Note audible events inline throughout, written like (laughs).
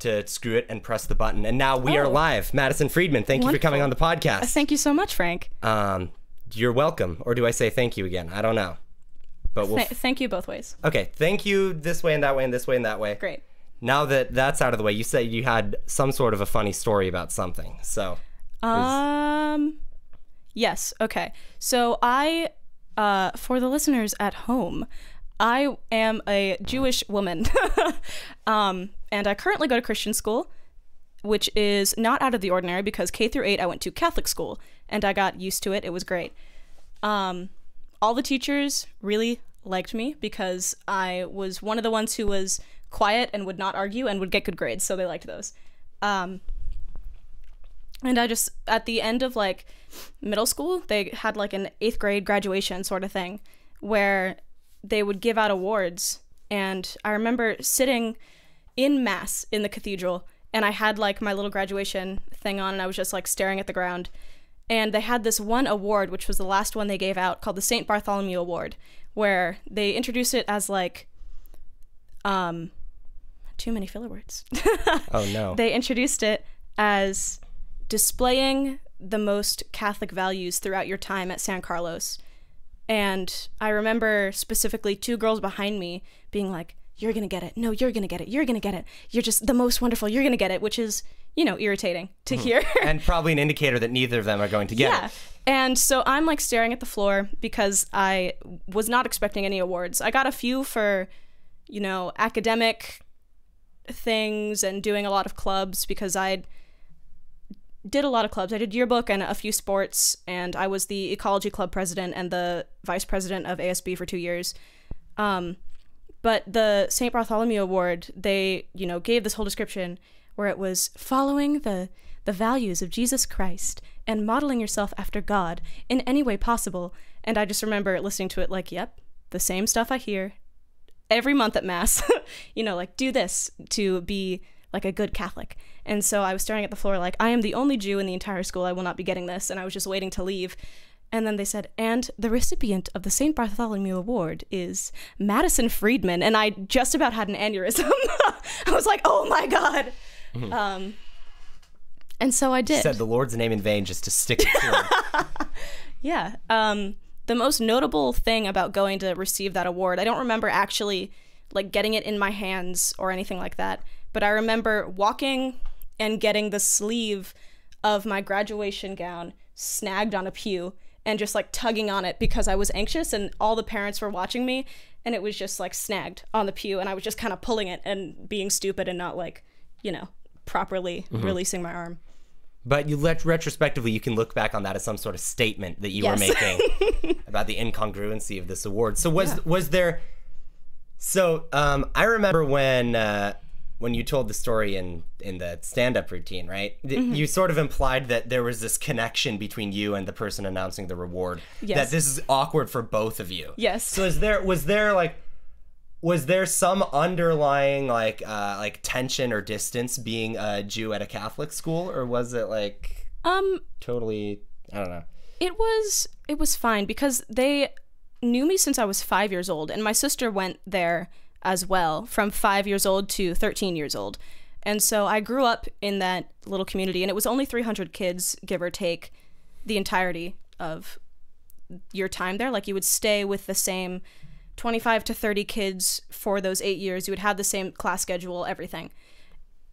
to screw it and press the button. And now we are Oh. live. Madison Friedman, thank you for coming on the podcast. Thank you so much, Frank. Um, you're welcome. Or do I say thank you again? I don't know. But we'll. Th- thank you both ways. okay, thank you this way and that way and this way and that way. Great. Now that that's out of the way, you said you had some sort of a funny story about something. So, Um, yes. Okay. So I, uh, for the listeners at home, I am a Jewish woman, (laughs) um, and I currently go to Christian school, which is not out of the ordinary because K through eight I went to Catholic school, and I got used to it. It was great. Um, all the teachers really liked me because I was one of the ones who was quiet and would not argue and would get good grades, so they liked those. Um, and I just at the end of like middle school, they had like an eighth grade graduation sort of thing where they would give out awards. And I remember sitting in mass in the cathedral and I had like my little graduation thing on and I was just like staring at the ground. And they had this one award, which was the last one they gave out, called the St. Bartholomew Award, where they introduced it as like um too many filler words. (laughs) oh no. they introduced it as displaying the most Catholic values throughout your time at San Carlos. And I remember specifically two girls behind me being like, You're gonna get it. No, you're gonna get it. You're gonna get it. You're just the most wonderful. You're gonna get it, which is, you know, irritating to hear. and probably an indicator that neither of them are going to get it. yeah. it. And so I'm like staring at the floor because I was not expecting any awards. I got a few for, you know, academic things and doing a lot of clubs because I did a lot of clubs. I did yearbook and a few sports, and I was the ecology club president and the vice president of ASB for two years. Um, but the St. Bartholomew Award, they, you know, gave this whole description where it was following the the values of Jesus Christ and modeling yourself after God in any way possible. And I just remember listening to it like, yep, the same stuff I hear every month at mass. (laughs) you know, like do this to be like a good Catholic. And so I was staring at the floor like, I am the only Jew in the entire school. I will not be getting this. And I was just waiting to leave. And then they said, and the recipient of the St. Bartholomew Award is Madison Friedman. And I just about had an aneurysm. (laughs) I was like, oh my God. Um, and so I did. Said the Lord's name in vain just to stick it to him. (laughs) Yeah. Um, the most notable thing about going to receive that award, I don't remember actually like getting it in my hands or anything like that, but I remember walking and getting the sleeve of my graduation gown snagged on a pew and just like tugging on it because I was anxious and all the parents were watching me and it was just like snagged on the pew and I was just kind of pulling it and being stupid and not like, you know, properly releasing my arm. But you let retrospectively, you can look back on that as some sort of statement that you were making (laughs) about the incongruency of this award. So was was there? So um, I remember when uh, when you told the story in in the stand up routine, right? Mm-hmm. You sort of implied that there was this connection between you and the person announcing the reward. Yes. That this is awkward for both of you. Yes. So is there was there like was there some underlying like uh, like tension or distance being a Jew at a Catholic school, or was it like Um, totally I don't know. It was it was fine because they knew me since I was 5 years old and my sister went there as well from 5 years old to 13 years old. And so I grew up in that little community and it was only 300 kids give or take the entirety of your time there. Like you would stay with the same 25 to 30 kids for those 8 years. You would have the same class schedule everything.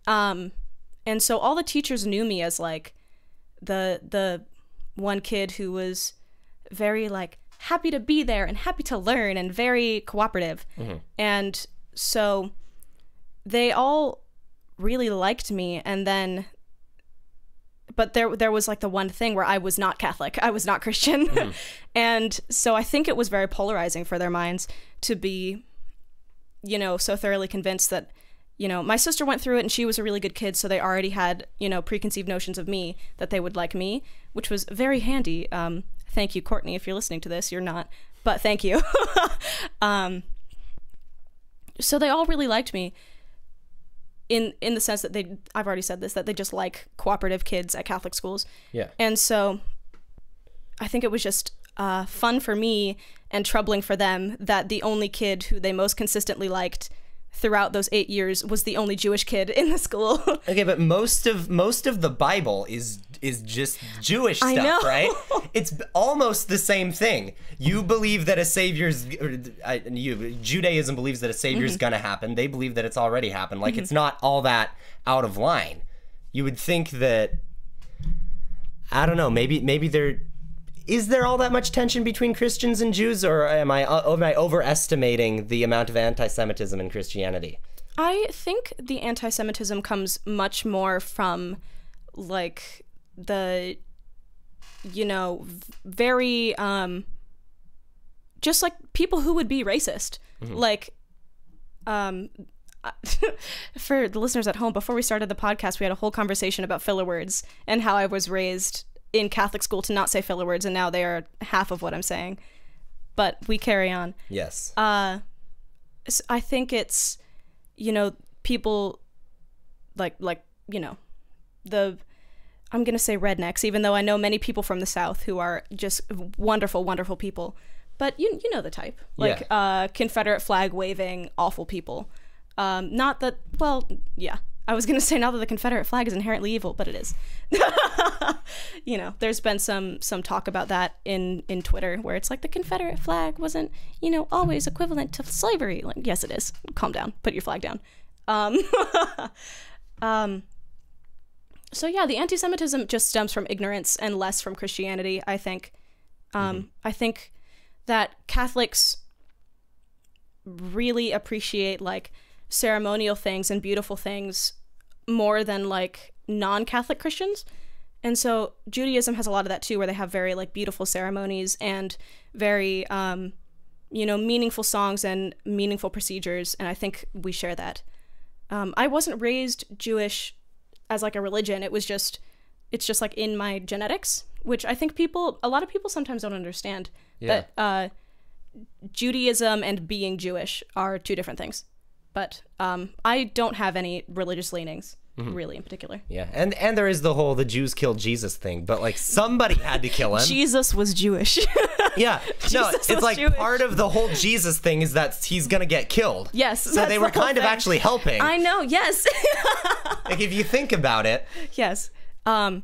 Um and so all the teachers knew me as like the the one kid who was very like happy to be there and happy to learn and very cooperative. And so they all really liked me. And then but there there was like the one thing where I was not Catholic. I was not Christian. (laughs) and so I think it was very polarizing for their minds to be you know so thoroughly convinced that you know my sister went through it and she was a really good kid. So they already had you know preconceived notions of me that they would like me which was very handy. Um thank you courtney if you're listening to this you're not but thank you (laughs) um so they all really liked me in in the sense that they I've already said this that they just like cooperative kids at Catholic schools. Yeah. And so I think it was just uh, fun for me and troubling for them that the only kid who they most consistently liked throughout those eight years was the only Jewish kid in the school. (laughs) Okay, but most of most of the Bible is is just Jewish stuff, right? (laughs) It's almost the same thing. You believe that a savior's or, you Judaism believes that a savior's Mm-hmm. going to happen. They believe that it's already happened. Like it's not all that out of line. You would think that I don't know, maybe maybe there is there all that much tension between Christians and Jews or am I uh, am I overestimating the amount of anti-Semitism in Christianity? I think the anti Semitism comes much more from like the, you know, very, um, just like people who would be racist. Like, um, (laughs) for the listeners at home, before we started the podcast, we had a whole conversation about filler words and how I was raised in Catholic school to not say filler words, and now they are half of what I'm saying. But we carry on. Yes. Uh i think it's you know people like like you know the I'm gonna say rednecks, even though I know many people from the South who are just wonderful, wonderful people. But you you know the type, like uh, Confederate flag waving awful people. Um, not that well, yeah. I was gonna (laughs) say not that the Confederate flag is inherently evil, but it is. (laughs) you know, there's been some some talk about that in in Twitter where it's like the Confederate flag wasn't you know always equivalent to slavery. Like yes, it is. Calm down. Put your flag down. Um, (laughs) um, so yeah, the anti-Semitism just stems from ignorance and less from Christianity. I think. Um, I think that Catholics really appreciate like ceremonial things and beautiful things more than like non-Catholic Christians. And so Judaism has a lot of that too, where they have very like beautiful ceremonies and very, um, you know, meaningful songs and meaningful procedures. And I think we share that. Um, I wasn't raised Jewish as like a religion. It was just, it's just like in my genetics, which I think people, a lot of people sometimes don't understand that uh, Judaism and being Jewish are two different things. But um, I don't have any religious leanings, really, in particular. Yeah, and and there is the whole the Jews killed Jesus thing, but like somebody had to kill him. Jesus was Jewish. (laughs) (laughs) yeah, no, Jesus it's like Jewish. part of the whole Jesus thing is that he's gonna get killed. yes. so they were whole kind of actually helping. I know. Yes. (laughs) like if you think about it, yes. Um,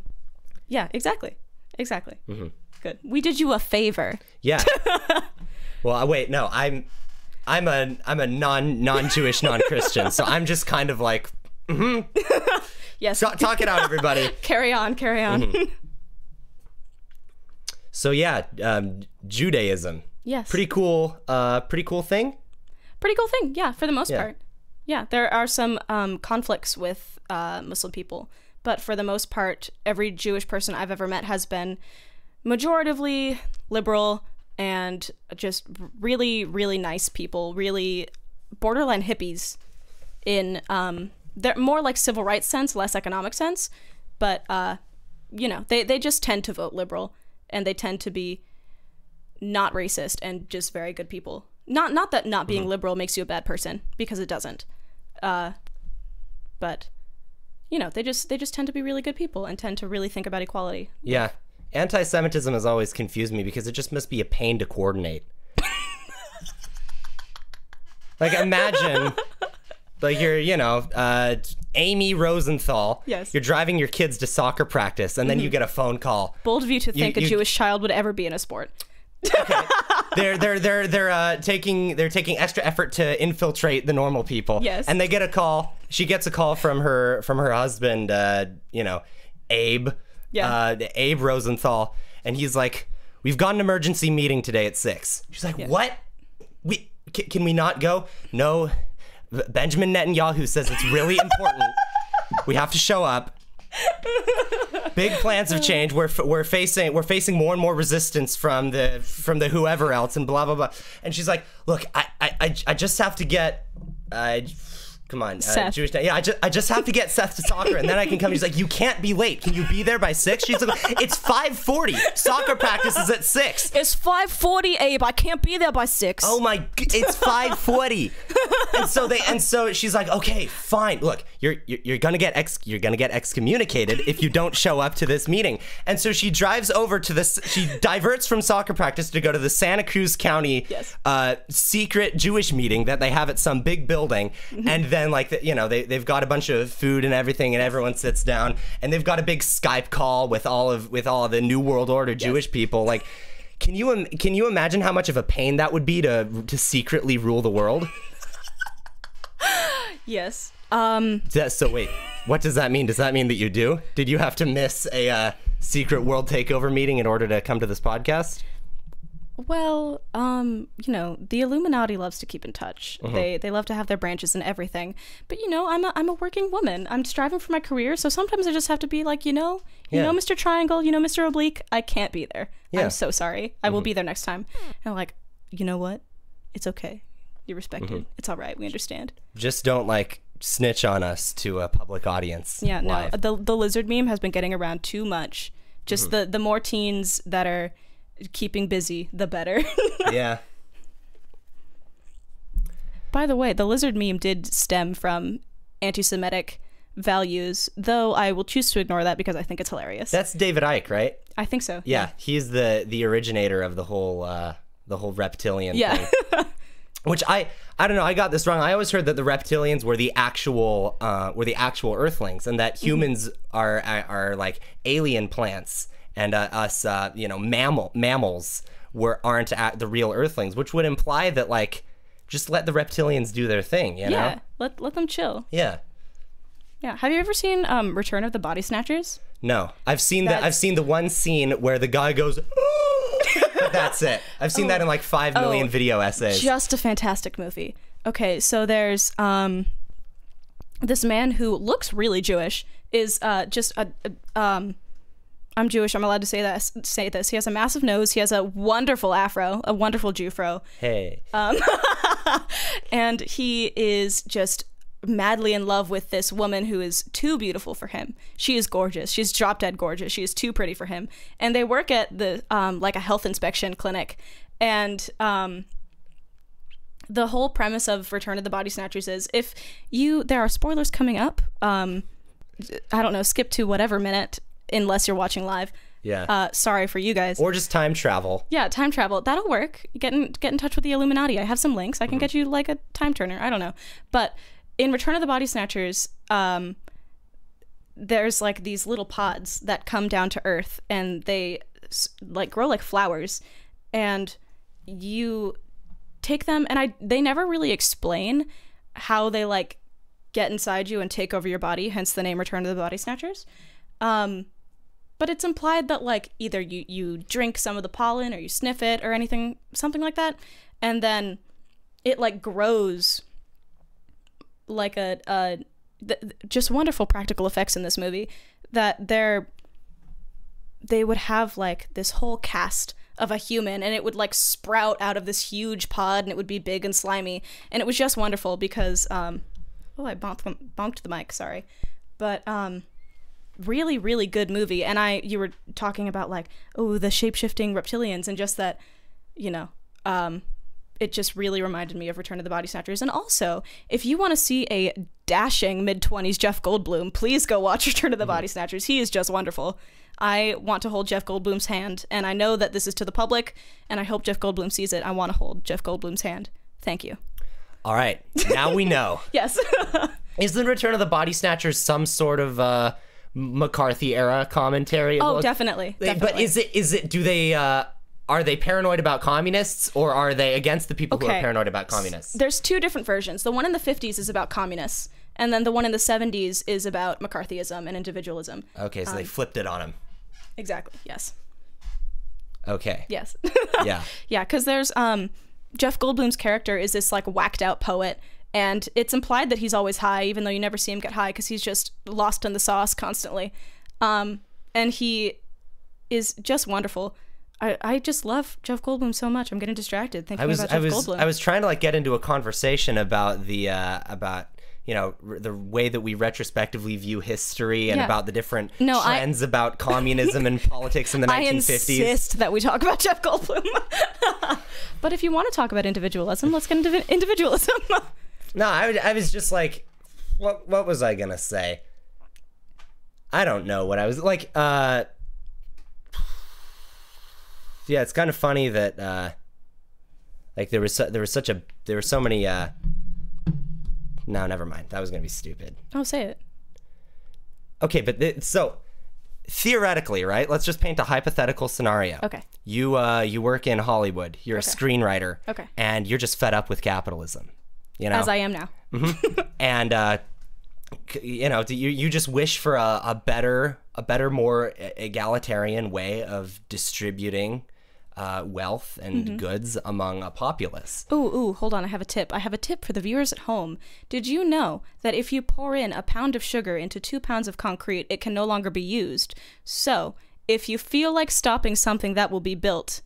yeah. Exactly. Exactly. Mm-hmm. Good. We did you a favor. yeah. (laughs) well, wait, no, I'm I'm a I'm a non non Jewish non Christian, so I'm just kind of like mm-hmm. Yes. talk, talk it out, everybody. carry on. Carry on. Mm-hmm. So yeah, um, Judaism, yes. pretty cool, uh, pretty cool thing. pretty cool thing. Yeah, for the most Yeah. part. Yeah, there are some um, conflicts with uh, Muslim people, but for the most part, every Jewish person I've ever met has been majoritively liberal and just really, really nice people, really borderline hippies in um, they're more like civil rights sense, less economic sense, but uh, you know, they, they just tend to vote liberal and they tend to be not racist and just very good people. Not not that not being liberal makes you a bad person because it doesn't. Uh, but you know, they just they just tend to be really good people and tend to really think about equality. Yeah. Anti Semitism has always confused me because it just must be a pain to coordinate. (laughs) like, imagine, like, you're, you know, uh, Amy Rosenthal. Yes. Mm-hmm. You're driving your kids to soccer practice, and then you get a phone call. Bold of you to think you- a Jewish child would ever be in a sport. They're they're they're they're uh, taking they're taking extra effort to infiltrate the normal people. Yes. And they get a call. She gets a call from her from her husband. Uh, you know, Abe. Yeah. Uh, Abe Rosenthal, and he's like, "We've got an emergency meeting today at 6. She's like, "What? We can, can we not go? No. Benjamin Netanyahu says it's really important. we have to show up." Big plans have changed. We're, we're facing we're facing more and more resistance from the from the whoever else and blah blah blah. And she's like, "Look, I I, I- I just have to get uh, Come on, uh, Seth. Jewish. Yeah, I just I just have to get Seth to soccer, and then I can come. He's like, you can't be late. Can you be there by six? She's like, it's five forty. Soccer practice is at six. It's 5:40, Abe. I can't be there by six. Oh my! It's five forty. and so they and so she's like, okay, fine. Look, you're you're, you're gonna get ex you're gonna get excommunicated if you don't show up to this meeting. And so she drives over to this. She diverts from soccer practice to go to the Santa Cruz County Yes. uh, secret Jewish meeting that they have at some big building. And then like the, you know they they've got a bunch of food and everything, and everyone sits down, and they've got a big Skype call with all of with all of the New World Order Jewish people, like. Can you can you imagine how much of a pain that would be to to secretly rule the world? Yes. Um. So wait, what does that mean? Does that mean that you do? Did you have to miss a uh, secret world takeover meeting in order to come to this podcast? Well, um, you know, the Illuminati loves to keep in touch. Uh-huh. They they love to have their branches and everything. But you know, I'm a I'm a working woman. I'm striving for my career, so sometimes I just have to be like, you know, you Yeah. know, Mr. Triangle, you know, Mr. Oblique, I can't be there. Yeah. Mm-hmm. I'm so sorry. I will be there next time. And I'm like, you know what? It's okay. You're respected. Mm-hmm. It's all right. We understand. Just don't like snitch on us to a public audience. Yeah, live. no. The the lizard meme has been getting around too much. Just Mm-hmm. the the more teens that are keeping busy, the better. (laughs) yeah. By the way, the lizard meme did stem from anti-Semitic values, though I will choose to ignore that because I think it's hilarious. That's David Icke, right? I think so. Yeah, he's the the originator of the whole uh, the whole reptilian Yeah. thing. (laughs) Which I I don't know. I got this wrong. I always heard that the reptilians were the actual uh, were the actual Earthlings, and that humans are, are are like alien plants, and uh, us uh, you know mammal mammals were aren't at the real Earthlings, which would imply that like just let the reptilians do their thing. You yeah. Let let them chill. Yeah. Yeah. Have you ever seen um, Return of the Body Snatchers? No, I've seen that. I've seen the one scene where the guy goes. that's it. I've seen that in like five million Oh. video essays. Just a fantastic movie. Okay, so there's um this man who looks really Jewish is uh just a, a um I'm Jewish. I'm allowed to say that. Say this. He has a massive nose. He has a wonderful afro, a wonderful Jewfro, hey. Um, (laughs) and he is just madly in love with this woman who is too beautiful for him. She is gorgeous. She's drop dead gorgeous. She is too pretty for him. And they work at the um, like a health inspection clinic, and um, the whole premise of Return of the Body Snatchers is if you there are spoilers coming up. Um, I don't know. Skip to whatever minute unless you're watching live. Yeah. Uh, sorry for you guys. or just time travel. Yeah, time travel. That'll work. Get in get in touch with the Illuminati. I have some links. I can get you like a time turner. I don't know. But in Return of the Body Snatchers, um there's like these little pods that come down to earth and they like grow like flowers and you take them and I they never really explain how they like get inside you and take over your body, hence the name Return of the Body Snatchers. Um but it's implied that like either you you drink some of the pollen or you sniff it or anything something like that and then it like grows like a th- th- just wonderful practical effects in this movie that they're they would have like this whole cast of a human and it would like sprout out of this huge pod and it would be big and slimy. And it was just wonderful because um oh I bonked bonked the mic sorry. But um really really good movie. And i you were talking about like oh the shape-shifting reptilians and just that you know um it just really reminded me of return of the body snatchers. And also if you want to see a dashing mid-20s jeff goldblum please go watch (laughs) return of the body snatchers. He is just wonderful. I want to hold jeff goldblum's hand and i know that this is to the public and i hope jeff goldblum sees it. I want to hold jeff goldblum's hand. Thank you. All right. Now we know. (laughs) yes. (laughs) Is the Return of the Body Snatchers some sort of uh, McCarthy era commentary? oh Well, definitely, But definitely. is it is it do they uh, are they paranoid about communists or are they against the people who are paranoid about communists? There's two different versions. The one in the 50s is about communists, and then the one in the 70s is about McCarthyism and individualism. Okay, so Um, they flipped it on him. Exactly. Yes. Okay. Yes. (laughs) Yeah. yeah, because there's um Jeff Goldblum's character is this like whacked out poet, and it's implied that he's always high, even though you never see him get high because he's just lost in the sauce constantly. Um, and he is just wonderful. I, I just love Jeff Goldblum so much. I'm getting distracted thinking I was about I Jeff was Goldblum. I was trying to like get into a conversation about the uh, about you know r- the way that we retrospectively view history and Yeah. about the different No, I- trends about communism and (laughs) politics in the 1950s. I insist that we talk about Jeff Goldblum. (laughs) but if you want to talk about individualism, let's get into individualism. (laughs) No, I, was- I was just like, what what was I gonna say? I don't know what I was like. Uh, yeah, it's kind of funny that uh, like there was su- there was such a there were so many. Uh, no, never mind. That was gonna be stupid. oh, say it. Okay, but th- so theoretically, right? Let's just paint a hypothetical scenario. Okay. You uh you work in Hollywood. You're Okay. a screenwriter. Okay. And you're just fed up with capitalism. You know. As I am now. (laughs) and uh you know do you you just wish for a, a better a better more egalitarian way of distributing uh, wealth and Mm-hmm. goods among a populace Ooh, ooh, hold on. I have a tip. I have a tip for the viewers at home. Did you know that if you pour in a pound of sugar into two pounds of concrete, it can no longer be used? So, if you feel like stopping something that will be built,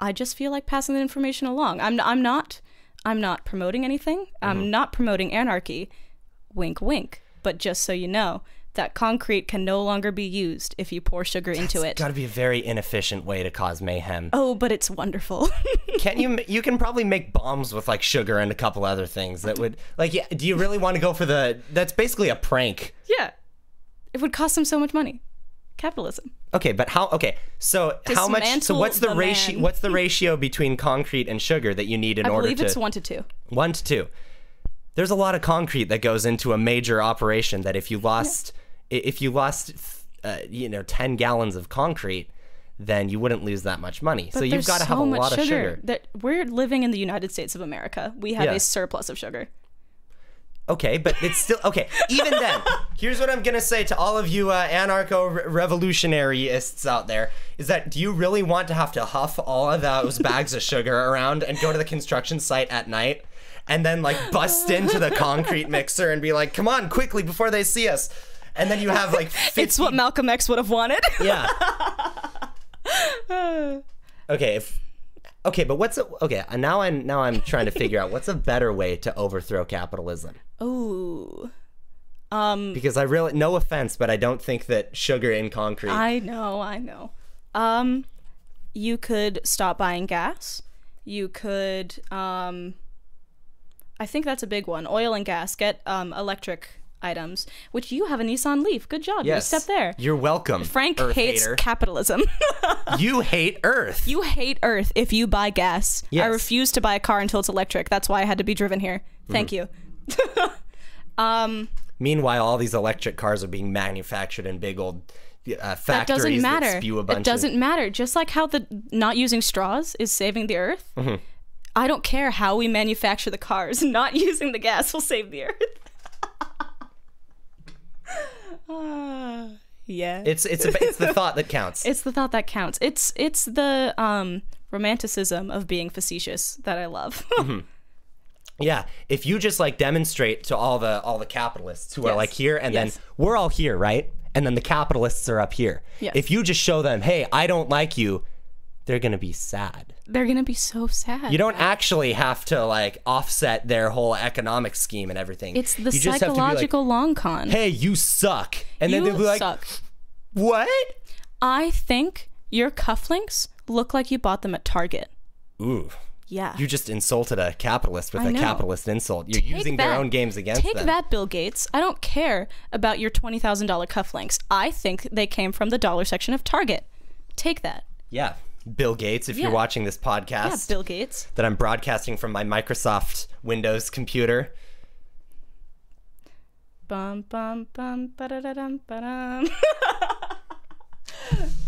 I just feel like passing the information along. I'm, I'm not, I'm not promoting anything. I'm mm-hmm. not promoting anarchy. Wink, wink. But just so you know, that concrete can no longer be used if you pour sugar into it. It's got to be a very inefficient way to cause mayhem Oh, but it's wonderful. (laughs) can you you can probably make bombs with like sugar and a couple other things that would like yeah do you really want to go for the that's basically a prank yeah. It would cost them so much money. Capitalism. Okay, but how? Okay, so how much? So what's the, the ratio? man. What's the ratio between concrete and sugar that you need in I order to? I believe it's one to two. one to two? There's a lot of concrete that goes into a major operation. That if you lost, i if you lost, uh, you know, ten gallons of concrete, then you wouldn't lose that much money. so you've got to have a lot of sugar. That we're living in the United States of America. We have Yeah. a surplus of sugar. Okay, but it's still okay. Even then, (laughs) here's what I'm gonna say to all of you uh, anarcho-revolutionaryists out there: is that do you really want to have to huff all of those (laughs) bags of sugar around and go to the construction site at night, and then like bust into the concrete (laughs) mixer and be like, "Come on, quickly before they see us," and then you have like 50, It's what Malcolm X would have wanted. yeah. okay, if okay, but what's a, okay? uh, Now I'm now I'm trying to figure out what's a better way to overthrow capitalism. Ooh. Um because I really no offense, but I don't think that sugar in concrete. I know, I know. Um you could stop buying gas. You could um I think that's a big one. Oil and gas. Get um electric items, which you have a Nissan Leaf. Good job. You step there. You're welcome. Frank Earth hates hater. capitalism. (laughs) you hate Earth. You hate Earth if you buy gas. I refuse to buy a car until it's electric. That's why I had to be driven here. Thank you. (laughs) um, Meanwhile, all these electric cars are being manufactured in big old uh, factories that doesn't matter. spew a bunch it doesn't of. matter. Just like how the not using straws is saving the earth. Mm-hmm. I don't care how we manufacture the cars. (laughs) Not using the gas will save the earth. Ah, (sighs) yeah. It's it's a, it's the (laughs) thought that counts. It's the thought that counts. It's it's the um romanticism of being facetious that I love. (laughs) Mm-hmm. yeah, if you just like demonstrate to all the all the capitalists who are like here, and Yes. then we're all here, right? And then the capitalists are up here. Yes. If you just show them, hey, I don't like you, they're gonna be sad. They're gonna be so sad. You don't actually have to like offset their whole economic scheme and everything. It's the you just have to be like, psychological long con. hey, you suck. And you then they'll be like, suck. what? I think your cufflinks look like you bought them at Target. Ooh. Yeah. You just insulted a capitalist with I a know. capitalist insult. You're using their own games against Take them. Take that, Bill Gates. I don't care about your $20,000 cufflinks. I think they came from the dollar section of Target. Take that. Yeah. Bill Gates, if you're watching this podcast, Yeah, Bill Gates. that I'm broadcasting from my Microsoft Windows computer. Bum bum bum ba-da-da-dum ba-dum. (laughs)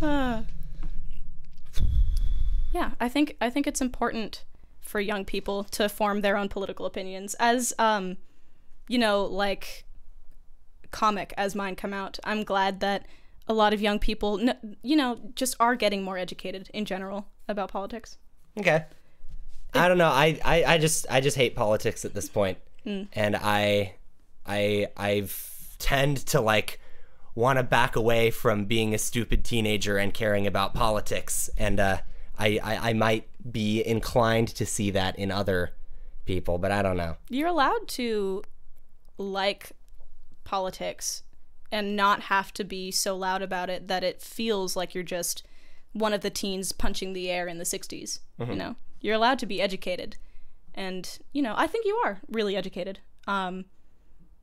Ah. yeah, I think I think it's important for young people to form their own political opinions as um you know, like comic as mine come out. I'm glad that a lot of young people you know, just are getting more educated in general about politics. Okay. I don't know. I, I, I just I just hate politics at this point. Mm. And I I I tend to like want to back away from being a stupid teenager and caring about politics. And uh, I, I I might be inclined to see that in other people, but I don't know. You're allowed to like politics and not have to be so loud about it that it feels like you're just one of the teens punching the air in the 60s. You know, you're allowed to be educated. And, you know, I think you are really educated. Um,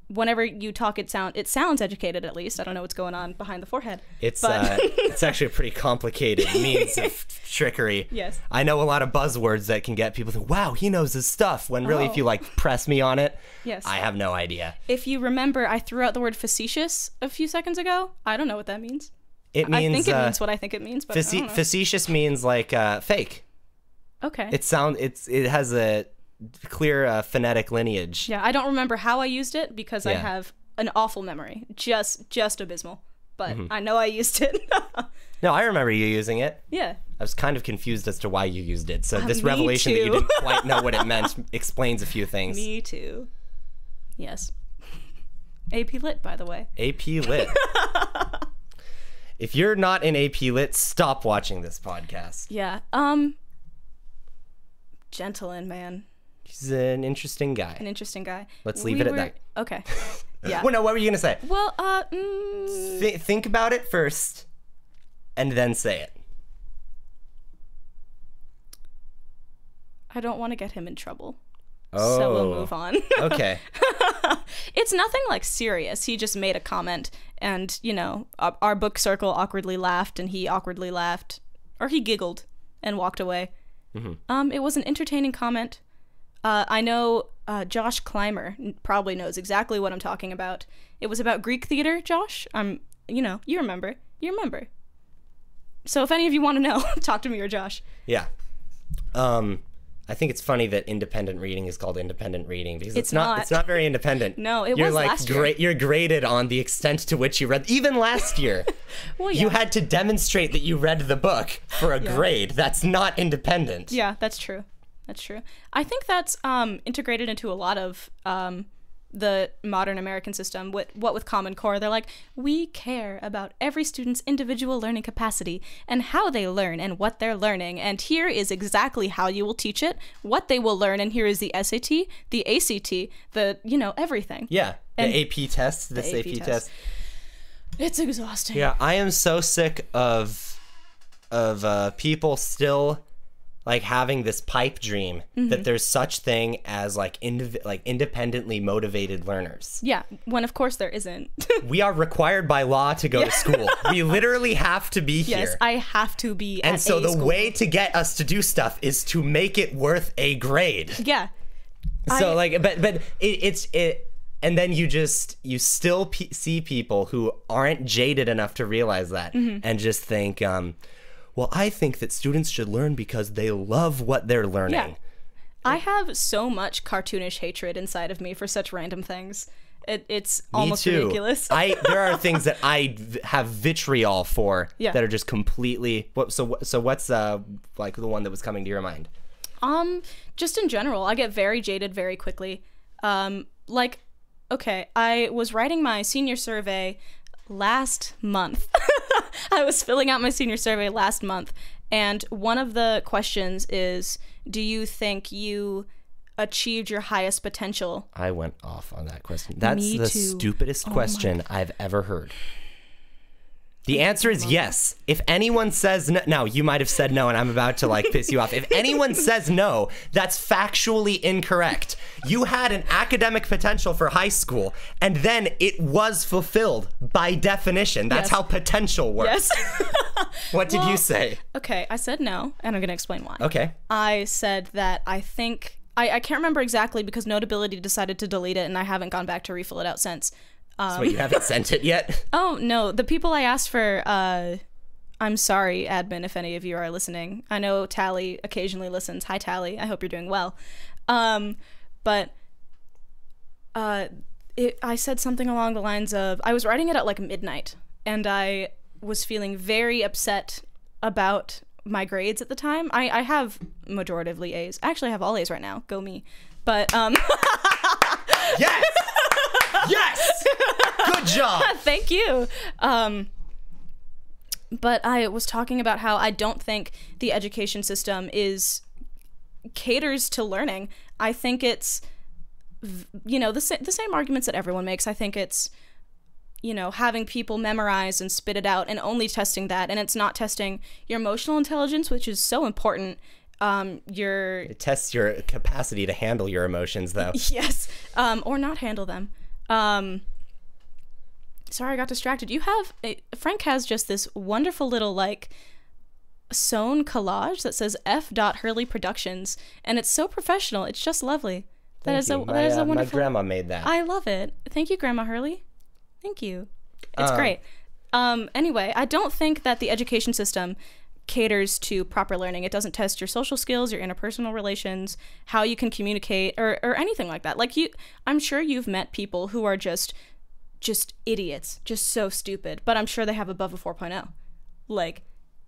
whenever you talk, it sound it sounds educated at least. I don't know what's going on behind the forehead. It's uh, (laughs) it's actually a pretty complicated (laughs) means of trickery. Yes. I know a lot of buzzwords that can get people to wow he knows his stuff. When really, if Oh. you like press me on it, Yes. I have no idea. If you remember, I threw out the word facetious a few seconds ago. I don't know what that means. It means I think it uh, means what I think it means, but face- facetious means like uh, fake. okay. It sound it's it has a clear uh, phonetic lineage. yeah, I don't remember how I used it because I have an awful memory, just just abysmal. But Mm-hmm. I know I used it. (laughs) No, I remember you using it. yeah. I was kind of confused as to why you used it. So this me revelation that you didn't quite know what it (laughs) meant explains a few things. Me too. Yes. (laughs) AP Lit, by the way. AP Lit. if you're not in AP Lit, stop watching this podcast. Yeah. Um. Gentleman, man, He's an interesting guy. an interesting guy. Let's leave We it at were- that. Okay. (laughs) Yeah. Well, no, what were you gonna say? Well, uh, mm, Th- think about it first, and then say it. I don't want to get him in trouble, Oh, so we'll move on. (laughs) okay. it's nothing like serious. He just made a comment, and you know, our, our book circle awkwardly laughed, and he awkwardly laughed, or he giggled and walked away. Um, it was an entertaining comment. Uh, I know uh, Josh Clymer probably knows exactly what I'm talking about. It was about Greek theater, Josh. Um, you know, you remember, you remember. So if any of you want to know, (laughs) talk to me or Josh. Yeah. Um, I think it's funny that independent reading is called independent reading because it's, It's not, not. It's not very independent. (laughs) No, it you're was like last year. gra- You're graded on the extent to which you read. Even last year, (laughs) Well, yeah, you had to demonstrate that you read the book for a grade. That's not independent. Yeah, that's true. That's true. I think that's um, integrated into a lot of um, the modern American system. What what with Common Core, they're like, we care about every student's individual learning capacity and how they learn and what they're learning. And here is exactly how you will teach it, what they will learn, and here is the SAT, the ACT, the you know everything. Yeah. The And- AP test, this The AP, AP test. test. It's exhausting. Yeah, I am so sick of of uh, people still like having this pipe dream Mm-hmm. that there's such thing as like indiv- like independently motivated learners. Yeah, when of course there isn't. (laughs) We are required by law to go to school. we (laughs) literally have to be here. yes, I have to be. and so a the school. way to get us to do stuff is to make it worth a grade. Yeah. So I- like, but but it, it's it, and then you just you still pe see people who aren't jaded enough to realize that, Mm-hmm. and just think, um, well, I think that students should learn because they love what they're learning. Yeah. I have so much cartoonish hatred inside of me for such random things. It, it's almost ridiculous. I there are (laughs) things that I have vitriol for Yeah. that are just completely. What so so what's uh like the one that was coming to your mind? um, just in general, I get very jaded very quickly. Um, like, okay, I was writing my senior survey last month. (laughs) (laughs) I was filling out my senior survey last month, and one of the questions is, "Do you think you achieved your highest potential I went off on that question. That's Me the too. Oh stupidest question I've ever heard. The answer is yes. If anyone says no, now you might have said no, and I'm about to like piss you off. If (laughs) anyone says no, that's factually incorrect. You had an academic potential for high school, and then it was fulfilled by definition. That's Yes. how potential works. Yes. (laughs) What did you say? okay, I said no, and I'm going to explain why. Okay. I said that I think I, I can't remember exactly because Notability decided to delete it, and I haven't gone back to refill it out since. So wait, you haven't sent it yet? (laughs) Oh no, the people I asked for. Uh, I'm sorry, admin, if any of you are listening. I know Tally occasionally listens. Hi, Tally. I hope you're doing well. Um, but uh, it, I said something along the lines of I was writing it at like midnight, and I was feeling very upset about my grades at the time. I, I have majoritively A's. Actually, I have all A's right now. Go me. But um, (laughs) yes. Yes. (laughs) Good job. (laughs) thank you. Um, but I was talking about how I don't think the education system is caters to learning. I think it's you know the sa- the same arguments that everyone makes. I think it's you know having people memorize and spit it out and only testing that, and it's not testing your emotional intelligence, which is so important. Um, your It tests your capacity to handle your emotions, though. (laughs) yes, um, or not handle them. Um, sorry, I got distracted. You have a, Frank has just this wonderful little like sewn collage that says F. Hurley Productions, and it's so professional. It's just lovely. That Thank is you. a my, that is uh, a my wonderful. grandma made that. I love it. Thank you, Grandma Hurley. Thank you. It's Um, great. Um, anyway, I don't think that the education system caters to proper learning. It doesn't test your social skills, your interpersonal relations, how you can communicate, or, or anything like that. Like you, I'm sure you've met people who are just, just idiots, just so stupid. But I'm sure they have above a 4.0. Like,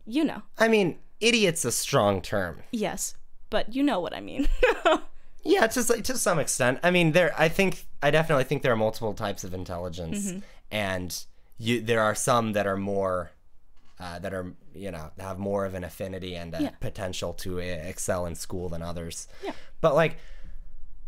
you know, I mean, idiot's a strong term. yes, but you know what I mean. (laughs) Yeah, to s- to some extent. I mean, there. I think I definitely think there are multiple types of intelligence, Mm-hmm. and you there are some that are more. Uh, that are you know have more of an affinity and a Yeah. potential to excel in school than others. Yeah. But like,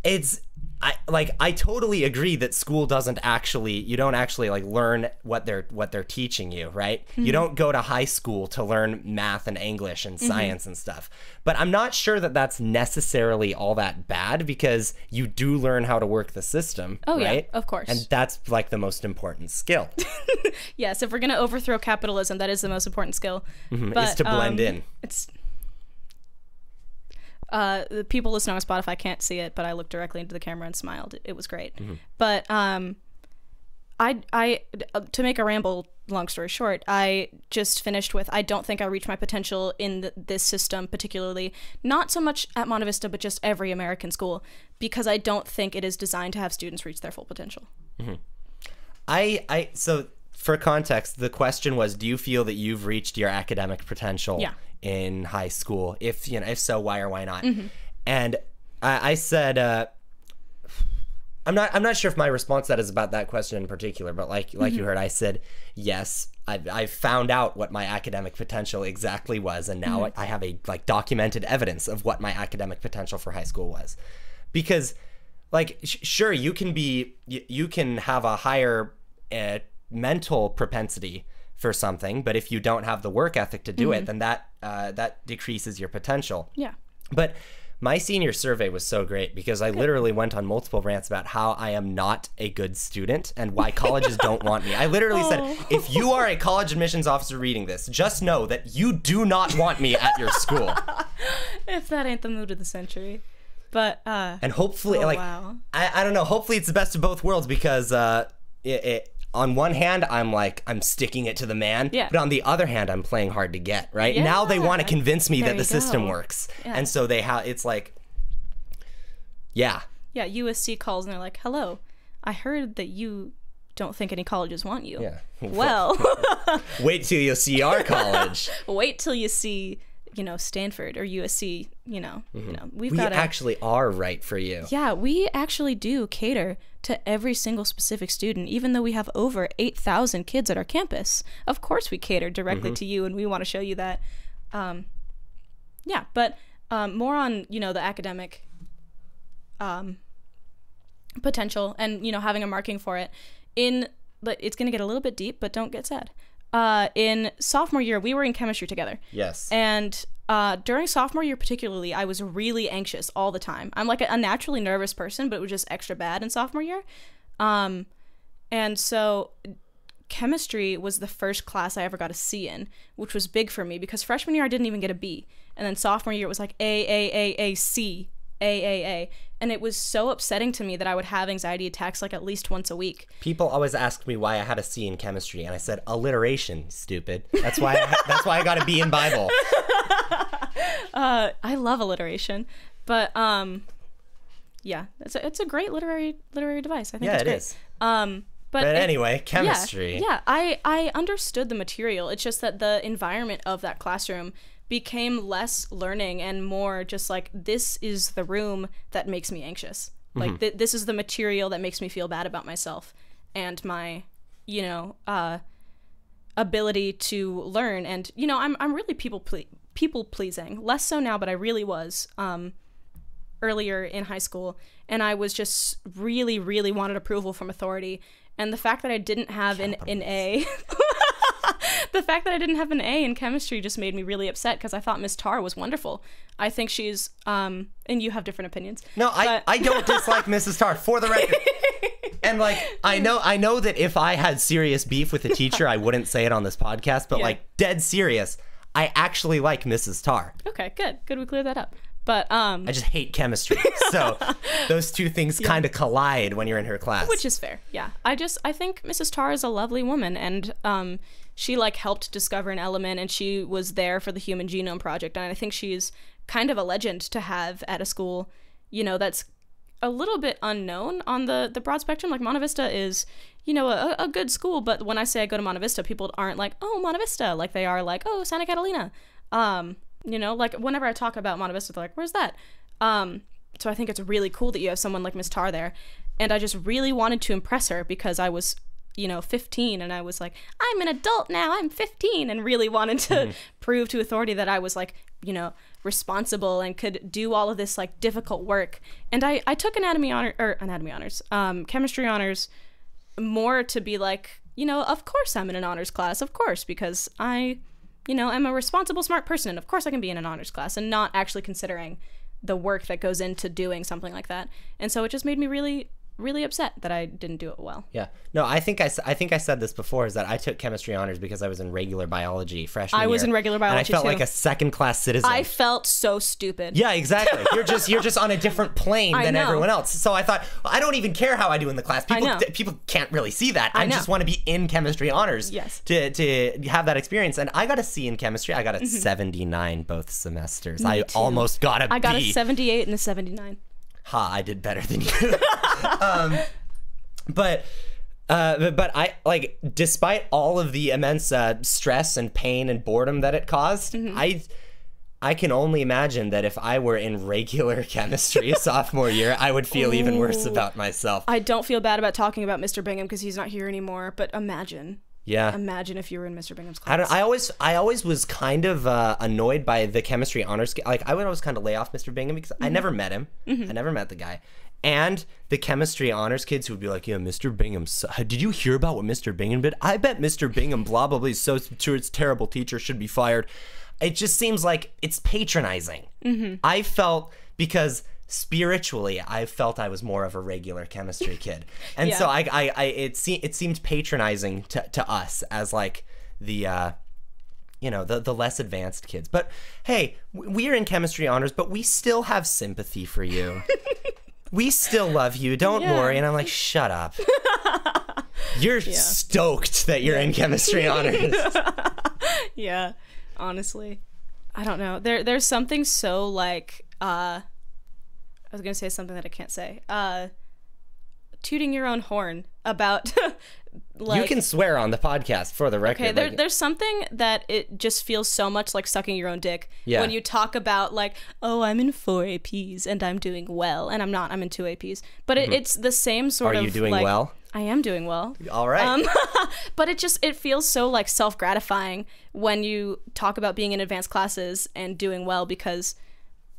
it's I like I totally agree that school doesn't actually you don't actually like learn what they're what they're teaching you, right? You don't go to high school to learn math and English and science and stuff. But I'm not sure that that's necessarily all that bad because you do learn how to work the system, Oh, yeah, right? of course. And that's like the most important skill (laughs) yes, if we're gonna overthrow capitalism, that is the most important skill. Mm-hmm. is to blend um, in. It's uh, the people listening on Spotify can't see it, but I looked directly into the camera and smiled. It was great. Mm-hmm. But um, I I uh, to make a ramble long story short, I just finished with I don't think I reached my potential in th- this system particularly, not so much at Monte Vista, but just every American school because I don't think it is designed to have students reach their full potential. I I so for context, the question was, do you feel that you've reached your academic potential Yeah. In high school? If you know, if so, why or why not? Mm-hmm. And I, I said, uh, I'm not I'm not sure if my response to that is about that question in particular, but like like Mm-hmm. you heard, I said yes. I I found out what my academic potential exactly was, and now Mm-hmm. I have a like documented evidence of what my academic potential for high school was, because like sh- sure you can be you, you can have a higher uh, mental propensity for something, but if you don't have the work ethic to do Mm-hmm. it, then that uh, that decreases your potential. Yeah. But my senior survey was so great because I literally went on multiple rants about how I am not a good student and why colleges don't want me. I literally (laughs) Oh. said, if you are a college admissions officer reading this, just know that you do not want me at your school. (laughs) If that ain't the mood of the century. But uh And hopefully, Oh, like, wow. I, I don't know, hopefully it's the best of both worlds because uh, it, it, on one hand, I'm like, I'm sticking it to the man. Yeah. But on the other hand, I'm playing hard to get, right? Now they want to convince me There that the you system works. Yeah. And so they have, it's like, yeah. yeah, USC calls and they're like, "Hello, I heard that you don't think any colleges want you." Yeah. (laughs) Well, (laughs) Wait till you see our college. (laughs) wait till you see, you know, Stanford or USC. You know, you know, we've Mm-hmm. we got actually are right for you. yeah, we actually do cater to every single specific student, even though we have over 8,000 kids at our campus. Of course, we cater directly Mm-hmm. to you, and we want to show you that. Um, yeah, but um, more on, you know, the academic um, potential and, you know, having a marking for it. In, but it's going to get a little bit deep, but don't get sad. Uh, in sophomore year, we were in chemistry together. Yes. And uh, during sophomore year, particularly, I was really anxious all the time. I'm like a, naturally nervous person, but it was just extra bad in sophomore year. Um, and so chemistry was the first class I ever got a C in, which was big for me because freshman year I didn't even get a B. And then sophomore year it was like A, A, A, A, C, A, A, A. And it was so upsetting to me that I would have anxiety attacks like at least once a week. People always ask me why I had a C in chemistry, and I said alliteration. Stupid. That's why. I, (laughs) that's why I got a B in Bible. (laughs) Uh, I love alliteration, but um, yeah, it's a, it's a great literary literary device. I think Yeah, it's it great. is. Um, but, But it- anyway, yeah, chemistry. Yeah, I I understood the material. It's just that the environment of that classroom became less learning and more just like this is the room that makes me anxious. Like th- this is the material that makes me feel bad about myself and my, you know, uh, ability to learn. And you know, I'm I'm really people ple- people pleasing. Less so now, but I really was. Um, earlier in high school, and I was just really, really wanted approval from authority. And the fact that I didn't have an, an A, (laughs) (laughs) the fact that I didn't have an A in chemistry just made me really upset because I thought Miss Tar was wonderful. I think she's, um, and you have different opinions. No, I, but- I don't dislike (laughs) Mrs. Tar for the record. And like I know I know that if I had serious beef with a teacher, I wouldn't say it on this podcast, but Yeah. like dead serious, I actually like Mrs. Tar. Okay, good, good. We cleared that up. But um, I just hate chemistry. So (laughs) those two things kind of collide when you're in her class. which is fair. Yeah, I just I think Mrs. Tar is a lovely woman, and um, she like helped discover an element, and she was there for the Human Genome Project, and I think she's kind of a legend to have at a school, you know, that's a little bit unknown on the the broad spectrum. Like Monta Vista is, you know, a, a good school, but when I say I go to Monta Vista, people aren't like, oh, Monta Vista, like they are like, oh, Santa Catalina. Um, you know, like whenever I talk about Monta Vista, they're like, where's that? Um, so I think it's really cool that you have someone like Miss Tar there, and I just really wanted to impress her because I was. You know, 15, and I was like, I'm an adult now, I'm 15, and really wanted to prove to authority that I was like, you know, responsible and could do all of this like difficult work. And I, I took anatomy honor or anatomy honors, um, chemistry honors more to be like, you know, of course I'm in an honors class, of course, because I, you know, i'm a responsible, smart person, and of course I can be in an honors class, and not actually considering the work that goes into doing something like that. And so it just made me really, really upset that I didn't do it well. Yeah. No, I think I, I think I said this before is that I took chemistry honors because I was in regular biology freshman I was year, in regular biology And I felt too. like a second class citizen. I felt so stupid. yeah, exactly. You're just you're just on a different (laughs) plane I than know. everyone else. So I thought well, I don't even care how I do in the class. People know. people can't really see that. I, know. just want to be in chemistry honors. Yes. To to have that experience, and I got a C in chemistry. I got a Mm-hmm. 79 both semesters. I too. almost got a I got a B. 78 and a 79. Ha, I did better than you. (laughs) um, but uh, but- but I like, despite all of the immense uh, stress and pain and boredom that it caused, Mm-hmm. I I can only imagine that if I were in regular (laughs) chemistry (laughs) sophomore year, I would feel even worse about myself. I don't feel bad about talking about Mr. Bingham because he's not here anymore, but imagine. Yeah. Imagine if you were in Mr. Bingham's class. I don't. I always, I always was kind of uh, annoyed by the chemistry honors. Like I would always kind of lay off Mr. Bingham because I mm-hmm. never met him. Mm-hmm. I never met the guy. And the chemistry honors kids who would be like, "Yeah, Mr. Bingham. Uh, did you hear about what Mr. Bingham did? I bet Mr. Bingham, (laughs) blah blah blah, is so it's terrible. Teacher should be fired." It just seems like it's patronizing. Mm-hmm. I felt because spiritually i felt i was more of a regular chemistry kid. (laughs) And so i i, I it, se- it seemed patronizing to, to us as like the uh you know the the less advanced kids. But hey we're in chemistry honors but we still have sympathy for you. (laughs) We still love you. Don't Yeah. worry. And i'm like shut up. (laughs) You're stoked that you're in chemistry honors. Yeah, honestly. I don't know. There there's something so like uh I was going to say something that I can't say. Uh tooting your own horn about (laughs) like you can swear on the podcast for the record Okay, there, like- there's something that it just feels so much like sucking your own dick Yeah. when you talk about like, oh, I'm in four APs and I'm doing well, and I'm not. I'm in two APs, but it, it's the same sort Mm-hmm. Are you doing like- well? I am doing well, all right Um, (laughs) but it just it feels so like self gratifying when you talk about being in advanced classes and doing well because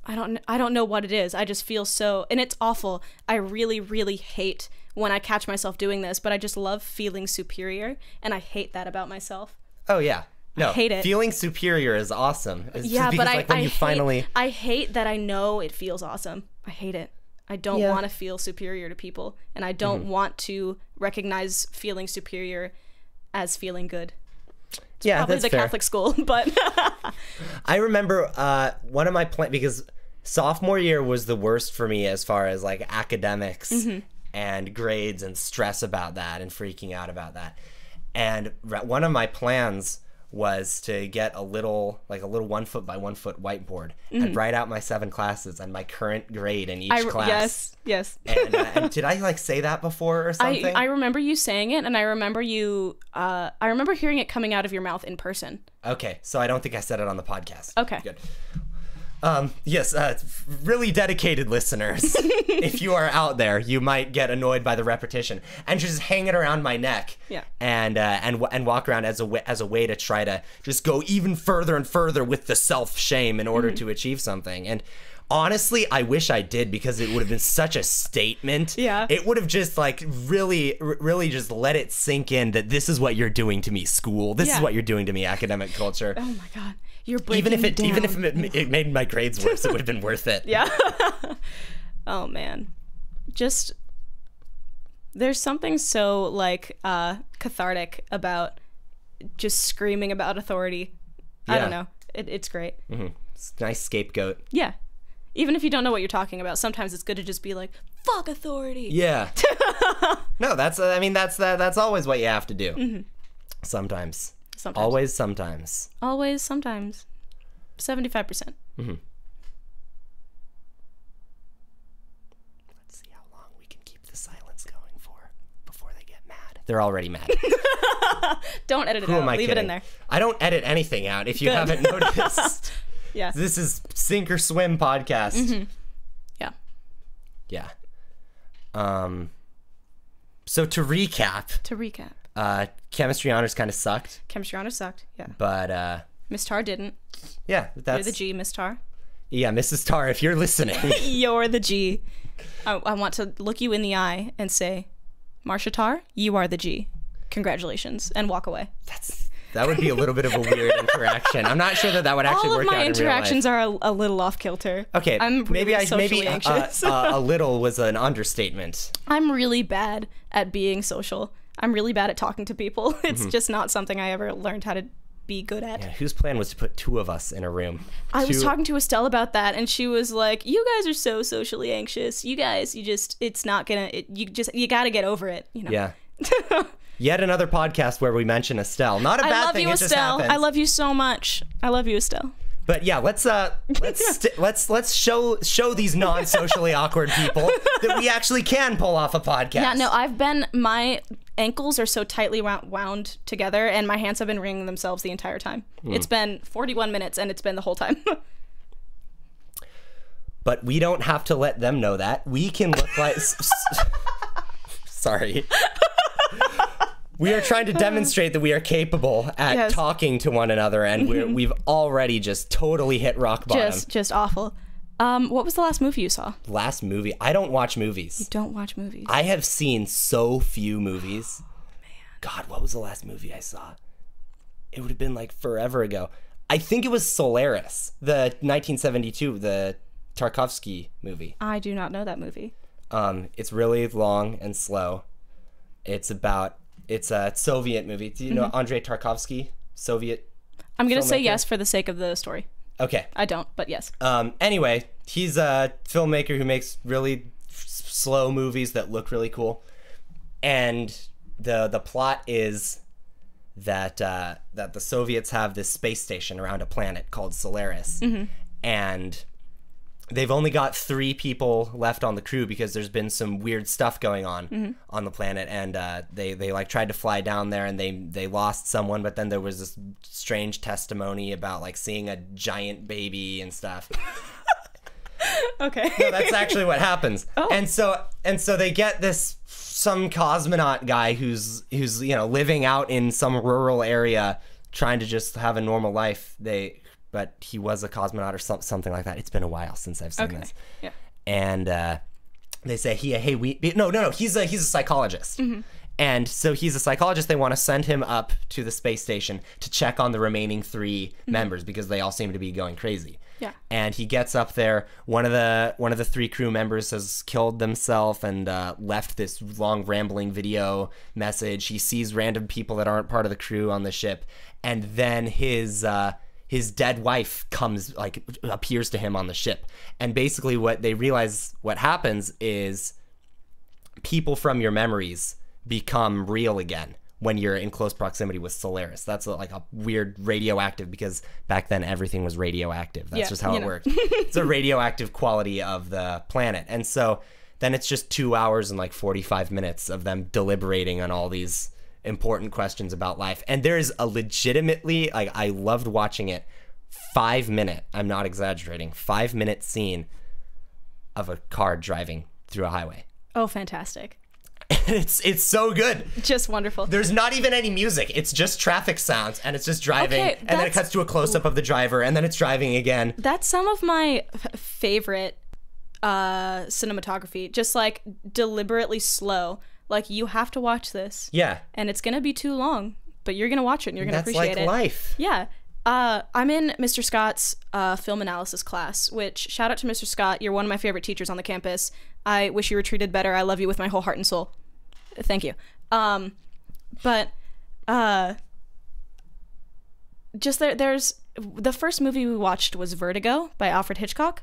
I don't I don't know what it is. I just feel so and it's awful. I really really hate when I catch myself doing this, but I just love feeling superior and I hate that about myself. oh yeah no hate it. feeling superior is awesome it's Yeah, because, but I like when I you hate, finally I hate that I know it feels awesome. I hate it. I don't Yeah. want to feel superior to people and I don't Mm-hmm. want to recognize feeling superior as feeling good. yeah Probably that's the fair. Catholic school, (laughs) but I remember uh, one of my plan because sophomore year was the worst for me as far as like academics Mm-hmm. and grades and stress about that and freaking out about that. And one of my plans was to get a little like a little one foot by one foot whiteboard and write out my seven classes and my current grade in each Mm-hmm. I class. yes, yes. And, uh, and did I like say that before or (laughs) I, something? I remember you saying it and I remember you uh I remember hearing it coming out of your mouth in person. Okay, so I don't think I said it on the podcast. Okay. Good. Um, yes, uh, really dedicated listeners. (laughs) if you are out there, you might get annoyed by the repetition and just hang it around my neck. Yeah. And uh, and and walk around as a way, as a way to try to just go even further and further with the self shame in order to achieve something. And Honestly, I wish I did because it would have been such a statement. Yeah. It would have just like really, really just let it sink in that this is what you're doing to me, school. This is what you're doing to me, academic culture. Oh my god, you're even if it, down. even if it, it made my grades worse, it would have been worth it. (laughs) Yeah. (laughs) oh man. Just there's something so like uh cathartic about just screaming about authority. I don't know. It, it's great. It's a nice scapegoat. Yeah. Even if you don't know what you're talking about, sometimes it's good to just be like, fuck authority. Yeah. (laughs) no, that's. I mean, that's that. That's always what you have to do. Sometimes. Sometimes. Always. Sometimes. Always, sometimes. 75%. Let's see how long we can keep the silence going for before they get mad. They're already mad. (laughs) Don't edit it Who out. am I Leave kidding? it in there. I don't edit anything out. If you Good. haven't noticed, (laughs) Yeah. this is sink or swim podcast. Yeah. Yeah. Um. So to recap, To recap, uh, chemistry honors kind of sucked, chemistry honors sucked. Yeah. but uh, Miss Tar didn't. yeah, You're the G, Miss Tar. yeah, Mrs. Tar, if you're listening, (laughs) You're the G. I, I want to look you in the eye and say, Marsha Tar, you are the G. Congratulations, and walk away. that's that would be a little bit of a weird (laughs) interaction. I'm not sure that that would actually All work of my out in interactions are a, a little off kilter. Okay, I'm really maybe I maybe uh, anxious. uh, a (laughs) little was an understatement. I'm really bad at being social. I'm really bad at talking to people. (laughs) It's Mm-hmm. just not something I ever learned how to be good at. Yeah, whose plan was to put two of us in a room? I was talking to Estelle about that, and she was like, "You guys are so socially anxious. You guys, you just, it's not gonna. It, you just, you got to get over it. You know." Yeah. (laughs) Yet another podcast where we mention Estelle. Not a I bad love thing. you, it Estelle. I love you so much. I love you, Estelle. But yeah, let's uh let's (laughs) st- let's let's show show these non-socially (laughs) awkward people that we actually can pull off a podcast. Yeah, no, I've been my ankles are so tightly wound, wound together, and my hands have been wringing themselves the entire time. Hmm. It's been 41 minutes, and it's been the whole time. (laughs) But we don't have to let them know that. We can look like Sorry. We are trying to demonstrate that we are capable at Yes. Talking to one another, and we're, (laughs) we've already just totally hit rock bottom. just, just awful. Um, what was the last movie you saw? Last movie, I don't watch movies. You don't watch movies. I have seen so few movies. God, what was the last movie I saw? It would have been like forever ago. I think it was Solaris, the 1972, the Tarkovsky movie. I do not know that movie. Um, it's really long and slow. It's about it's a Soviet movie. Do you know Andrei Tarkovsky? Soviet. I'm gonna say Filmmaker? yes for the sake of the story. Okay. I don't, but yes. Um, anyway, he's a filmmaker who makes really s- slow movies that look really cool, and the the plot is that uh, that the Soviets have this space station around a planet called Solaris, and they've only got three people left on the crew because there's been some weird stuff going on on the planet and uh, they they like tried to fly down there and they they lost someone but then there was this strange testimony about like seeing a giant baby and stuff (laughs) Okay. no, that's actually what happens. (laughs) And so and so they get this some cosmonaut guy who's who's you know living out in some rural area trying to just have a normal life. They but he was a cosmonaut or some, something like that. It's been a while since I've seen okay. this. Yeah. And uh, they say he hey we no no no he's a he's a psychologist. Mm-hmm. And so he's a psychologist. They want to send him up to the space station to check on the remaining 3 members because they all seem to be going crazy Yeah. and he gets up there one of the one of the three crew members has killed themselves and uh, left this long rambling video message he sees random people that aren't part of the crew on the ship and then his uh, his dead wife comes like appears to him on the ship and basically what they realize what happens is people from your memories become real again when you're in close proximity with Solaris. That's like a weird radioactive because back then everything was radioactive. That's Yeah, just how it know. worked. it's a radioactive quality of the planet. And so then it's just 2 hours and like 45 minutes of them deliberating on all these important questions about life. And there's a legitimately like I loved watching it 5 minute, I'm not exaggerating, 5 minute scene of a car driving through a highway. Oh, fantastic. (laughs) it's it's so good. Just wonderful. There's not even any music. It's just traffic sounds and it's just driving Okay, and then it cuts to a close up of the driver and then it's driving again. That's some of my f- favorite uh cinematography. Just like deliberately slow. Like you have to watch this. Yeah. And it's gonna be too long. But you're gonna watch it and you're gonna That's appreciate like it. life. Yeah. Uh, I'm in Mr. Scott's uh, film analysis class, which shout out to Mr. Scott. You're one of my favorite teachers on the campus. I wish you were treated better. I love you with my whole heart and soul. Thank you. Um, but uh, just there, there's the first movie we watched was Vertigo by Alfred Hitchcock.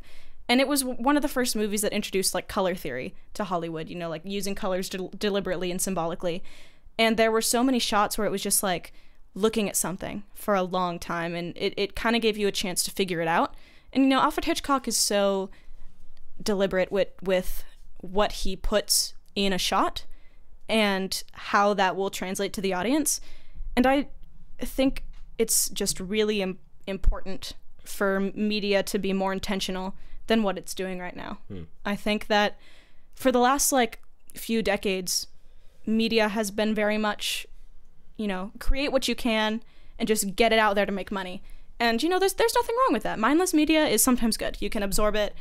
And it was one of the first movies that introduced like color theory to Hollywood, you know, like using colors del- deliberately and symbolically. And there were so many shots where it was just like looking at something for a long time and it, it kind of gave you a chance to figure it out. And you know, Alfred Hitchcock is so deliberate with with what he puts in a shot and how that will translate to the audience. And I think it's just really Im- important for media to be more intentional than what it's doing right now. Hmm. I think that for the last like few decades, media has been very much, you know, create what you can and just get it out there to make money. And you know, there's there's nothing wrong with that. Mindless media is sometimes good. You can absorb it,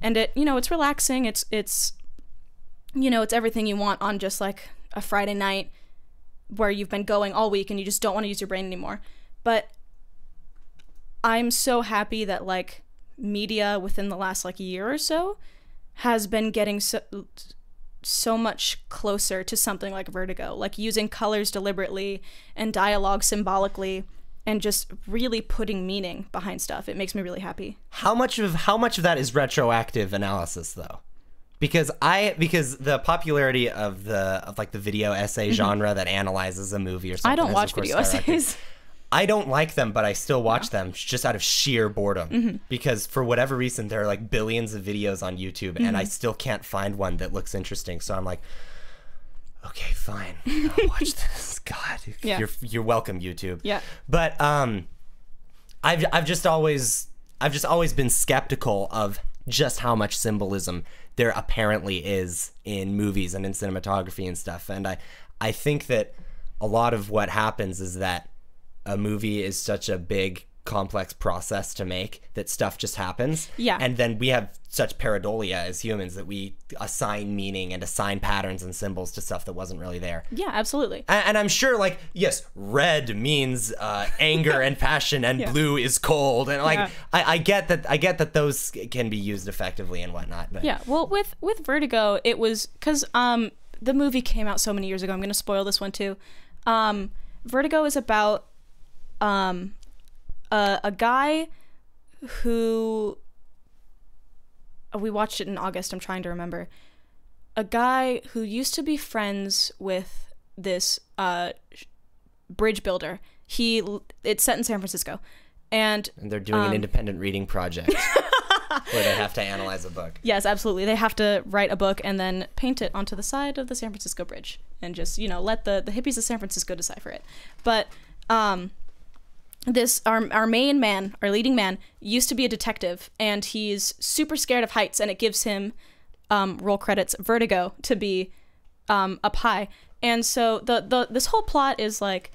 and it you know it's relaxing. It's it's you know it's everything you want on just like a Friday night where you've been going all week and you just don't want to use your brain anymore. But I'm so happy that like media within the last like year or so has been getting so so much closer to something like Vertigo, like using colors deliberately and dialogue symbolically and just really putting meaning behind stuff. It makes me really happy. How much of how much of that is retroactive analysis though? Because I because the popularity of the of like the video essay genre that analyzes a movie or something. Mm-hmm. I don't watch video essays. I don't like them, but I still watch them just out of sheer boredom. Mm-hmm. Because for whatever reason, there are like billions of videos on YouTube, and Mm-hmm. I still can't find one that looks interesting. So I'm like, okay, fine, (laughs) I'll watch this. (laughs) God, Yeah. you're you're welcome, YouTube. Yeah. But um, I've I've just always I've just always been skeptical of just how much symbolism there apparently is in movies and in cinematography and stuff. And I I think that a lot of what happens is that a movie is such a big complex process to make that stuff just happens. Yeah. And then we have such pareidolia as humans that we assign meaning and assign patterns and symbols to stuff that wasn't really there. Yeah, absolutely. And, and I'm sure, like, yes, red means uh, anger and (laughs) passion, and Yeah. blue is cold, and like, Yeah. I, I get that. I get that those can be used effectively and whatnot. But Yeah, well, with with Vertigo, it was because um the movie came out so many years ago. I'm gonna spoil this one too. Um, Vertigo is about um a a guy who we watched it in August. I'm trying to remember a guy who used to be friends with this uh bridge builder. He it's set in San Francisco, and and they're doing Um, an independent reading project (laughs) where they have to analyze a book. Yes, absolutely. They have to write a book and then paint it onto the side of the San Francisco Bridge and just, you know, let the, the hippies of San Francisco decipher it. But um this our our main man, our leading man, used to be a detective and he's super scared of heights and it gives him um roll credits vertigo to be um up high. And so the the this whole plot is like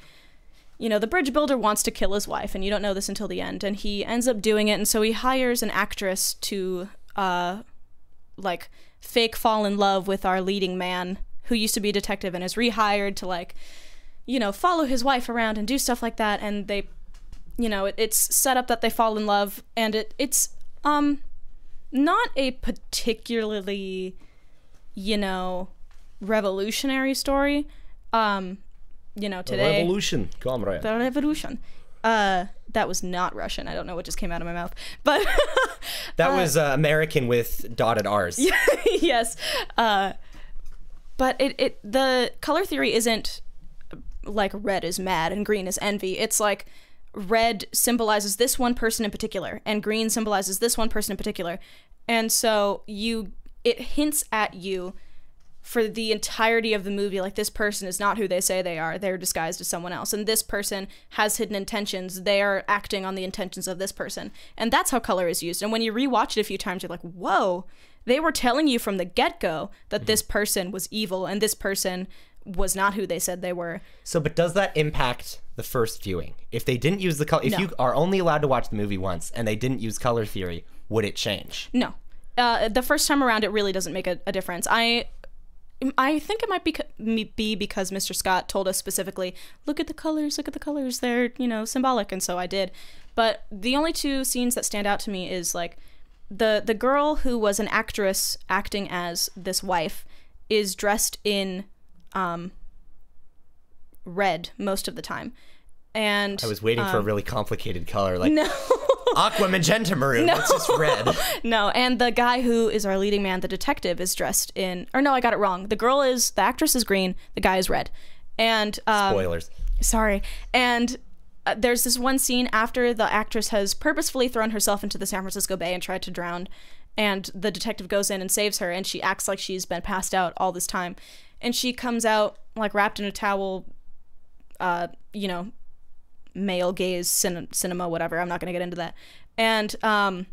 you know, the bridge builder wants to kill his wife, and you don't know this until the end. And he ends up doing it, and so he hires an actress to, uh, like, fake fall in love with our leading man, who used to be a detective and is rehired to, like, you know, follow his wife around and do stuff like that. And they, you know, it, it's set up that they fall in love, and it it's um not a particularly, you know, revolutionary story. Um, you know, today Revolution, comrade. the revolution. Uh, that was not Russian. I don't know what just came out of my mouth, (laughs) but (laughs) that was uh, American with dotted R's. (laughs) yes. Uh, but it, it the color theory isn't like red is mad and green is envy. It's like red symbolizes this one person in particular, and green symbolizes this one person in particular, and so you it hints at you for the entirety of the movie like this person is not who they say they are they're disguised as someone else. And this person has hidden intentions they are acting on the intentions of this person. And that's how color is used. And when you rewatch it a few times you're like whoa they were telling you from the get-go that mm-hmm. this person was evil and this person was not who they said they were So, but does that impact the first viewing? If they didn't use the color, if No. you are only allowed to watch the movie once and they didn't use color theory, would it change? no uh, the first time around, it really doesn't make a, a difference. I I think it might be be because Mr. Scott told us specifically, look at the colors, look at the colors, they're, you know, symbolic, and so I did. But the only two scenes that stand out to me is like the the girl who was an actress acting as this wife is dressed in um red most of the time. And I was waiting for a really complicated color, like Um, no (laughs) aqua magenta maroon. No. It's just red. (laughs) No, and the guy who is our leading man, the detective, is dressed in. Or no, I got it wrong. The girl is the actress is green. The guy is red. And um, Spoilers. sorry. And uh, there's this one scene after the actress has purposefully thrown herself into the San Francisco Bay and tried to drown, and the detective goes in and saves her, and she acts like she's been passed out all this time, and she comes out like wrapped in a towel. Uh, you know, male gaze cin- cinema, whatever. I'm not gonna get into that. And um,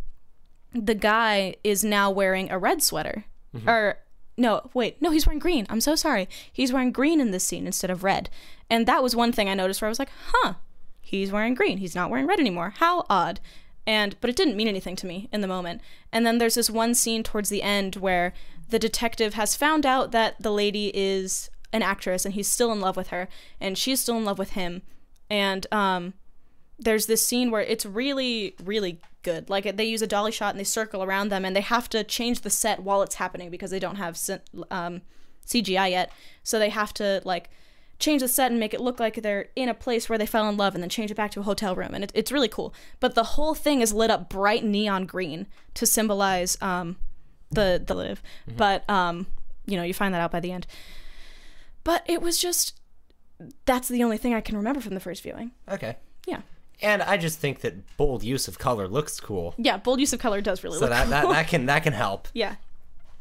the guy is now wearing a red sweater. Or no, wait, no, he's wearing green. I'm so sorry. He's wearing green in this scene instead of red. And that was one thing I noticed where I was like, huh, he's wearing green. He's not wearing red anymore. How odd. And but it didn't mean anything to me in the moment. And then there's this one scene towards the end where the detective has found out that the lady is an actress and he's still in love with her and she's still in love with him. And um there's this scene where it's really really good. Like they use a dolly shot and they circle around them and they have to change the set while it's happening because they don't have um, cgi yet. So they have to like change the set and make it look like they're in a place where they fell in love and then change it back to a hotel room. And it, it's really cool. But the whole thing is lit up bright neon green to symbolize um, the the live but um, you know you find that out by the end but it was just that's the only thing i can remember from the first viewing Okay. yeah And I just think that bold use of color looks cool. Yeah, bold use of color does really So look that, that, that can that can help. (laughs) yeah.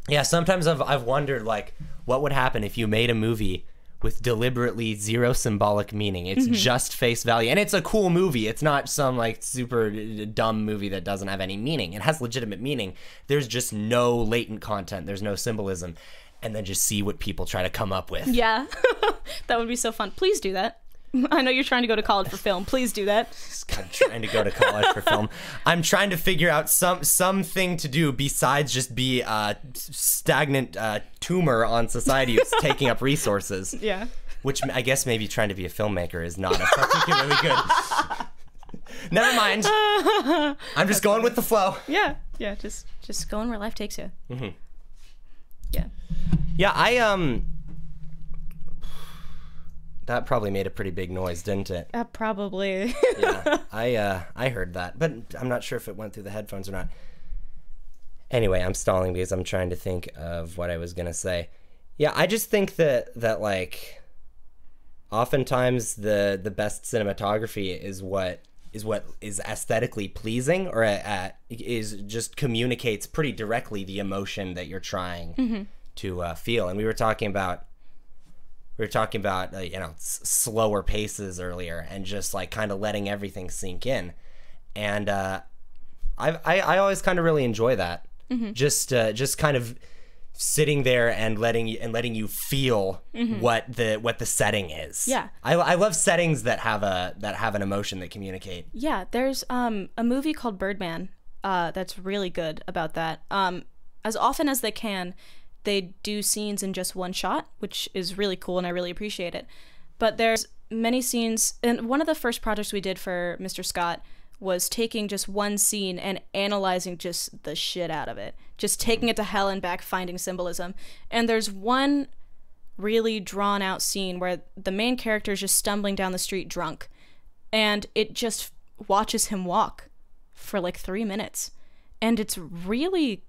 Yeah, sometimes I've I've wondered like what would happen if you made a movie with deliberately zero symbolic meaning. It's Mm-hmm. just face value. And it's a cool movie. It's not some like super dumb movie that doesn't have any meaning. It has legitimate meaning. There's just no latent content. There's no symbolism. And then just see what people try to come up with. Yeah. (laughs) that would be so fun. Please do that. (laughs) I know you're trying to go to college for film. Please do that. I'm trying to go to college for film. (laughs) I'm trying to figure out some something to do besides just be a stagnant uh, tumor on society who's (laughs) taking up resources. Yeah. Which I guess maybe trying to be a filmmaker is not a particularly good. Never mind. I'm just going with the flow. Yeah. Yeah. Just just going where life takes you. Mm-hmm. Yeah. Yeah, I um. That probably made a pretty big noise, didn't it? Uh, probably. yeah, (laughs) I uh, I heard that, but I'm not sure if it went through the headphones or not. Anyway, I'm stalling because I'm trying to think of what I was gonna say. Yeah, I just think that that like, oftentimes the the best cinematography is what is what is aesthetically pleasing or uh, is just communicates pretty directly the emotion that you're trying to uh, feel. And we were talking about we were talking about uh, you know s- slower paces earlier and just like kind of letting everything sink in and uh i i always kind of really enjoy that just uh, just kind of sitting there and letting you and letting you feel what the what the setting is Yeah. I, I love settings that have a that have an emotion that communicate yeah. There's um a movie called Birdman. Uh, that's really good about that. Um, as often as they can, they do scenes in just one shot, which is really cool and I really appreciate it. But there's many scenes, and one of the first projects we did for Mr. Scott was taking just one scene and analyzing just the shit out of it, just taking it to hell and back, finding symbolism. And there's one really drawn out scene where the main character is just stumbling down the street drunk, and it just watches him walk for like three minutes. And it's really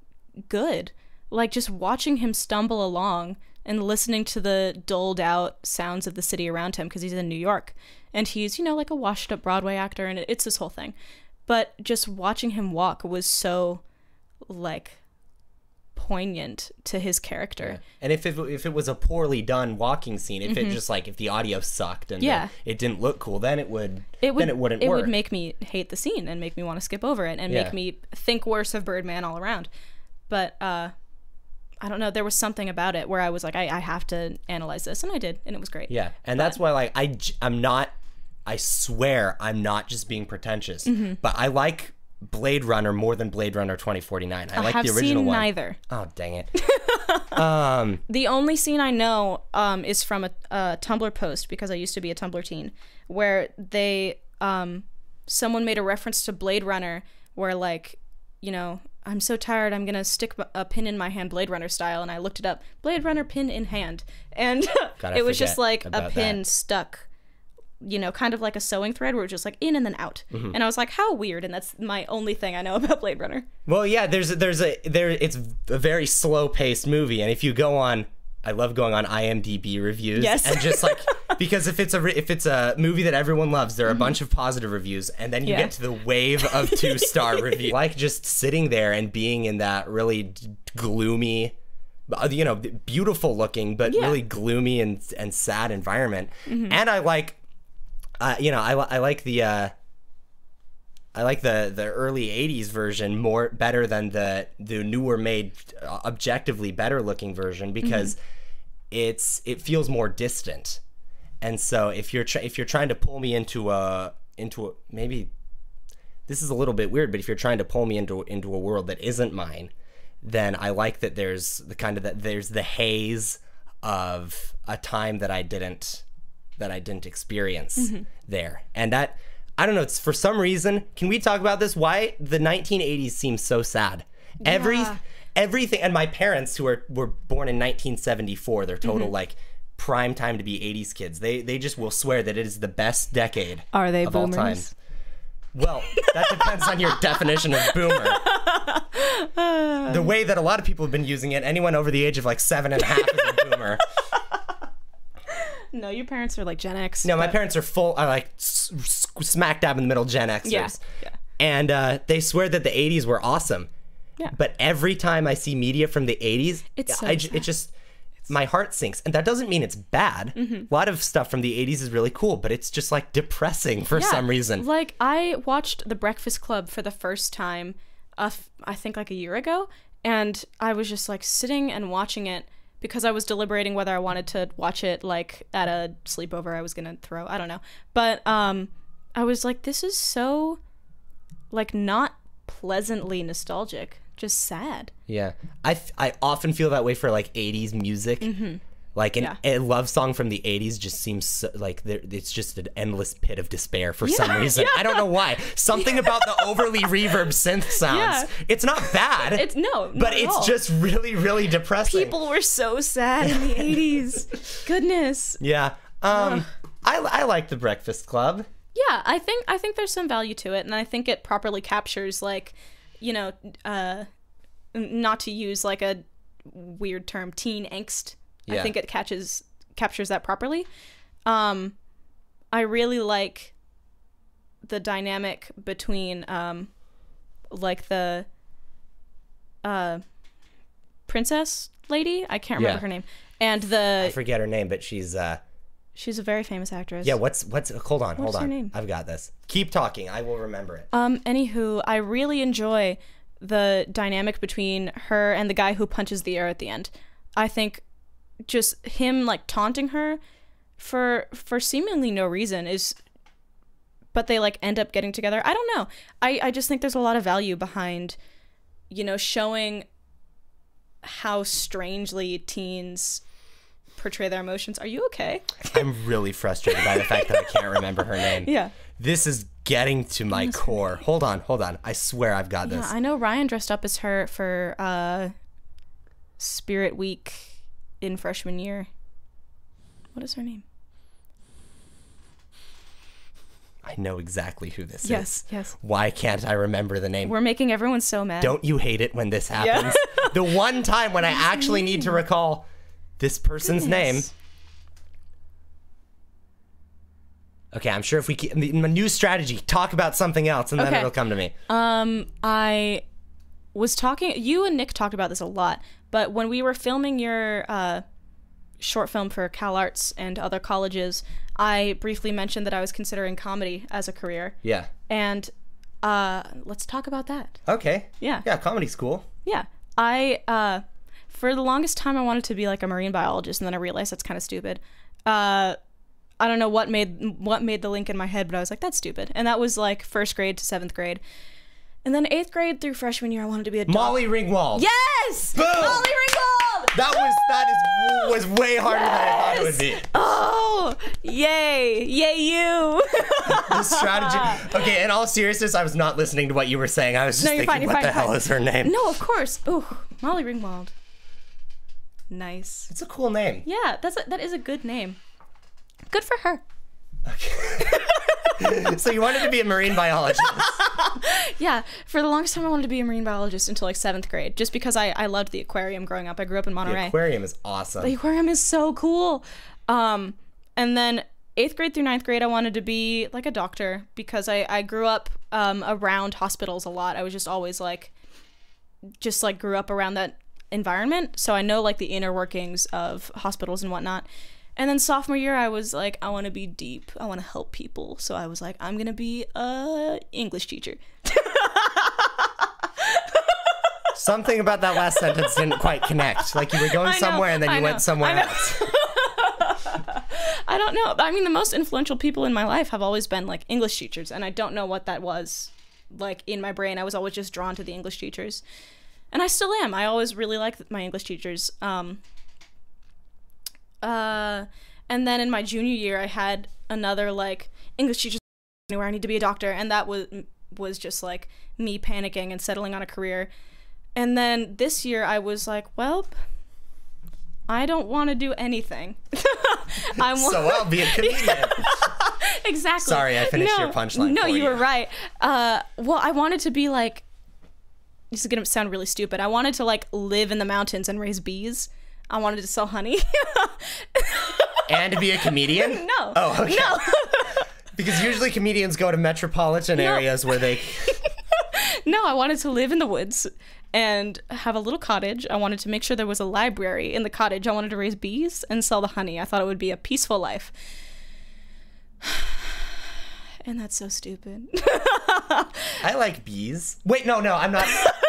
good. Like just watching him stumble along and listening to the doled out sounds of the city around him because he's in New York. And he's, you know, like a washed up Broadway actor and it's this whole thing. But just watching him walk was so like poignant to his character. and if it, if it was a poorly done walking scene if it just like if the audio sucked and Mm-hmm. Yeah. the- it didn't look cool then it would It would then it wouldn't work. it work would make me hate the scene and make me want to skip over it and Yeah. make me think worse of Birdman all around. But uh I don't know, there was something about it where I was like, I, I have to analyze this and I did, and it was great. Yeah, and that's why like I I'm not I swear I'm not just being pretentious, Mm-hmm. but I like Blade Runner more than Blade Runner 2049. I, I like have the original seen one. neither. Oh dang it! (laughs) um, The only scene I know um, is from a, a Tumblr post because I used to be a Tumblr teen, where they um, someone made a reference to Blade Runner, where like, you know, I'm so tired, I'm gonna stick a pin in my hand, Blade Runner style, and I looked it up, Blade Runner pin in hand, and (laughs) it was just like a pin that. stuck. You know, kind of like a sewing thread where it's just like in and then out. Mm-hmm. And I was like, how weird. And that's my only thing I know (laughs) about Blade Runner. well, yeah. There's there's a there. It's a very slow paced movie, and if you go on, I love going on IMDb reviews. Yes. And just like (laughs) because if it's a if it's a movie that everyone loves, there are a bunch of positive reviews, and then you Mm-hmm. Yeah. get to the wave of (laughs) two star reviews. (laughs) Like just sitting there and being in that really gloomy. uh, You know, beautiful looking, but Yeah. really gloomy and and sad environment. Mm-hmm. And I like, uh, you know, I, I like the uh, I like the the early '80s version more better than the the newer made, uh, objectively better looking version because it's it feels more distant. And so if you're try if you're trying to pull me into a into a, maybe this is a little bit weird, but if you're trying to pull me into into a world that isn't mine, then I like that there's the kind of that there's the haze of a time that I didn't that I didn't experience there. And that I don't know, it's for some reason, can we talk about this why the 1980s seems so sad? Every everything and my parents who are were born in 1974, they're total mm-hmm. like prime time to be 80s kids. They they just will swear that it is the best decade Are they of all time. boomers? Well, that depends on your definition of boomer. (laughs) The way that a lot of people have been using it, anyone over the age of like seven and a half is a boomer. No, your parents are like Gen X. No, my but- parents are full, are like s- s- smack dab in the middle Gen Xers. Yeah. Yeah. And uh, they swear that the 80s were awesome. Yeah. But every time I see media from the 80s, It's so I, it just, my heart sinks. And that doesn't mean it's bad. Mm-hmm. A lot of stuff from the 80s is really cool, but it's just like depressing for Yeah, some reason. Like I watched The Breakfast Club for the first time, uh, f- I think like a year ago, and I was just like sitting and watching it because I was deliberating whether I wanted to watch it like at a sleepover I was gonna throw. I don't know, but um, I was like, this is so like not pleasantly nostalgic, just sad. Yeah, I, f- I often feel that way for like '80s music. Like an. Yeah. a love song from the '80s just seems so, like it's just an endless pit of despair for some Yeah, reason. I don't know why. Something about the overly (laughs) reverb synth sounds. Yeah. It's not bad. It's no, but it's all. just really, really depressing. people were so sad in the (laughs) '80s. Goodness. yeah. Um, I I like the Breakfast Club. yeah i think i think there's some value to it and i think it properly captures like you know uh not to use like a weird term teen angst i think it catches captures that properly um i really like the dynamic between um like the uh princess lady i can't remember Yeah. her name and the I forget her name, but she's uh she's a very famous actress yeah. What's what's hold on, hold What's her on. name? I've got this. Keep talking. I will remember it. Um, anywho, I really enjoy the dynamic between her and the guy who punches the air at the end. I think just him like taunting her for for seemingly no reason is but they like end up getting together. I don't know. I I just think there's a lot of value behind you know showing how strangely teens portray their emotions. Are you okay? (laughs) I'm really frustrated by the fact that I can't remember her name. Yeah. This is getting to my core. Hold on, hold on. I swear I've got this. Yeah, I know Ryan dressed up as her for uh, Spirit Week in freshman year. What is her name? I know exactly who this Yes, is. yes. Yes. Why can't I remember the name? We're making everyone so mad. Don't you hate it when this happens? (laughs) the one time when I actually need to recall this person's name. Okay, I'm sure if we keep my new strategy, talk about something else, and then Okay. it'll come to me. Um, I was talking. You and Nick talked about this a lot, but when we were filming your uh, short film for CalArts and other colleges, I briefly mentioned that I was considering comedy as a career, Yeah. and uh, let's talk about that. Okay. Yeah. Yeah, comedy's cool. Yeah. I uh for the longest time I wanted to be like a marine biologist and then I realized that's kind of stupid. Uh I don't know what made what made the link in my head, but I was like that's stupid. And that was like first grade to 7th grade. And then eighth grade through freshman year, I wanted to be a. Molly Ringwald. Yes! Boom! Molly Ringwald! That was that is was way harder than I thought it would be. Oh, yay. Yay, you. (laughs) The strategy. (laughs) Okay, in all seriousness, I was not listening to what you were saying. I was just No, thinking, fine, what fine, the hell fine. is her name? no, of course. Ooh, Molly Ringwald. Nice. It's a cool name. Yeah, that's a, that is a good name. Good for her. (laughs) so you wanted to be a marine biologist. (laughs) Yeah, for the longest time, I wanted to be a marine biologist until like seventh grade, just because I, I loved the aquarium growing up. I grew up in The Monterey. aquarium is awesome. the aquarium is so cool. Um, and then eighth grade through ninth grade, I wanted to be like a doctor because I, I grew up um, around hospitals a lot. I was just always like, just like grew up around that environment. So I know like the inner workings of hospitals and whatnot. And then sophomore year, I was like, I want to be deep. I want to help people. So I was like, I'm gonna be a English teacher. (laughs) Something about that last sentence didn't quite connect. Like you were going know, somewhere and then you went somewhere else. (laughs) I don't know. I mean, the most influential people in my life have always been like English teachers, and I don't know what that was like in my brain. I was always just drawn to the English teachers, and I still am. I always really like my English teachers. Um, uh, and then in my junior year, I had another like English teacher where I need to be a doctor, and that was was just like me panicking and settling on a career. And then this year, I was like, well. I don't want to do anything. (laughs) I want So I'll be a (laughs) comedian. (laughs) exactly. Sorry, I finished no, your punchline No, you you. were right. Uh, well, I wanted to be like. This is gonna sound really stupid. I wanted to like live in the mountains and raise bees. I wanted to sell honey. (laughs) and be a comedian? (laughs) no. Oh, okay. No. (laughs) Because usually comedians go to metropolitan areas where they no, I wanted to live in the woods and have a little cottage. I wanted to make sure there was a library in the cottage. I wanted to raise bees and sell the honey. I thought it would be a peaceful life. And that's so stupid. (laughs) I like bees. Wait, no, no, I'm not.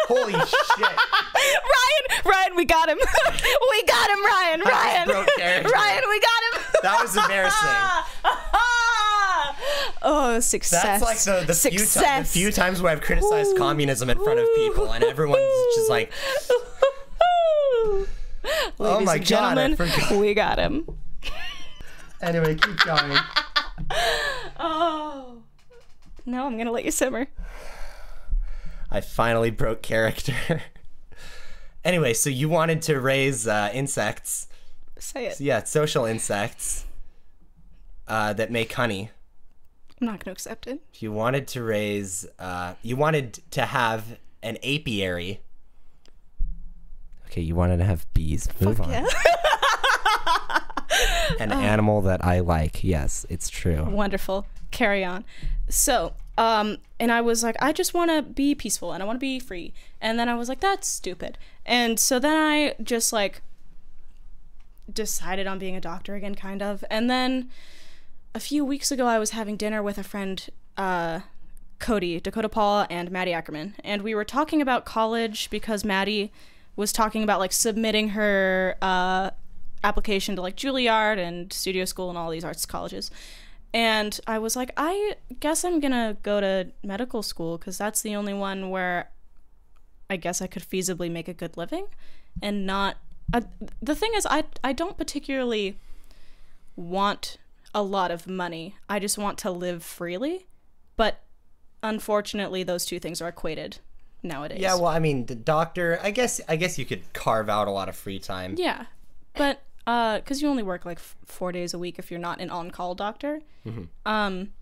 Holy (laughs) shit. Ryan, Ryan, we got him. (laughs) we got him, Ryan. Ryan. Ryan, we got him. That was embarrassing. oh, success. That's like the, the, few, ti- the few times where I've criticized communism in front of people and everyone's just like, Ladies Oh my and gentlemen, forgot. we got him. anyway, keep going. Oh. No, I'm gonna let you simmer. I finally broke character. (laughs) anyway, so you wanted to raise uh, insects. Say it. Yeah, social insects uh, that make honey. I'm not gonna accept it. You wanted to raise, uh, you wanted to have an apiary. Okay, you wanted to have bees. Move on. Yeah. (laughs) An animal that I like. Yes, it's true. Wonderful. Carry on. So, um, and I was like, I just want to be peaceful and I want to be free. And then I was like, that's stupid. And so then I just like decided on being a doctor again, kind of. And then a few weeks ago, I was having dinner with a friend, uh, Cody, Dakota Paul, and Maddie Ackerman. And we were talking about college because Maddie was talking about like submitting her uh, application to like Juilliard and studio school and all these arts colleges. And I was like, I guess I'm gonna go to medical school because that's the only one where I guess I could feasibly make a good living and not. Uh, the thing is, I, I don't particularly want a lot of money. I just want to live freely. But unfortunately, those two things are equated nowadays. Yeah, well, I mean, the doctor. I guess. I guess you could carve out a lot of free time. Yeah, but uh, because you only work like f- four days a week if you're not an on-call doctor. Um,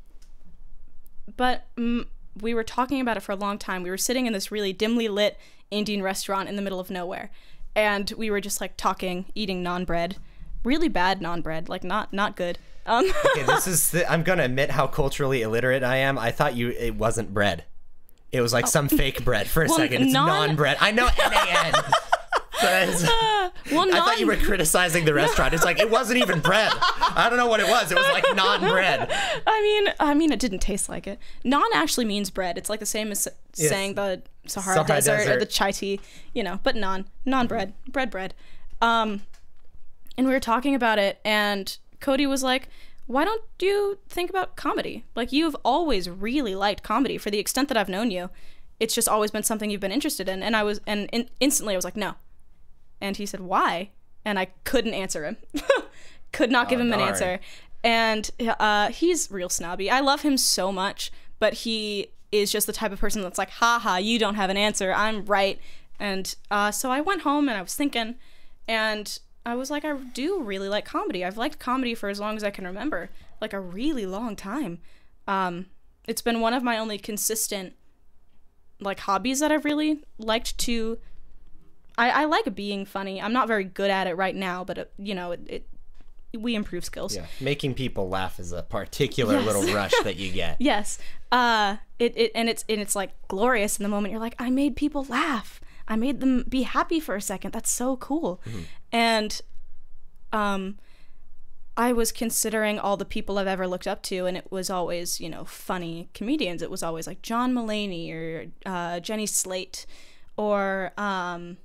but mm, we were talking about it for a long time. We were sitting in this really dimly lit Indian restaurant in the middle of nowhere, and we were just like talking, eating naan bread, really bad naan bread, like not not good. Um, Okay, this (laughs) is. The, I'm gonna admit how culturally illiterate I am. I thought you. It wasn't bread. It was like some fake bread. For a (laughs) Well, second, it's non- non bread. I know N A N. (laughs) But (laughs) well, I thought you were criticizing the restaurant. It's like it wasn't even bread. I don't know what it was. It was like non-bread. I mean, I mean, it didn't taste like it. Naan actually means bread. It's like the same as saying the Sahara, Sahara Desert, or the chai tea, you know. But non, naan bread, bread, bread. Um, and we were talking about it, and Cody was like, "Why don't you think about comedy? Like you've always really liked comedy for the extent that I've known you, it's just always been something you've been interested in. And I was, and in, instantly I was like, no. And he said, why? And I couldn't answer him. (laughs) Could not give him an answer. And uh, he's real snobby. I love him so much, but he is just the type of person that's like, haha, you don't have an answer. I'm right. And uh, so I went home and I was thinking, and I was like, I do really like comedy. I've liked comedy for as long as I can remember, like a really long time. Um, it's been one of my only consistent like hobbies that I've really liked to. I, I like being funny. I'm not very good at it right now, but it, you know, it, it we improve skills. Yeah, making people laugh is a particular Yes. little rush that you get. (laughs) Yes. Uh it, it and it's and it's like glorious in the moment you're like, I made people laugh. I made them be happy for a second. That's so cool. And um I was considering all the people I've ever looked up to, and it was always, you know, funny comedians. It was always like John Mulaney or uh, Jenny Slate or, um,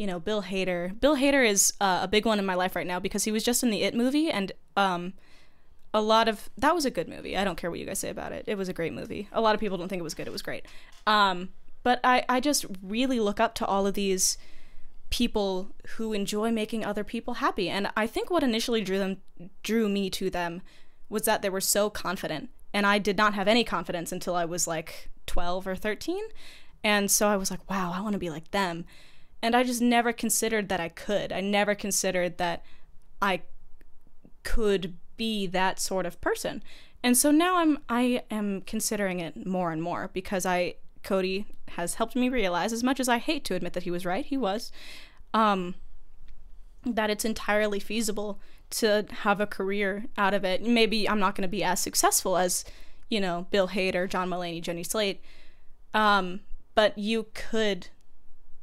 you know, Bill Hader. Bill Hader is uh, a big one in my life right now because he was just in the It movie, and um, a lot of that was a good movie. I don't care what you guys say about it. It was a great movie. A lot of people don't think it was good. It was great. Um, but I, I just really look up to all of these people who enjoy making other people happy. And I think what initially drew them drew me to them was that they were so confident. And I did not have any confidence until I was like 12 or 13. And so I was like, wow, I want to be like them. And I just never considered that I could. I never considered that I could be that sort of person. And so now I'm I am considering it more and more because I Cody has helped me realize as much as I hate to admit that he was right, he was um that it's entirely feasible to have a career out of it. Maybe I'm not going to be as successful as, you know, Bill Hader, John Mulaney, Jenny Slate. Um, but you could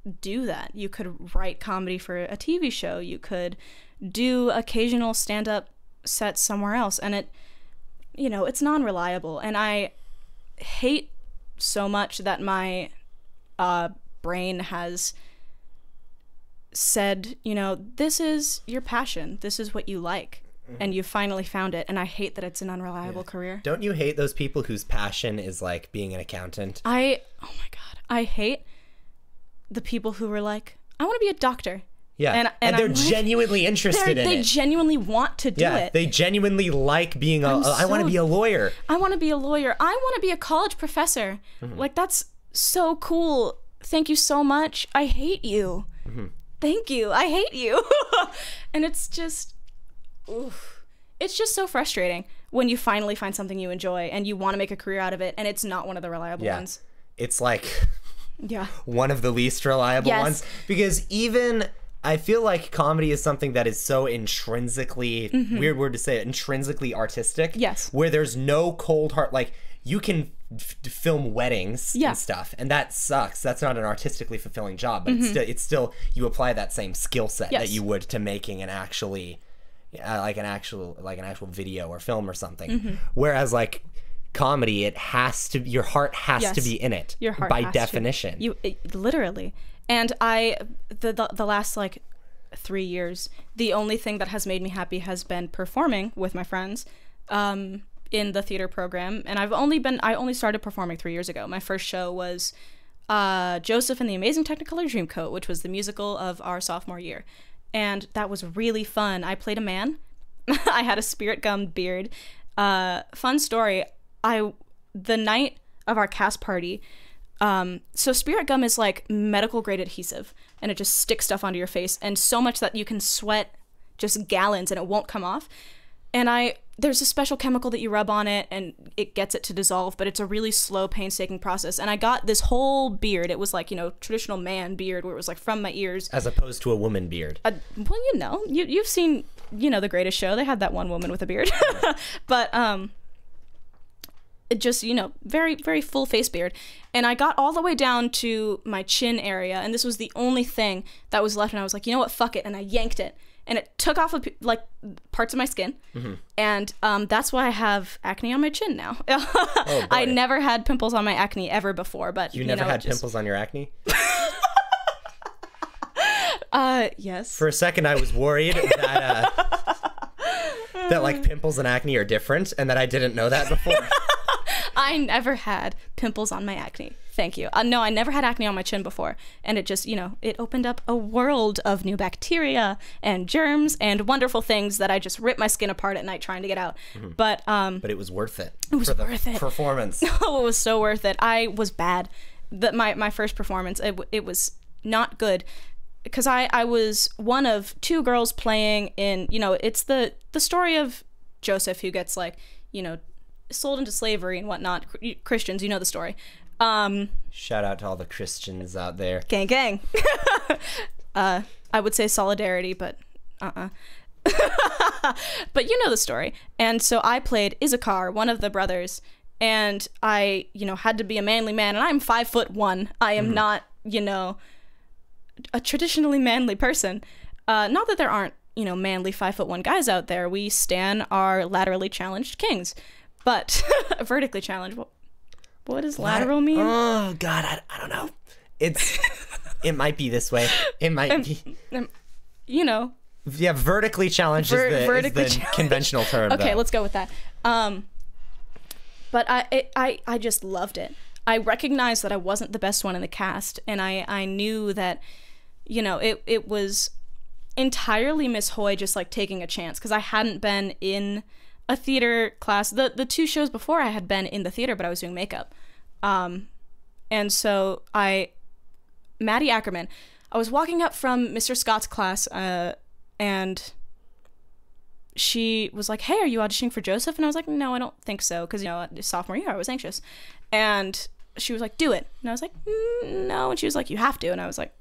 do that. You could write comedy for a TV show. You could do occasional stand up sets somewhere else. And it, you know, it's non reliable. And I hate so much that my uh, brain has said, you know, this is your passion. This is what you like. And you finally found it. And I hate that it's an unreliable career. Don't you hate those people whose passion is like being an accountant? I, oh my God, I hate the people who were like, I want to be a doctor. Yeah, And- and, and they're like- genuinely They're, interested in they it. genuinely want to do yeah, it. they genuinely like being a. I want to be a lawyer. I want to be a lawyer. I want to be a college professor. Mm-hmm. Like that's so cool. Thank you so much. I hate you. Mm-hmm. Thank you. I hate you. (laughs) and it's just oof. It's just so frustrating when you finally find something you enjoy and you want to make a career out of it and it's not one of the reliable Yeah, ones. it's like Yeah. one of the least reliable Yes. ones because even I feel like comedy is something that is so intrinsically weird word to say it intrinsically artistic. Mm-hmm. Yes. where there's no cold heart. Like you can f- film weddings Yeah. and stuff, and that sucks. That's not an artistically fulfilling job, but it's still it's still you apply that same skill set that Mm-hmm. You would to making an actually uh, like an actual like an actual video or film or something. Mm-hmm. Whereas like comedy, it has to your heart has to be in it Your heart by has to. definition. You it, literally. And I the, the the last like 3 years, the only thing that has made me happy has been performing with my friends um in the theater program and I've only been I only started performing 3 years ago. My first show was uh, Joseph and the Amazing Technicolor Dreamcoat, which was the musical of our sophomore year. And that was really fun. I played a man. (laughs) I had a spirit gum beard. Uh, fun story. I the night of our cast party. Um, so spirit gum is like medical grade adhesive, and it just sticks stuff onto your face, and so much that you can sweat just gallons and it won't come off. And I there's a special chemical that you rub on it and it gets it to dissolve, but it's a really slow, painstaking process. And I got this whole beard. It was like, you know, traditional man beard where it was like from my ears. as opposed to a woman beard. Uh, well, you know, you you've seen, you know, the greatest show. They had that one woman with a beard. (laughs) but um just, you know, very very full face beard. And I got all the way down to my chin area and this was the only thing that was left and I was like, "You know what? Fuck it." And I yanked it. And it took off p- like parts of my skin, and um, that's why I have acne on my chin now. (laughs) I never had pimples on my acne ever before, but You, you, never know, had just- pimples on your acne? Uh, yes. For a second, I was worried that uh, that like pimples and acne are different, and that I didn't know that before. (laughs) I never had pimples on my acne. Thank you. Uh, no, I never had acne on my chin before. And it just, you know, it opened up a world of new bacteria and germs and wonderful things that I just rip my skin apart at night trying to get out. But um, But it was worth it. It was for the worth it. Performance. (laughs) oh, it was so worth it. I was bad. That my my first performance, it, it was not good because I I was one of two girls playing in. You know, it's the the story of Joseph who gets like you know sold into slavery and whatnot. Christians, you know the story. Um, Shout out to all the Christians out there. gang gang. (laughs) uh, I would say solidarity, but uh uh (laughs) but you know the story. And so I played Issachar, one of the brothers, and I, you know, had to be a manly man, and I'm five foot one. I am not, you know, a traditionally manly person. Uh, not that there aren't, you know, manly five foot one guys out there. We stan our laterally challenged kings, but (laughs) vertically challenged. What, what does lateral mean? Oh God, I, I don't know. It's it might be this way. It might be. you know, Yeah, vertically challenged Ver- is the, is the conventional term. Okay, though. let's go with that. Um, but I, it, I, I just loved it. I recognized that I wasn't the best one in the cast, and I, I knew that, you know, it, it was entirely Miss Hoy just like taking a chance because I hadn't been in a theater class. The the two shows before I had been in the theater, but I was doing makeup. Um, and so I, Maddie Ackerman, I was walking up from Mr. Scott's class, uh, and she was like, "Hey, are you auditioning for Joseph?" And I was like, "No, I don't think so," because you know, sophomore year I was anxious, and she was like, "Do it," and I was like, mm, "No," and she was like, "You have to," and I was like,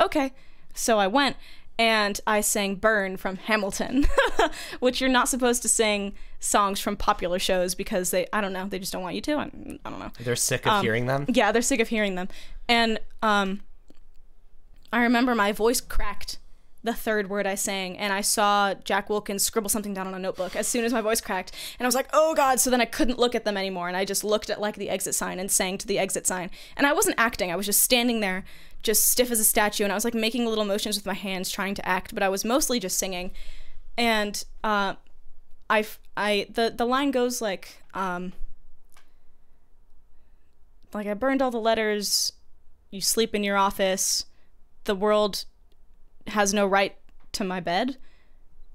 "Okay," so I went and I sang "Burn" from Hamilton, (laughs) which you're not supposed to sing songs from popular shows because they, I don't know, they just don't want you to. I, I don't know. They're sick of hearing them. Yeah, they're sick of hearing them. And um I remember my voice cracked the third word I sang and I saw Jack Wilkins scribble something down on a notebook as soon as my voice cracked and I was like, "Oh god." So then I couldn't look at them anymore and I just looked at like the exit sign and sang to the exit sign. And I wasn't acting. I was just standing there just stiff as a statue and I was like making little motions with my hands trying to act, but I was mostly just singing. And uh I I the the line goes like um like I burned all the letters. You sleep in your office. The world has no right to my bed.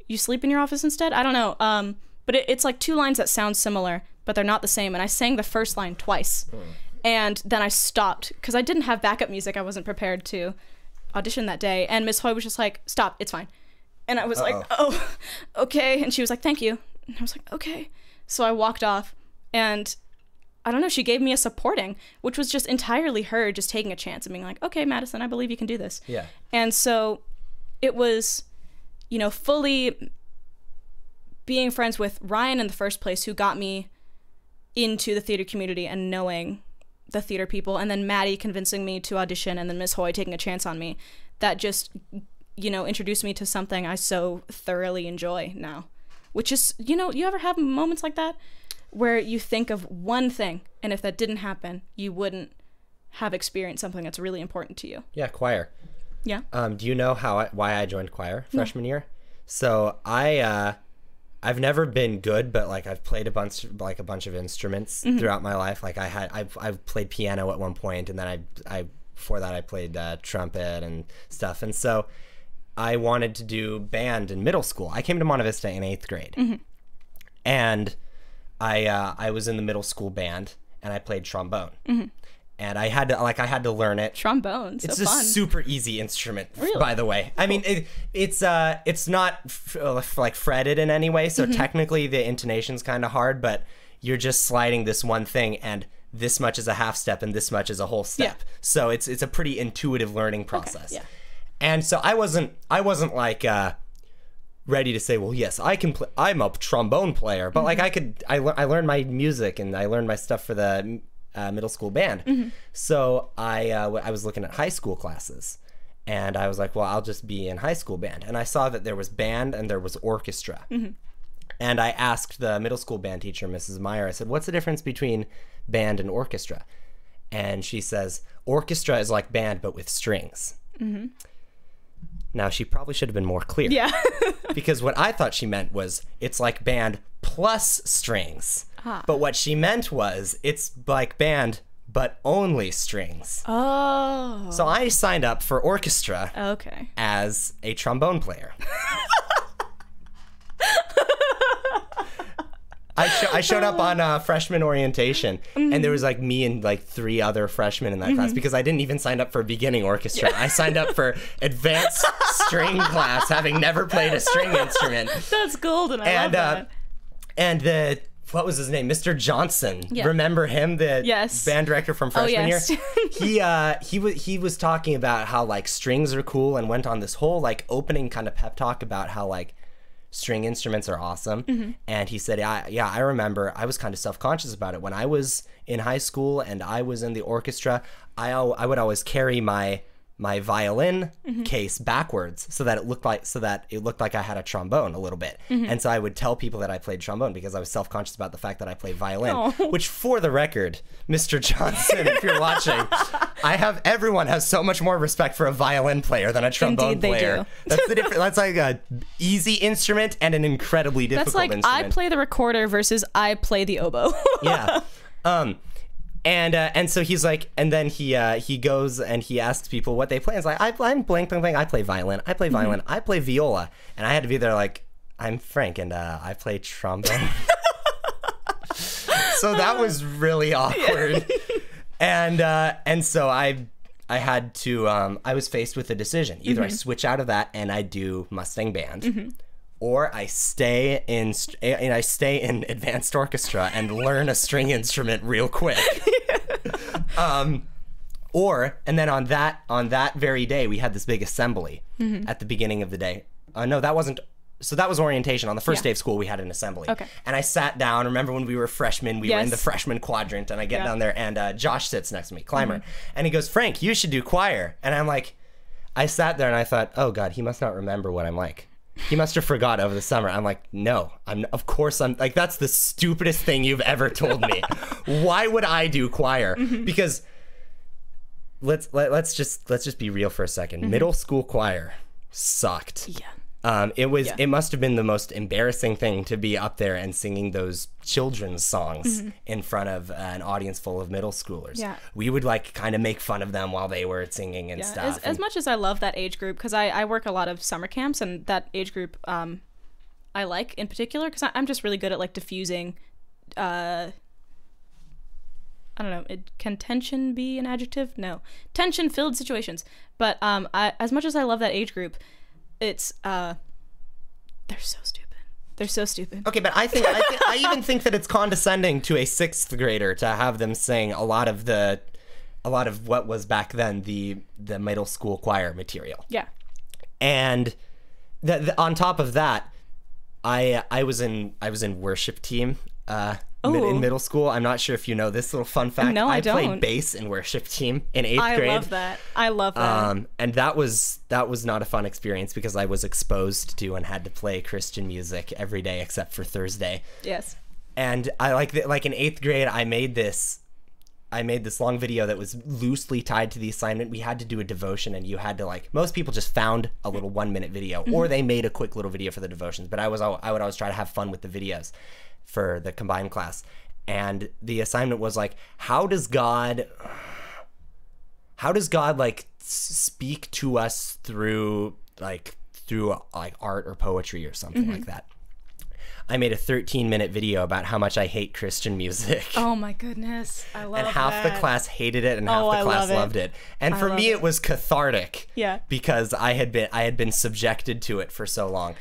You sleep in your office instead. I don't know. Um, but it, it's like two lines that sound similar, but they're not the same. And I sang the first line twice, and then I stopped because I didn't have backup music. I wasn't prepared to audition that day. And Miss Hoy was just like, "Stop, it's fine." And I was like, "Oh, okay." And she was like, "Thank you." And I was like, "Okay." So I walked off, and I don't know, she gave me a supporting, which was just entirely her just taking a chance and being like, okay, Madison, I believe you can do this. Yeah. And so it was, you know, fully being friends with Ryan in the first place, who got me into the theater community and knowing the theater people, and then Maddie convincing me to audition, and then Miss Hoy taking a chance on me. That just, you know, introduced me to something I so thoroughly enjoy now. Which is, you know, you ever have moments like that? where you think of one thing, and if that didn't happen, you wouldn't have experienced something that's really important to you. Yeah, choir. Yeah. Um, do you know how I, why I joined choir freshman year? So I uh, I've never been good, but like I've played a bunch like a bunch of instruments throughout my life. Like I had I've I've played piano at one point, and then I I before that I played uh, trumpet and stuff. And so I wanted to do band in middle school. I came to Monte Vista in eighth grade, and I uh, I was in the middle school band, and I played trombone. And I had to like I had to learn it Trombone, so it's a fun. super easy instrument, Really? by the way. I mean, it, it's uh, it's not f- like fretted in any way, Mm-hmm. so technically the intonation's kind of hard, but you're just sliding this one thing, and this much is a half step, and this much is a whole step. Yeah. So it's it's a pretty intuitive learning process. yeah. And so I wasn't I wasn't like uh, ready to say, well, yes, I can play. I'm a trombone player, but Mm-hmm. like I could, I, lear- I learned my music and I learned my stuff for the uh, middle school band. Mm-hmm. So I, uh, w- I was looking at high school classes, and I was like, well, I'll just be in high school band. And I saw that there was band and there was orchestra. Mm-hmm. And I asked the middle school band teacher, Mrs. Meyer, I said, what's the difference between band and orchestra? And she says, orchestra is like band, but with strings. Now, she probably should have been more clear Yeah. (laughs) because what I thought she meant was it's like band plus strings. Ah. But what she meant was it's like band, but only strings. Oh. So I signed up for orchestra Okay. as a trombone player. I, sho- I showed up on uh, freshman orientation, and there was like me and like three other freshmen in that class because I didn't even sign up for beginning orchestra. I signed up for advanced string class, having never played a string instrument. That's golden. I And love uh, that. and the what was his name, Mr. Johnson? Yeah. Remember him, the Yes. band director from freshman yes. year? (laughs) he uh he was he was talking about how like strings are cool and went on this whole like opening kind of pep talk about how like string instruments are awesome Mm-hmm. and he said yeah, yeah i remember i was kind of self-conscious about it when i was in high school and i was in the orchestra i, al- I would always carry my my violin Mm-hmm. case backwards so that it looked like so that it looked like i had a trombone a little bit Mm-hmm. and so i would tell people that i played trombone because i was self-conscious about the fact that i played violin Oh. (laughs) which for the record mr johnson if you're watching i have everyone has so much more respect for a violin player than a trombone Indeed player that's the difference that's like a easy instrument and an incredibly difficult instrument. That's like I play the recorder versus I play the oboe. yeah (laughs) um and uh, and so he's like, and then he uh, he goes and he asks people what they play. And it's like I, I'm blank, blank, blank. I play violin. I play violin. I play viola. And I had to be there like I'm Frank, and uh, I play trombone. (laughs) so that was really awkward. and uh, and so I I had to um, I was faced with a decision. Either I switch out of that and I do Mustang Band. Or I stay in and I stay in advanced orchestra and learn a string instrument real quick. (laughs) um, or and then on that on that very day we had this big assembly at the beginning of the day. Uh, no, that wasn't. So that was orientation. On the first Yeah. day of school, we had an assembly. Okay. And I sat down. Remember when we were freshmen? We were in the freshman quadrant, and I get Yeah. down there, and uh, Josh sits next to me, climber, Mm-hmm. and he goes, "Frank, you should do choir." And I'm like, I sat there and I thought, "Oh God, he must not remember what I'm like." He must have forgot over the summer. I'm like, no, I'm of course I'm like that's the stupidest thing you've ever told me. (laughs) Why would I do choir? Mm-hmm. Because let's let, let's just let's just be real for a 2nd Middle school choir sucked. yeah. Um, it was Yeah. it must have been the most embarrassing thing to be up there and singing those children's songs in front of an audience full of middle schoolers. Yeah. We would like kind of make fun of them while they were singing and Yeah, stuff. as, as much as I love that age group, because I, I work a lot of summer camps, and that age group um, I like in particular, because I'm just really good at like diffusing. Uh, I don't know. It, can tension be an adjective? No, tension-filled situations. But um, I, as much as I love that age group, it's uh, they're so stupid. They're so stupid. Okay, but I think I, thi- I even think that it's condescending to a sixth grader to have them sing a lot of the, a lot of what was back then the the middle school choir material. Yeah. And th- th- on top of that, I I was in I was in worship team uh, mid- in middle school. I'm not sure if you know this little fun fact. No, I played don't. bass in worship team in eighth I grade. I love that. I love that. Um, and that was that was not a fun experience because I was exposed to and had to play Christian music every day except for Thursday yes. and I like that like in eighth grade I made this I made this long video that was loosely tied to the assignment. We had to do a devotion and you had to like most people just found a little one minute video or they made a quick little video for the devotions. But I was I would always try to have fun with the videos for the combined class. And the assignment was like, how does God how does God like speak to us through like through like art or poetry or something like mm-hmm. that? I made a 13 minute video about how much I hate Christian music. (laughs) Oh my goodness. I love and half that. the class hated it and half Oh, the class love loved it. And for me it. it was cathartic. Yeah. Because I had been I had been subjected to it for so long.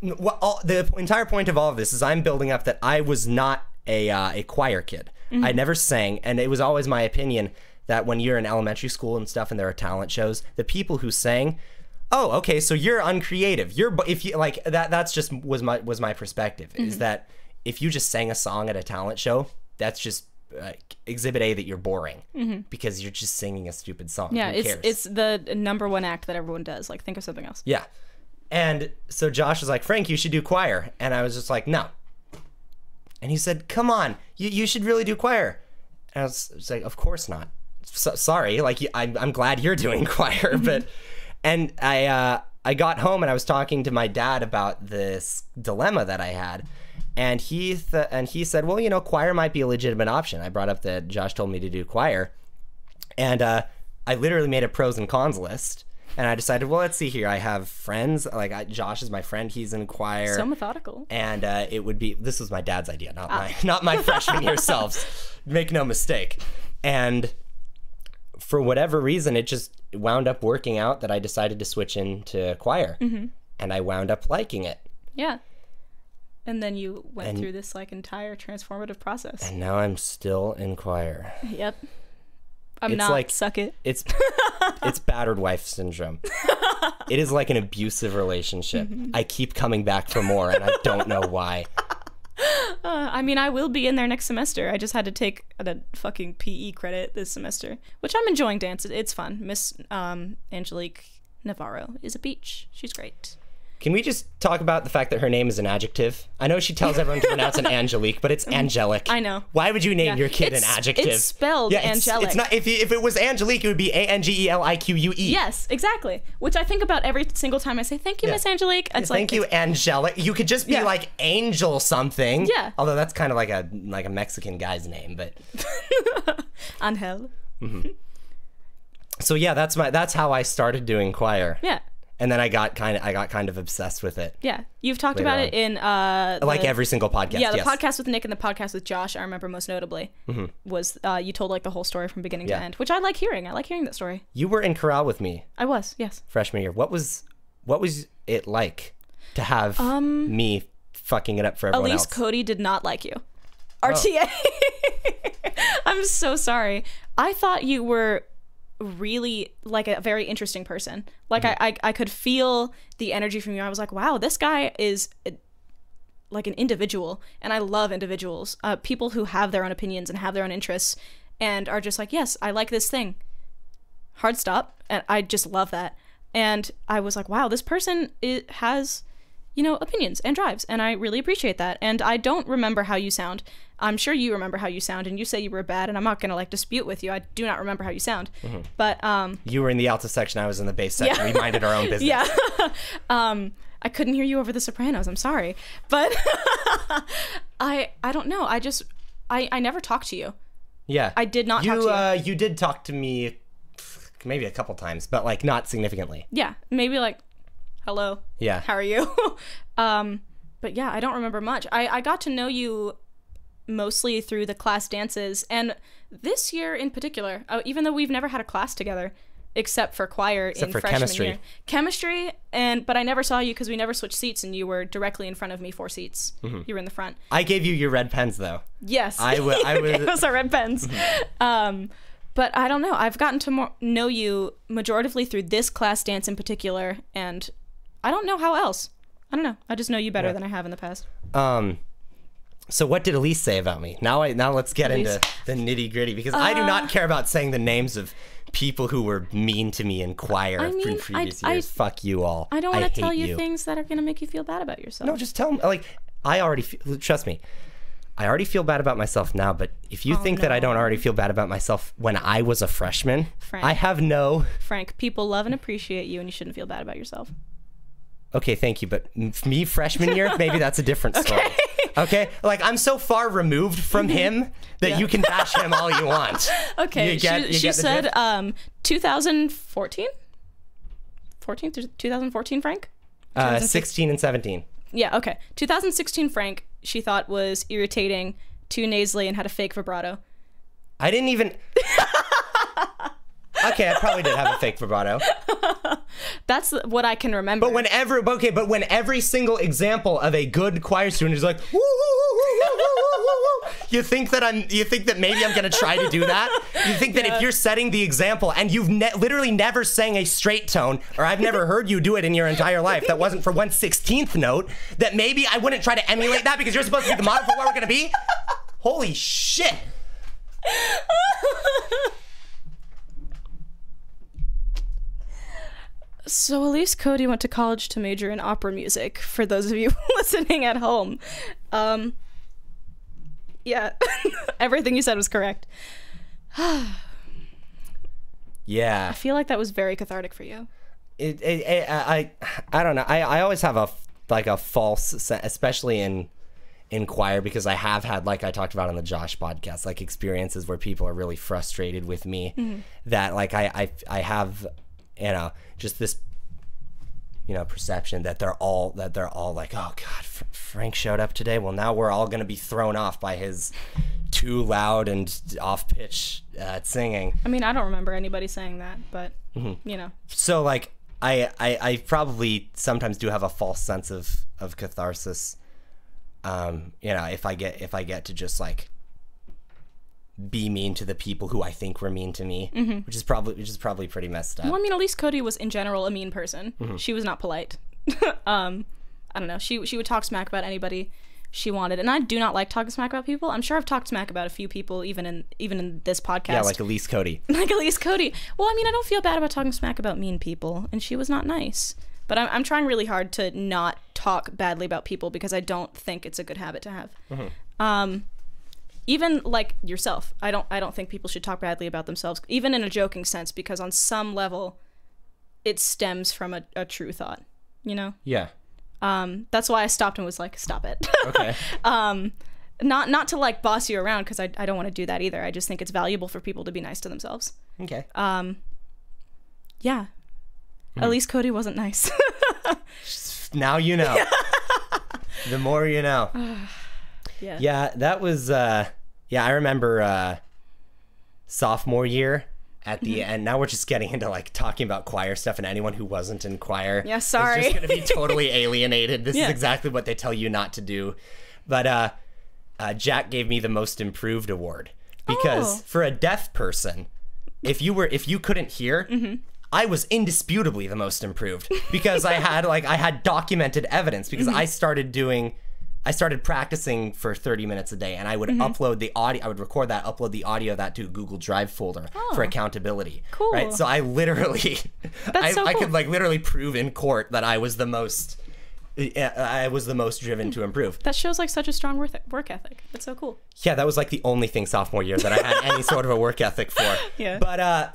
What all, the entire point of all of this is I'm building up that I was not a uh, a choir kid. Mm-hmm. I never sang and it was always my opinion that when you're in elementary school and stuff and there are talent shows, the people who sang oh okay so you're uncreative you're if you like that that's just was my was my perspective is Mm-hmm. that if you just sang a song at a talent show that's just uh, exhibit a that you're boring because you're just singing a stupid song Mm-hmm. Yeah, Who it's cares? it's the number one act that everyone does. Like, think of something else. yeah and so josh was like frank you should do choir. And i was just like no. And he said come on you, you should really do choir. And i was, was like of course not. So, sorry like I'm, I'm glad you're doing (laughs) choir but and i uh, i got home and i was talking to my dad about this dilemma that i had. And he th- and he said, well, you know, choir might be a legitimate option. I brought up that Josh told me to do choir, and uh, I literally made a pros and cons list. And I decided, well, let's see here. I have friends. Like I, Josh is my friend. He's in choir So methodical. and uh, it would be this was my dad's idea, not my (laughs) not my freshman year (laughs) selves. Make no mistake. And for whatever reason, it just wound up working out that I decided to switch into choir, and I wound up liking it. Yeah. And then you went through this like entire transformative process. And now I'm still in choir. Yep. I'm It's not like- suck it. It's (laughs) it's battered wife syndrome. It is like an abusive relationship. I keep coming back for more, and I don't know why. (laughs) Uh, I mean, I will be in there next semester. I just had to take a fucking PE credit this semester, which I'm enjoying dance. It's fun. Miss um, Angelique Navarro is a beach. She's great. Can we just talk about the fact that her name is an adjective? I know she tells everyone to pronounce it Angelique, but it's (laughs) angelic. I know. Why would you name your kid It's- an adjective? it's spelled it's- angelic. It's not. If, if it was Angelique, it would be A N G E L I Q U E. Yes, exactly. Which I think about every single time I say thank you, Yeah. Miss Angelique. It's Thank like thank you, angelic. You could just be Yeah. like Angel something. Yeah. Although that's kind of like a like a Mexican guy's name, but (laughs) Angel. Mm-hmm. so yeah, that's my that's how I started doing choir, Yeah, and then I got kind of I got kind of obsessed with it, yeah. You've talked about on. it in uh like every single podcast. yeah the yes. podcast with Nick and the podcast with Josh. I remember most notably was uh, you told like the whole story from beginning Mm-hmm. Yeah. to end, which I like hearing. I like hearing that story. You were in Chorale with me I was yes. freshman year. What was what was it like to have me fucking it up for everyone Um, Elise? Cody did not like you. Oh. RTA. (laughs) I'm so sorry. I thought you were really like a very interesting person. Like Mm-hmm. I, I I could feel the energy from you. I was like, wow, this guy is uh, like an individual, and I love individuals. Uh, people who have their own opinions and have their own interests, and are just like, yes, I like this thing. Hard stop, and I just love that. And I was like, wow, this person i has you know, opinions and drives, and I really appreciate that. And I don't remember how you sound. I'm sure you remember how you sound, and you say you were bad, and I'm not gonna like dispute with you. I do not remember how you sound, Mm-hmm. but um, You were in the alto section. I was in the bass section. Yeah. We minded our own (laughs) business. yeah, (laughs) um, I couldn't hear you over the Sopranos. I'm sorry, but (laughs) I I don't know. I just I I never talked to you. Yeah. I did not You talk to you. uh you did talk to me maybe a couple times, but like not significantly. Yeah, maybe like, hello, Yeah. how are you? um, but yeah, I don't remember much. I, I got to know you mostly through the class dances, and this year in particular, uh, even though we've never had a class together, except for choir in for freshman chemistry. year, chemistry, and but I never saw you because we never switched seats, and you were directly in front of me, four seats. You were in the front. I gave you your red pens though. Yes, I w- I (laughs) was- Those are red pens. um, but I don't know. I've gotten to more, know you majoritively through this class dance in particular, and I don't know how else. I don't know. I just know you better than I have in the past. Um so what did Elise say about me? Now I now let's get Elise. Uh, into the nitty gritty because I do not care about saying the names of people who were mean to me in choir I mean, I- previous I- years. Fuck you all. I don't want to tell hate you, things that are going to make you feel bad about yourself. No, just tell me. Like, I already feel, trust me. I already feel bad about myself now, but if you think that I don't already feel bad about myself when I was a freshman, Frank. I have no. Frank, people love and appreciate you, and you shouldn't feel bad about yourself. Okay, thank you, but me freshman year, maybe that's a different (laughs) story. Okay, like I'm so far removed from him that you can bash him all you want. (laughs) Okay, You get- she, you she said um 2014? 14 through 2014, Frank? Uh, 16 and 17. Yeah, okay. 2016 Frank, she thought was irritating, too nasally, and had a fake vibrato. I didn't even. (laughs) okay, I probably did have a fake vibrato. (laughs) That's what I can remember. But whenever, okay, but when every single example of a good choir student is like, you think that I'm, you think that maybe I'm gonna try to do that. You think that yeah. if you're setting the example and you've ne- literally never sang a straight tone, or I've never heard you do it in your entire life, that wasn't for one sixteenth note, that maybe I wouldn't try to emulate that because you're supposed to be the model for what we're gonna be. Holy shit. (laughs) so Elise Cody went to college to major in opera music. For those of you (laughs) listening at home, um, yeah, (laughs) everything you said was correct. (sighs) Yeah. I feel like that was very cathartic for you. it, it, it, I, I don't know. I, I always have a like a false, se- especially in in choir because I have had, like I talked about on the Josh podcast, like experiences where people are really frustrated with me. That like I, I I have, you know, just this, you know, perception that they're all that they're all like, oh God, F- Frank showed up today. Well, now we're all gonna be thrown off by his too loud and off pitch uh, singing. I mean, I don't remember anybody saying that, but you know, so like I, I I probably sometimes do have a false sense of of catharsis. Um, you know, if I get if I get to just like be mean to the people who I think were mean to me, which is probably which is probably pretty messed up. well, I mean, at least Cody was in general a mean person. She was not polite. (laughs) um, I don't know. She she would talk smack about anybody she wanted, and I do not like talking smack about people. I'm sure I've talked smack about a few people, even in even in this podcast. yeah, like Elise Cody. (laughs) like Elise Cody. Well, I mean, I don't feel bad about talking smack about mean people, and she was not nice. But I'm, I'm trying really hard to not talk badly about people because I don't think it's a good habit to have. Um, even like yourself, I don't I don't think people should talk badly about themselves, even in a joking sense, because on some level, it stems from a, a true thought. You know, Yeah. um, that's why I stopped and was like, "Stop it." Okay. (laughs) um, not not to like boss you around because I I don't want to do that either. I just think it's valuable for people to be nice to themselves. okay. Um, yeah. Hmm. At least Cody wasn't nice. (laughs) now you know. (laughs) the more you know. (sighs) (sighs) yeah. Yeah, that was uh yeah, I remember uh sophomore year at the Mm-hmm. end. Now we're just getting into like talking about choir stuff and anyone who wasn't in choir Yeah, sorry, is just going to be (laughs) totally alienated. This Yeah. is exactly what they tell you not to do. But uh uh, Jack gave me the most improved award because Oh. for a deaf person, if you were if you couldn't hear, Mm-hmm. I was indisputably the most improved because I (laughs) had like I had documented evidence because Mm-hmm. I started doing I started practicing for 30 minutes a day and I would Mm-hmm. upload the audio I would record that upload the audio of that to a Google Drive folder for accountability. Oh. Cool. Right? So I literally (laughs) I, so I could like literally prove in court that I was the most I was the most driven to improve. That shows like such a strong work work ethic. That's so cool. Yeah, that was like the only thing sophomore year that I had any sort of a work ethic for. (laughs) Yeah. But uh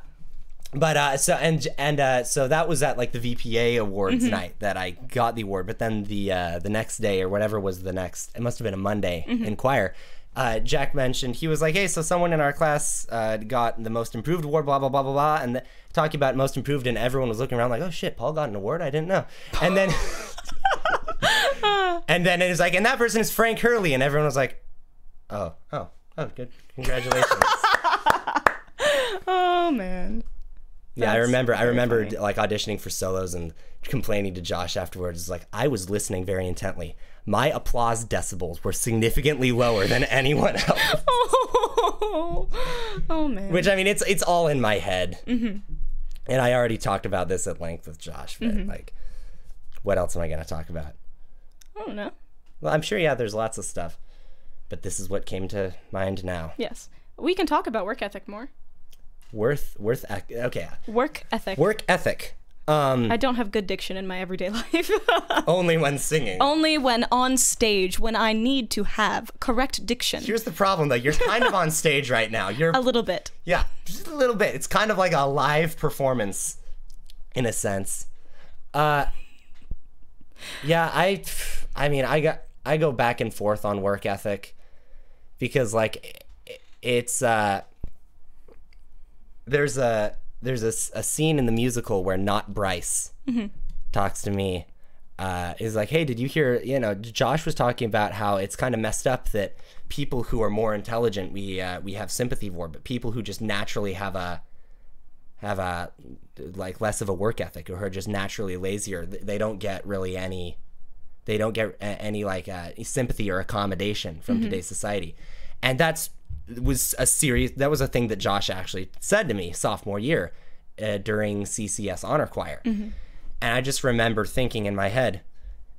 but uh so and and uh so that was at like the VPA awards Mm-hmm. night that I got the award, but then the uh the next day or whatever was the next it must have been a Monday Mm-hmm. in choir. Uh, Jack mentioned he was like, "Hey, so someone in our class uh, got the most improved award, blah blah blah blah blah," and the, talking about most improved, and everyone was looking around like, "Oh shit, Paul got an award? I didn't know." And then, (laughs) and then it was like, "And that person is Frank Hurley," and everyone was like, "Oh, oh, oh, good, congratulations." (laughs) Oh man. Yeah, I remember. I remember funny. like auditioning for solos and complaining to Josh afterwards. Like I was listening very intently. My applause decibels were significantly lower than (laughs) anyone else. Oh, (laughs) oh man. Which I mean, it's it's all in my head. Mm-hmm. And I already talked about this at length with Josh. But Mm-hmm. like, what else am I going to talk about? I don't know. Well, I'm sure. Yeah, there's lots of stuff. But this is what came to mind now. Yes. We can talk about work ethic more. Worth worth. Okay, Work ethic. work ethic. Um, I don't have good diction in my everyday (laughs) life. only when singing. Only when on stage when I need to have correct diction. Here's the problem, though. You're kind of on (laughs) stage right now. You're a little bit. Yeah, just a little bit. It's kind of like a live performance, in a sense. Uh, yeah, I, I mean, I got, I go back and forth on work ethic, because like, i- it's uh, there's a there's a, a scene in the musical where not Bryce talks to me. Uh, is like, hey, did you hear? You know, Josh was talking about how it's kind of messed up that people who are more intelligent we uh, we have sympathy for, but people who just naturally have a have a like less of a work ethic or who are just naturally lazier, they don't get really any they don't get any like uh, sympathy or accommodation from today's society, and that's was a serious that was a thing that Josh actually said to me sophomore year uh, during CCS honor choir, and I just remember thinking in my head.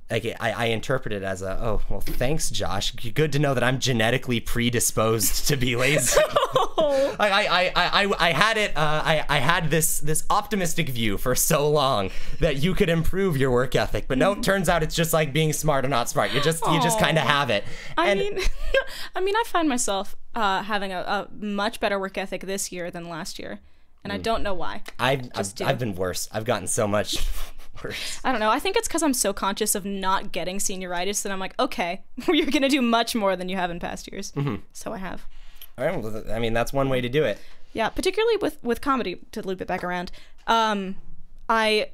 Like I, I interpret it as a oh well thanks Josh good to know that I'm genetically predisposed to be lazy. (laughs) I, I, I, I, I had it. Uh, I, I had this this optimistic view for so long that you could improve your work ethic, but no, it turns out it's just like being smart or not smart. You just you just kind of have it. I and mean, (laughs) I mean, I find myself uh, having a, a much better work ethic this year than last year, and Mm. I don't know why. I've I've. I've been worse. I've gotten so much Worse. I don't know. I think it's because I'm so conscious of not getting senioritis that I'm like, okay, (laughs) you're gonna do much more than you have in past years. Mm-hmm. So I have. All right, well, I mean, that's one way to do it. Yeah, particularly with with comedy to loop it back around. Um, I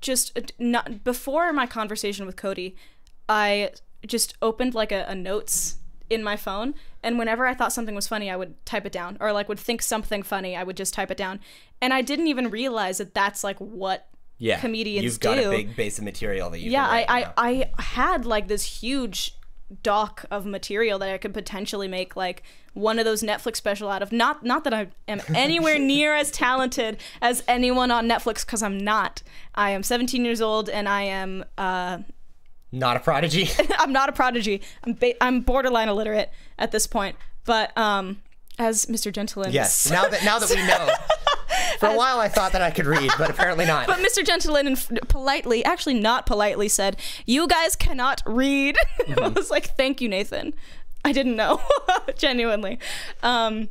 just uh, not before my conversation with Cody, I just opened like a, a notes in my phone, and whenever I thought something was funny, I would type it down, or like would think something funny, I would just type it down, and I didn't even realize that that's like what Yeah, comedians You've got do. a big base of material that you. yeah I, I i had like this huge doc of material that i could potentially make like one of those netflix special out of not not that i am (laughs) anywhere near as talented as anyone on netflix because i'm not i am 17 years old and i am uh Not a prodigy. (laughs) i'm not a prodigy i'm ba- i'm borderline illiterate at this point but um as mr gentleman yes. Now that now that we (laughs) know. For a while, I thought that I could read, but apparently not. But Mr. Gentleman politely, actually not politely, said, "You guys cannot read." (laughs) I was like, "Thank you, Nathan." I didn't know, (laughs) genuinely. Um,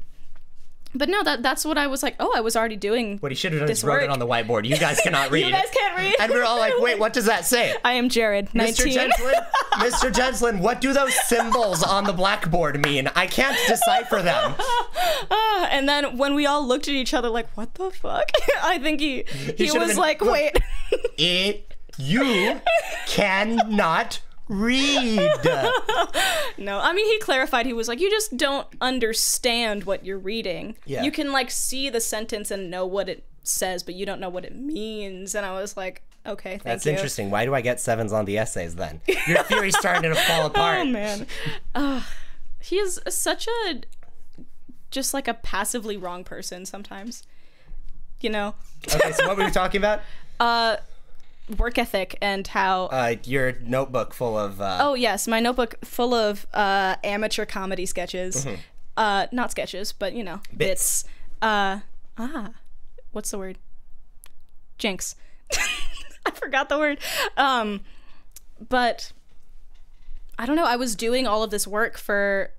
but no, that that's what I was like. Oh, I was already doing. what he should have done is wrote it on the whiteboard. You guys cannot (laughs) read. You guys can't read. And we're all like, wait, what does that say? (laughs) I am Jared, Mr. nineteen. (laughs) Mr. Gentleman, what do those symbols on the blackboard mean? I can't decipher them. Ah, and then when we all looked at each other, like, "What the fuck?" I think he he, have was been- like, "Wait." It, you cannot read. (laughs) No, I mean he clarified. He was like, "You just don't understand what you're reading. Yeah. You can like see the sentence and know what it says, but you don't know what it means." And I was like, "Okay, thank That's you." interesting. Why do I get sevens on the essays then? Your theory's starting to fall (laughs) apart. Oh man, Ugh. he is such a just like a passively wrong person sometimes. You know, Okay, so what were we talking about? (laughs) uh, work ethic and how. Uh, your notebook full of. Uh, Oh yes, my notebook full of uh, amateur comedy sketches. Uh, not sketches, but you know. Bits. bits. Uh, ah, what's the word? Jinx. (laughs) I forgot the word. Um, but I don't know. I was doing all of this work for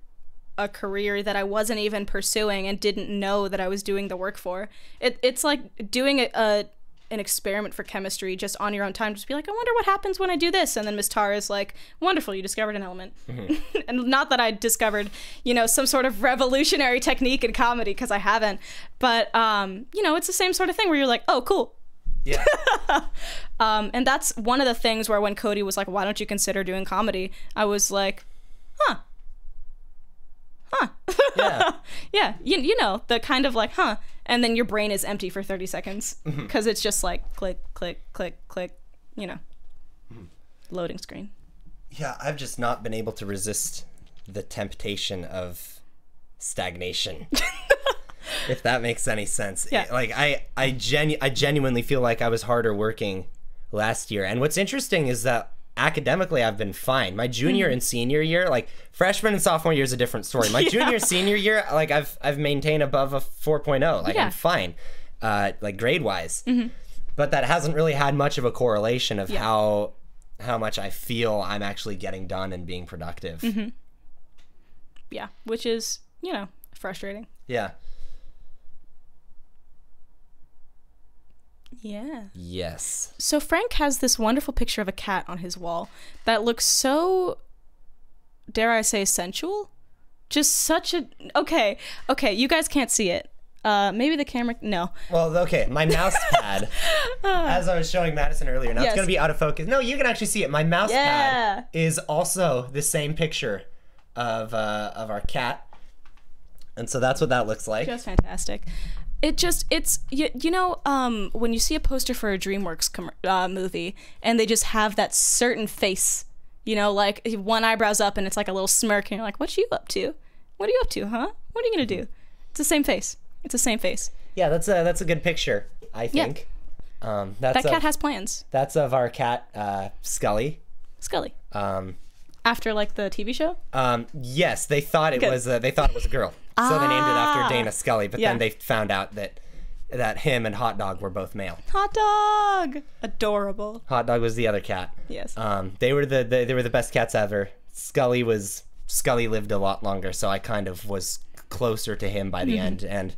a career that I wasn't even pursuing and didn't know that I was doing the work for. It, it's like doing a, a an experiment for chemistry just on your own time. Just be like, I wonder what happens when I do this, and then Miss Tara is like, "Wonderful, you discovered an element." (laughs) and not that I discovered, you know, some sort of revolutionary technique in comedy because I haven't. But um, you know, it's the same sort of thing where you're like, "Oh, cool." yeah. (laughs) Um, and that's one of the things where when Cody was like, "Why don't you consider doing comedy?" I was like, "Huh." Huh. Yeah. (laughs) yeah, you, you know, the kind of like, huh, and then your brain is empty for 30 seconds Mm-hmm. because it's just like click, click, click, click, you know, Mm-hmm. loading screen. Yeah, I've just not been able to resist the temptation of stagnation. (laughs) if that makes any sense. Yeah. It- like I I genu- I genuinely feel like I was harder working last year. And what's interesting is that academically I've been fine. My junior Mm-hmm. and senior year, like freshman and sophomore year is a different story. My (laughs) junior senior year, like I've I've maintained above a 4.0. Like Yeah. I'm fine. Uh like grade wise. But that hasn't really had much of a correlation of how how much I feel I'm actually getting done and being productive. Mm-hmm. Yeah, which is, you know, frustrating. Yeah. Yeah. Yes. So Frank has this wonderful picture of a cat on his wall that looks so dare I say sensual? Just such a Okay, okay, you guys can't see it. Uh maybe the camera no. Well, okay, my mouse (laughs) pad, as I was showing Madison earlier, now Yes. it's going to be out of focus. No, you can actually see it. My mouse Yeah. pad is also the same picture of uh, of our cat. And so that's what that looks like. Just fantastic. It just it's you, you know um when you see a poster for a DreamWorks com- uh, movie and they just have that certain face, you know, like one eyebrow's up and it's like a little smirk and you're like, "What you up to? What are you up to, huh? What are you gonna do?" It's the same face. It's the same face. Yeah, that's a that's a good picture, I think. Um, that's That of, cat has plans. that's of our cat uh, Scully. Scully. Um, After like the TV show. um, yes, they thought it Good. was a, they thought it was a girl, so they named it Ah. after Dana Scully. But Yeah. then they found out that that him and Hot Dog were both male. Hot dog. Adorable. Hot Dog was the other cat. Yes. Um, they were the, the they were the best cats ever. Scully was Scully lived a lot longer, so I kind of was closer to him by the Mm-hmm. end, and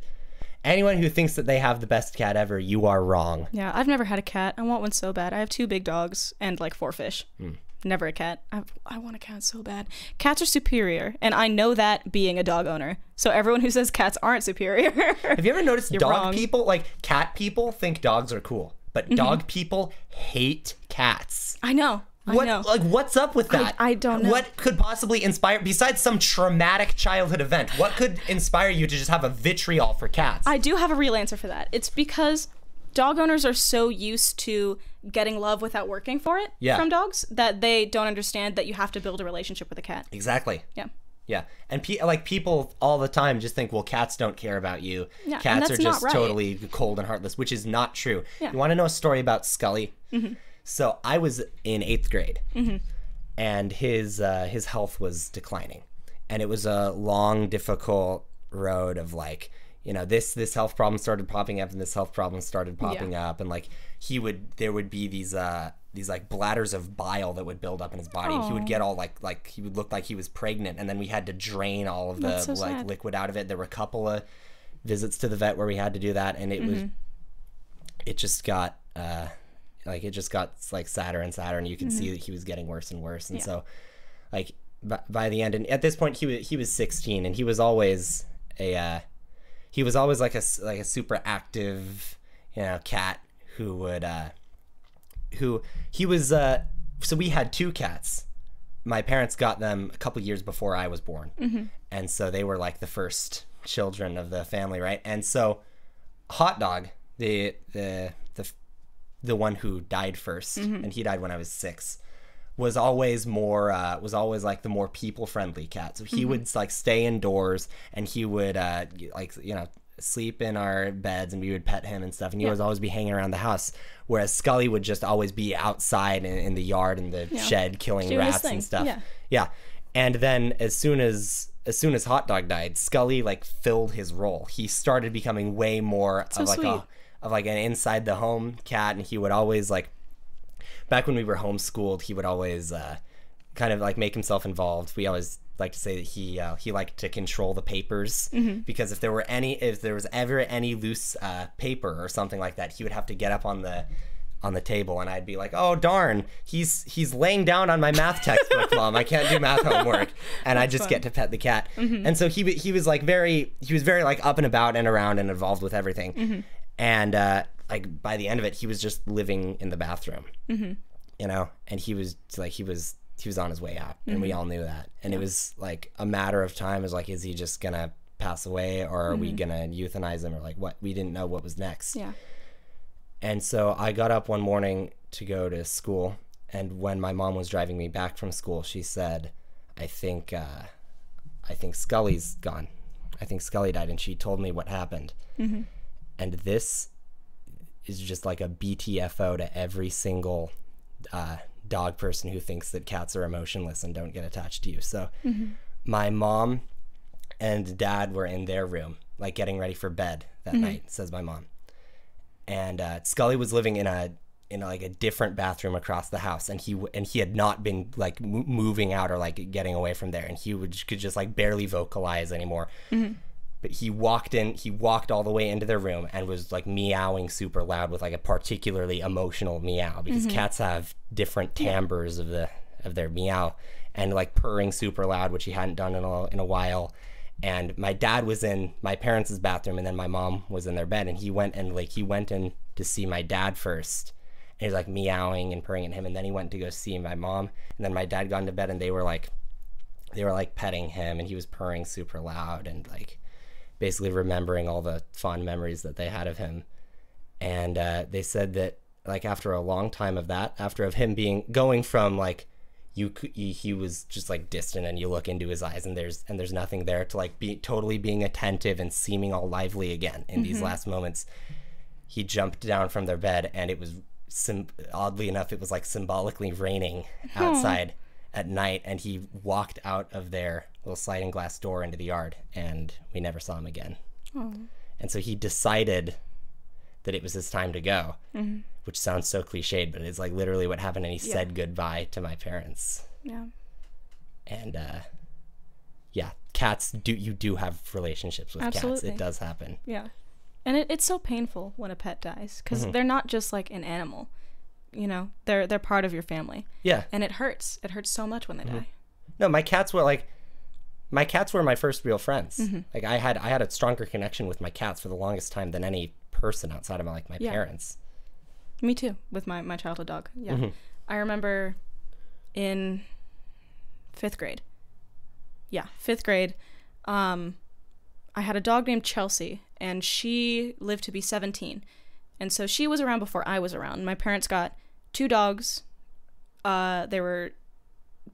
anyone who thinks that they have the best cat ever, you are wrong. Yeah, I've never had a cat. I want one so bad. I have two big dogs and like four fish. Hmm. Never a cat. I, I want a cat so bad. Cats are superior, and I know that being a dog owner. So everyone who says cats aren't superior, Have you ever noticed (laughs) dog wrong. people, like cat people, think dogs are cool, but Mm-hmm. dog people hate cats? I know. I know. like what's up with that? I don't know. What could possibly inspire besides some traumatic childhood event? What could inspire you to just have a vitriol for cats? I do have a real answer for that. It's because dog owners are so used to getting love without working for it Yeah. from dogs that they don't understand that you have to build a relationship with a cat. exactly. Yeah. Yeah, and pe- like people all the time just think, well, cats don't care about you. Yeah, cats are just right. totally cold and heartless, which is not true. Yeah. You want to know a story about Scully? Mm-hmm. So I was in eighth grade, Mm-hmm. and his uh, his health was declining, and it was a long, difficult road of like, you know, this this health problem started popping up, and this health problem started popping up, and like he would there would be these uh these like bladders of bile that would build up in his body and he would get all like like he would look like he was pregnant. And then we had to drain all of the so like sad. liquid out of it. There were a couple of visits to the vet where we had to do that. And it was Mm-hmm. it just got uh like it just got like sadder and sadder. And you could Mm-hmm. see that he was getting worse and worse. And so like by, by the end and at this point he was he was 16 and he was always a uh he was always like a like a super active you know cat who would uh who he was uh so we had two cats. My parents got them a couple years before i was born. And so they were like the first children of the family right? And so hot dog the the the the one who died 1st and he died when i was six was always more uh, was always like the more people friendly cat. So he would like stay indoors and he would uh, like you know sleep in our beds and we would pet him and stuff and he would always be hanging around the house. Whereas Scully would just always be outside in, in the yard and the shed killing Doing rats and stuff. yeah. Yeah. And then as soon as as soon as Hot Dog died, Scully like filled his role. He started becoming way more of like sweet. a of like an inside the home cat and he would always like back when we were homeschooled, he would always uh, kind of like make himself involved. We always like to say that he uh, he liked to control the papers because if there were any if there was ever any loose uh, paper or something like that, he would have to get up on the on the table and I'd be like, "Oh darn, he's he's laying down on my math textbook, mom. I can't do math homework." And I just get to pet the cat. And so he he was like very he was very like up and about and around and involved with everything. And uh, like by the end of it, he was just living in the bathroom mm-hmm. you know? And he was like he was he was on his way out and we mm-hmm. all knew that. And it was like a matter of time is like is he just gonna pass away or are we mm-hmm. gonna euthanize him or like what? We didn't know what was next. Yeah. and so i got up one morning to go to school and when my mom was driving me back from school she said i think uh i think scully's gone. I think scully died and she told me what happened. And this is just like a BTFO to every single uh, dog person who thinks that cats are emotionless and don't get attached to you. So, my mom and dad were in their room, like getting ready for bed that night, says my mom. And uh, Scully was living in a in like a different bathroom across the house, and he and he had not been like m- moving out or like getting away from there, and he would could just like barely vocalize anymore but he walked in he walked all the way into their room and was like meowing super loud with like a particularly emotional meow because mm-hmm. cats have different timbres of the of their meow and like purring super loud which he hadn't done in a, in a while. And my dad was in my parents' bathroom and then my mom was in their bed and he went and like he went in to see my dad first. And he was like meowing and purring at him and then he went to go see my mom. And then my dad got into bed and they were like they were like petting him and he was purring super loud and like basically remembering all the fond memories that they had of him. And uh, they said that like after a long time of that after of him being going from like you he was just like distant and you look into his eyes and there's and there's nothing there to like be totally being attentive and seeming all lively again in these last moments he jumped down from their bed and it was sim- oddly enough it was like symbolically raining outside at night and he walked out of their little sliding glass door into the yard and we never saw him again and so he decided that it was his time to go which sounds so cliched but it's like literally what happened and he said goodbye to my parents Yeah. and uh yeah cats do you do have relationships with cats Absolutely. it does happen Yeah. And it, it's so painful when a pet dies because Mm-hmm. they're not just like an animal. You know, they're they're part of your family, Yeah. and it hurts. It hurts so much when they Mm-hmm. die. No, my cats were like my cats were my first real friends. Mm-hmm. Like I had I had a stronger connection with my cats for the longest time than any person outside of my like my Yeah. parents. Me too, with my, my childhood dog. Yeah. I remember in fifth grade. Yeah, fifth grade. Um, I had a dog named Chelsea, and she lived to be 17. And so she was around before I was around. My parents got two dogs. Uh, they were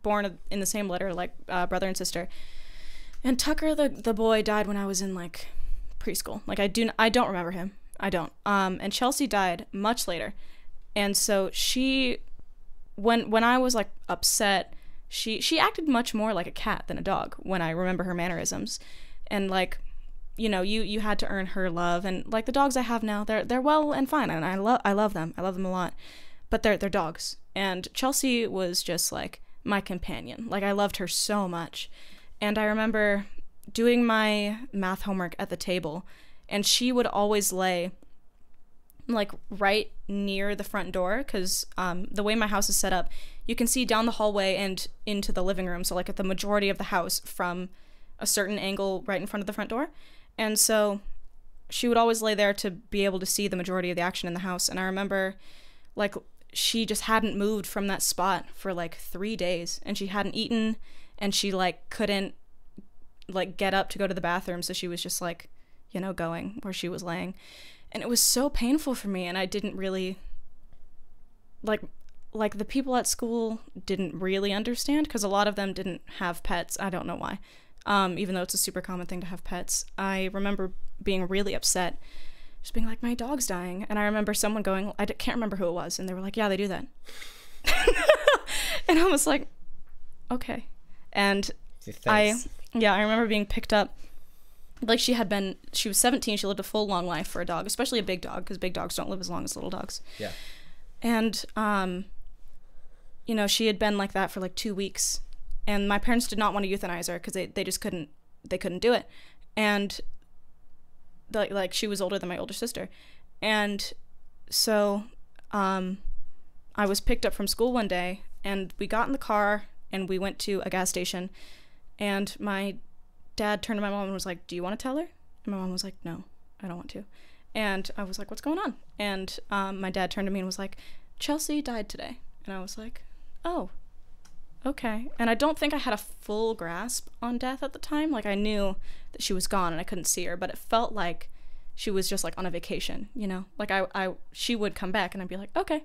born in the same litter, like uh, brother and sister. And Tucker, the, the boy, died when I was in like preschool. Like I do, I don't remember him. I don't. Um, and Chelsea died much later, and so she, when when I was like upset, she she acted much more like a cat than a dog. When I remember her mannerisms, and like, you know, you you had to earn her love, and like the dogs I have now, they're they're well and fine, and I love I love them. I love them a lot, but they're they're dogs. And Chelsea was just like my companion. Like I loved her so much, and I remember doing my math homework at the table and she would always lay like right near the front door because um, the way my house is set up you can see down the hallway and into the living room so like at the majority of the house from a certain angle right in front of the front door. And so she would always lay there to be able to see the majority of the action in the house. And i remember like she just hadn't moved from that spot for like three days and she hadn't eaten and she like couldn't like get up to go to the bathroom so she was just like you know going where she was laying. And it was so painful for me and i didn't really like like the people at school didn't really understand because a lot of them didn't have pets. I don't know why. Um, even though it's a super common thing to have pets. I remember being really upset just being like my dog's dying. And i remember someone going i can't remember who it was and they were like yeah they do that. (laughs) And i was like okay and I yeah, I remember being picked up. Like she had been, she was 17. She lived a full long life for a dog, especially a big dog, because big dogs don't live as long as little dogs. yeah. And um, you know, she had been like that for like two weeks, and my parents did not want to euthanize her because they they just couldn't they couldn't do it, and like like she was older than my older sister, and so um, I was picked up from school one day, and we got in the car and we went to a gas station, and my dad turned to my mom and was like, "Do you want to tell her?" And my mom was like, "No, I don't want to." And I was like, "What's going on?" And um, my dad turned to me and was like, "Chelsea died today." And I was like, "Oh, okay." And I don't think I had a full grasp on death at the time. Like I knew that she was gone and I couldn't see her, but it felt like she was just like on a vacation, you know? Like I, I she would come back and I'd be like, "Okay,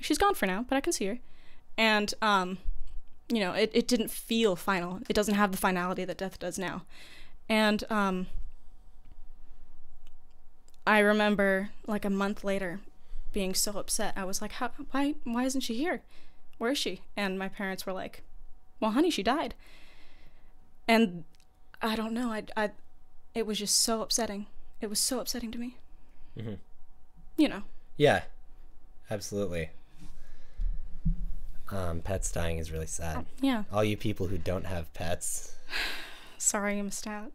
she's gone for now, but I can see her." And um, you know, it, it didn't feel final. It doesn't have the finality that death does now. And um I remember like a month later being so upset. I was like, How why why isn't she here? Where is she? And my parents were like, Well, honey, she died. And I don't know, I I it was just so upsetting. It was so upsetting to me. You know. Yeah. Absolutely. Um, pets dying is really sad. Yeah. All you people who don't have pets, (sighs) Sorry you missed out.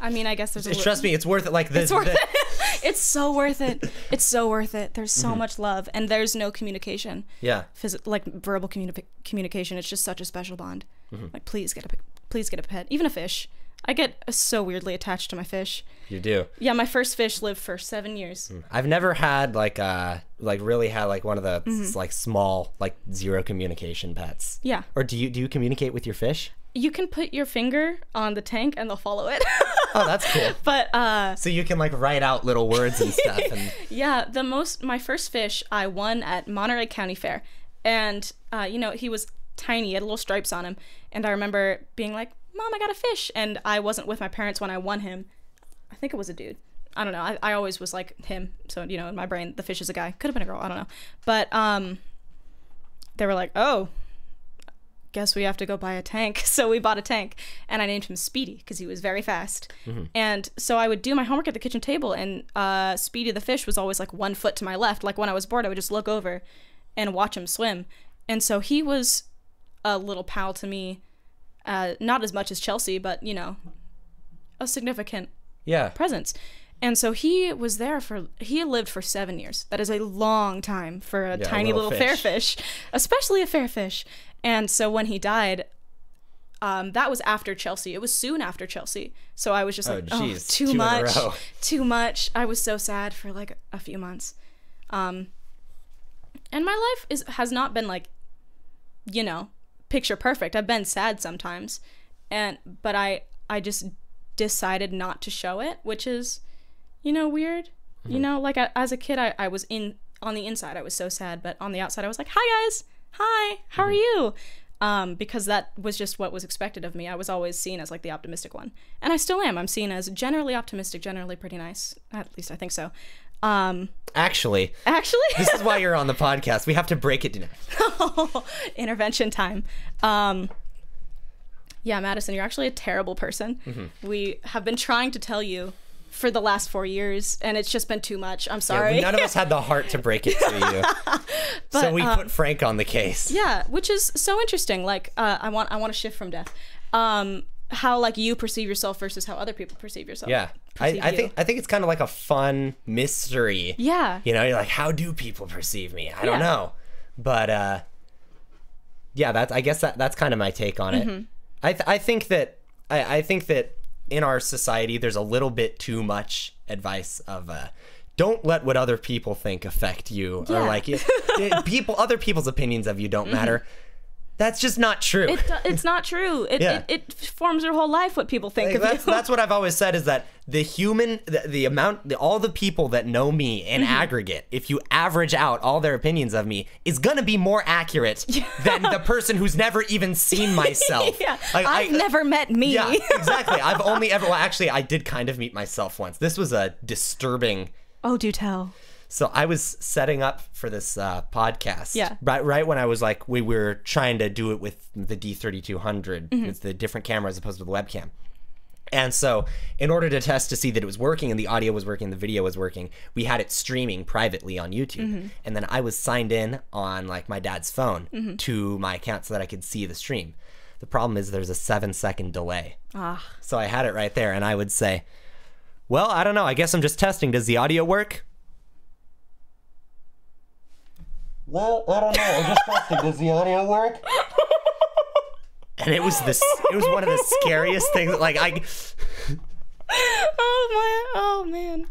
I mean, I guess there's a trust me, it's worth it. Like this, It's worth it. (laughs) it's so worth it. It's so worth it. There's so much love, and there's no communication, yeah, phys- like verbal communi- communication. It's just such a special bond. Like, please get a, please get a pet, even a fish. I get so weirdly attached to my fish. you do. Yeah, my first fish lived for seven years. I've never had like uh like really had like one of the Mm-hmm. like small like zero communication pets. Yeah, Or do you do you communicate with your fish? you can put your finger on the tank and they'll follow it. (laughs) Oh, that's cool. (laughs) but uh, so you can like write out little words and stuff and (laughs) Yeah, the most my first fish I won at Monterey County Fair, and uh, you know he was tiny, he had little stripes on him, and I remember being like, "Mom, I got a fish," and I wasn't with my parents when I won him. I think it was a dude. I don't know. I, I always was like him, so you know in my brain the fish is a guy. Could have been a girl. I don't know, but um, they were like, "Oh." Guess we have to go buy a tank. (laughs) So we bought a tank, and I named him Speedy because he was very fast. And so I would do my homework at the kitchen table, and uh, Speedy the fish was always like one foot to my left. Like when I was bored, I would just look over and watch him swim. And so he was a little pal to me, uh, not as much as Chelsea, but you know, a significant Yeah. presence. And so he was there for he lived for seven years. That is a long time for a Yeah, a tiny little little, fish. fairfish, especially a fairfish. And so when he died, um, that was after Chelsea. It was soon after Chelsea. So I was just Oh, like, oh, geez. too in a much, too much. I was so sad for like a few months. Um, and my life is has not been like, you know, picture perfect. I've been sad sometimes, and but I I just decided not to show it, which is, you know, weird. You know, like I, as a kid, I, I was in on the inside, I was so sad, but on the outside, I was like, "Hi guys, hi, how are you?" Um, because that was just what was expected of me. I was always seen as like the optimistic one, and I still am. I'm seen as generally optimistic, generally pretty nice. At least I think so. Um, Actually, actually, this is why (laughs) you're on the podcast. We have to break it down. (laughs) intervention time. Um, yeah, Madison, you're actually a terrible person. Mm-hmm. We have been trying to tell you for the last four years, and it's just been too much. I'm sorry. None of us had the heart to break it to you. (laughs) so we put Frank on the case. yeah, which is so interesting. Like, uh, I want I want to shift from death. Um, how like you perceive yourself versus how other people perceive yourself. Yeah. I, perceive I you. think I think it's kind of like a fun mystery. Yeah. You know, you're like, how do people perceive me? I don't know. But uh yeah, that's I guess that that's kind of my take on it. Mm-hmm. I th- I think that I, I think that in our society there's a little bit too much advice of uh don't let what other people think affect you or like it, (laughs) it- people other people's opinions of you don't matter. That's just not true. It, it's not true. It, Yeah. it, it forms your whole life what people think Like, of that's, you. that's what I've always said is that the human, the, the amount, the, all the people that know me in Mm-hmm. aggregate, if you average out all their opinions of me, is gonna be more accurate (laughs) than the person who's never even seen (laughs) myself. yeah. Like, I- I've never met me. Yeah, (laughs) exactly. I've only ever, well, actually, I did kind of meet myself once. This was a disturbing. oh, do tell. So I was setting up for this uh, podcast. Yeah. Right, right when I was like, we were trying to do it with the D3200, Mm-hmm. with the different camera as opposed to the webcam. And so, in order to test to see that it was working and the audio was working, the video was working, we had it streaming privately on YouTube. Mm-hmm. And then I was signed in on like my dad's phone Mm-hmm. to my account so that I could see the stream. The problem is there's a seven second delay. Ah. So I had it right there, and I would say, "Well, I don't know. I guess I'm just testing. Does the audio work?" Well, I don't know. I'm just testing. Does the audio work? And it was this. It was one of the scariest things. Like I. Oh my. Oh man.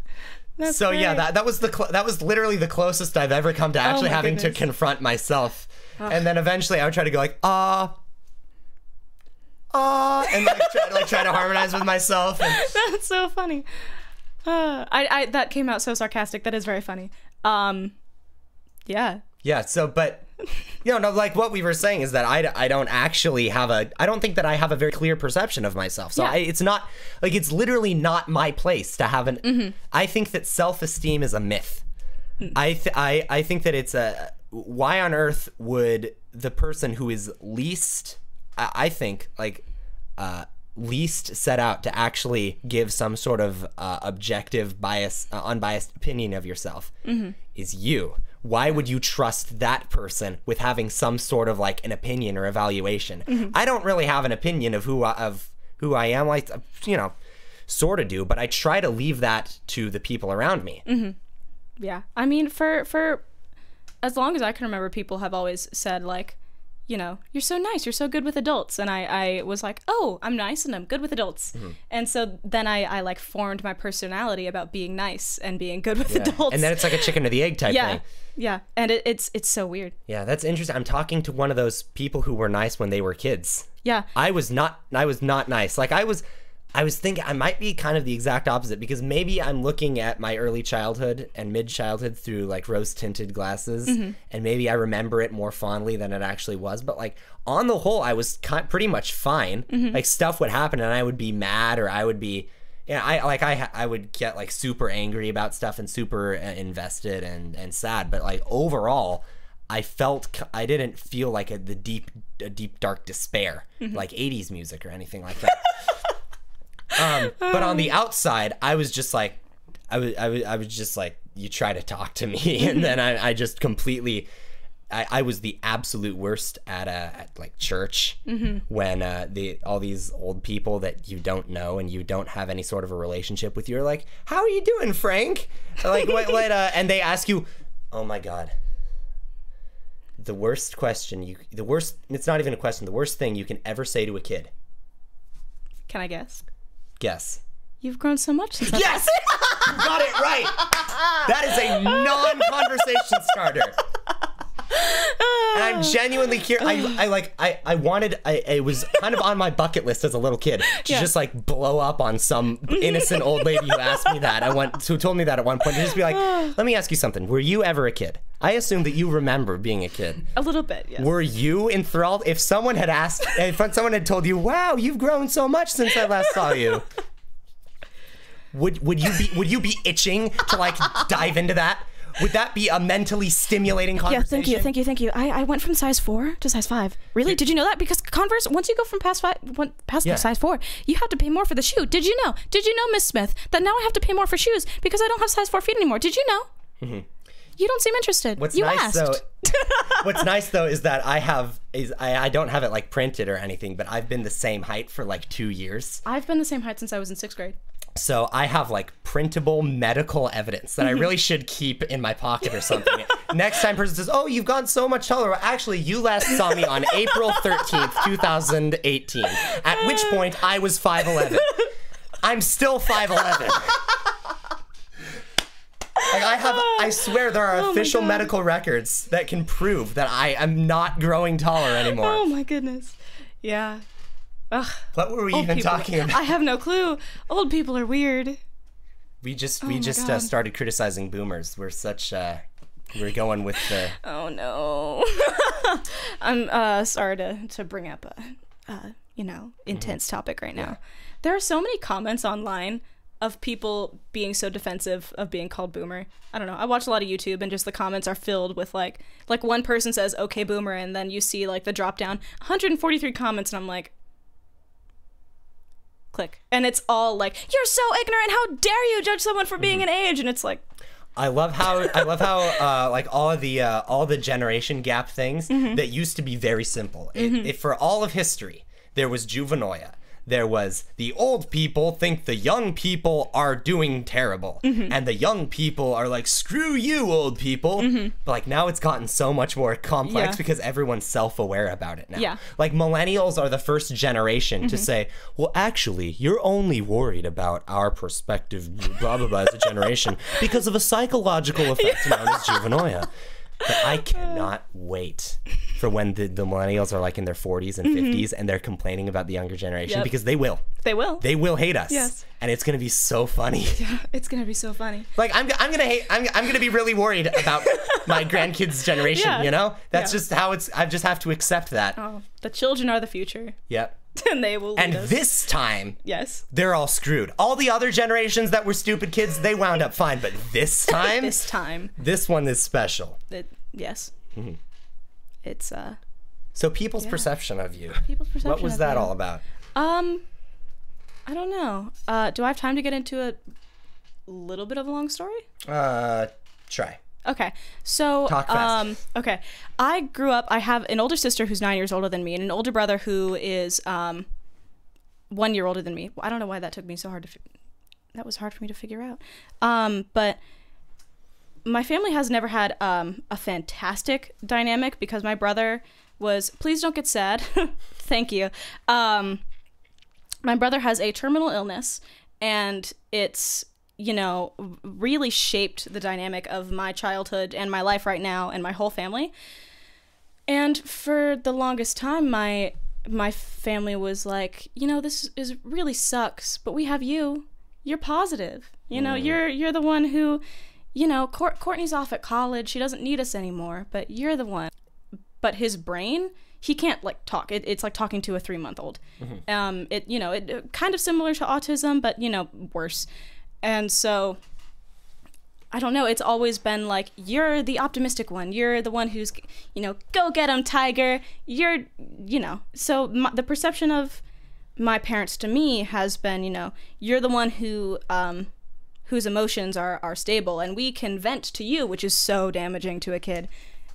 That's So yeah, that that was the cl- that was literally the closest I've ever come to actually Oh my having to confront myself. And then eventually I would try to go like ah. Ah, and like try, like try to harmonize with myself. And, (laughs) That's so funny. Uh, I, I that came out so sarcastic. That is very funny. Um, yeah. Yeah. So, but you know, no, like what we were saying is that I, I don't actually have a I don't think that I have a very clear perception of myself. So Yeah. I, it's not like it's literally not my place to have an. I think that self esteem is a myth. I th- I I think that it's a why on earth would the person who is least I, I think like uh, least set out to actually give some sort of uh, objective bias uh, unbiased opinion of yourself is you why would you trust that person with having some sort of like an opinion or evaluation? Mm-hmm. I don't really have an opinion of who I, of who i am. Like you know sort of do but i try to leave that to the people around me. Mm-hmm. Yeah. I mean, for for as long as I can remember, people have always said like, you know, you're so nice, you're so good with adults, and I I was like, oh, I'm nice and I'm good with adults, Mm-hmm. and so then I I like formed my personality about being nice and being good with adults. and then it's like a chicken or the egg type (laughs) yeah. thing Yeah, and it, it's it's so weird. yeah that's interesting i'm talking to one of those people who were nice when they were kids Yeah, I was not I was not nice. Like I was I was thinking I might be kind of the exact opposite because maybe I'm looking at my early childhood and mid childhood through like rose tinted glasses mm-hmm. and maybe I remember it more fondly than it actually was, but like on the whole I was pretty much fine. Mm-hmm. Like stuff would happen and I would be mad or I would be yeah, I like I I would get like super angry about stuff and super uh, invested and and sad, but like overall I felt I didn't feel like a, the deep, a deep dark despair mm-hmm. like '80s music or anything like that. (laughs) um, but on the outside, I was just like, I was, I was, I was just like, you try to talk to me, (laughs) and then I, I just completely I, I was the absolute worst at uh, at like church Mm-hmm. when uh, the all these old people that you don't know and you don't have any sort of a relationship with you are like, "How are you doing, Frank?" Like what? what uh, and they ask you, "Oh my god." The worst question you the worst it's not even a question the worst thing you can ever say to a kid. Can I guess? Guess. You've grown so much since Yes! (laughs) you got it right. That is a non-conversation starter. And I'm genuinely curious. I, I like. I, I wanted. I it was kind of on my bucket list as a little kid to Yeah. just like blow up on some innocent old lady who asked me that. I went who told me that at one point. To just be like, let me ask you something. Were you ever a kid? I assume that you remember being a kid. a little bit. Yes. Were you enthralled? If someone had asked, if someone had told you, "Wow, you've grown so much since I last saw you," would would you be would you be itching to like dive into that? Would that be a mentally stimulating conversation? Yeah, thank you, thank you, thank you. I, I went from size four to size five. Really? Did you know that? Because Converse, once you go from past five, one, past Yeah. size four, you have to pay more for the shoe. Did you know? Did you know, Miss Smith, that now I have to pay more for shoes because I don't have size four feet anymore? Did you know? You don't seem interested. Mm-hmm. What's you nice asked. though, (laughs) what's nice though is that I have is I, I don't have it like printed or anything, but I've been the same height for like two years. I've been the same height since I was in sixth grade. So I have like printable medical evidence that I (laughs) really should keep in my pocket or something. Next time person says, "Oh, you've gotten so much taller." Well, Actually, you last saw me on (laughs) April 13th, 2018. At which point I was 5'11. I'm still 5'11. Like I have, I swear there are oh my official medical records that can prove that I am not growing taller oh anymore. Oh my goodness. Yeah. Ugh. what were we Old even people- talking about? I have no clue. Old people are weird. we just, we just uh, started criticizing boomers. We're such, uh, we're going with the. (laughs) Oh no. (laughs) I'm uh sorry to to bring up a uh you know intense topic right now. There are so many comments online of people being so defensive of being called boomer. I don't know. I watch a lot of YouTube and just the comments are filled with like like one person says okay boomer and then you see like the drop down 143 comments and I'm like click. And it's all like you're so ignorant. How dare you judge someone for being an age and it's like I love how I love how uh, like all of the uh, all the generation gap things Mm-hmm. that used to be very simple. It, it- for all of history, there was juvenoia. There was the old people think the young people are doing terrible, Mm-hmm. and the young people are like, "Screw you, old people." But like now, it's gotten so much more complex Mm-hmm. Yeah. because everyone's self-aware about it now. Yeah. Mm-hmm. Like millennials are the first generation to say, "Well, actually, you're only worried about our perspective, blah blah blah, as a generation because of a psychological effect (laughs) known as juvenoia." But I cannot wait for when the, the millennials are like in their 40s and 50s and they're complaining about the younger generation Mm-hmm. Yep. because they will. they will. They will hate us. Yes. And it's going to be so funny. (laughs) Yeah, it's going to be so funny. Like I'm, I'm gonna hate. I'm, I'm gonna be really worried about (laughs) my grandkids' generation. Yeah. You know, that's Yeah. just how it's. I just have to accept that. Oh, the children are the future, Yep. (laughs) and they will And us. this time, yes, they're all screwed. All the other generations that were stupid kids, they wound up fine. But this (laughs) time, this time, this one is special. it, yes, Mm-hmm. it's uh So people's perception of you. people's perception. What was that you. all about? Um, I don't know. Uh, do I have time to get into a little bit of a long story? Uh, try. Okay, so um, okay, I grew up. I have an older sister who's nine years older than me, and an older brother who is um, one year older than me. I don't know why that took me so hard to. Fi- that was hard for me to figure out. Um, but my family has never had um, a fantastic dynamic because my brother was. Please don't get sad. (laughs) Thank you. Um, my brother has a terminal illness, and it's you know really shaped the dynamic of my childhood and my life right now and my whole family. And for the longest time, my my family was like, you know, this is really sucks, but we have you. You're positive. You know, you're you're the one who, you know, Court, Courtney's off at college. She doesn't need us anymore, but you're the one. But his brain, he can't like talk. It, it's like talking to a three month old. Um, it you know, it uh, kind of similar to autism, but you know, worse. And so I don't know. It's always been like you're the optimistic one. You're the one who's, you know, go get him, tiger. You're, you know. So my, the perception of my parents to me has been, you know, you're the one who, um, whose emotions are are stable, and we can vent to you, which is so damaging to a kid.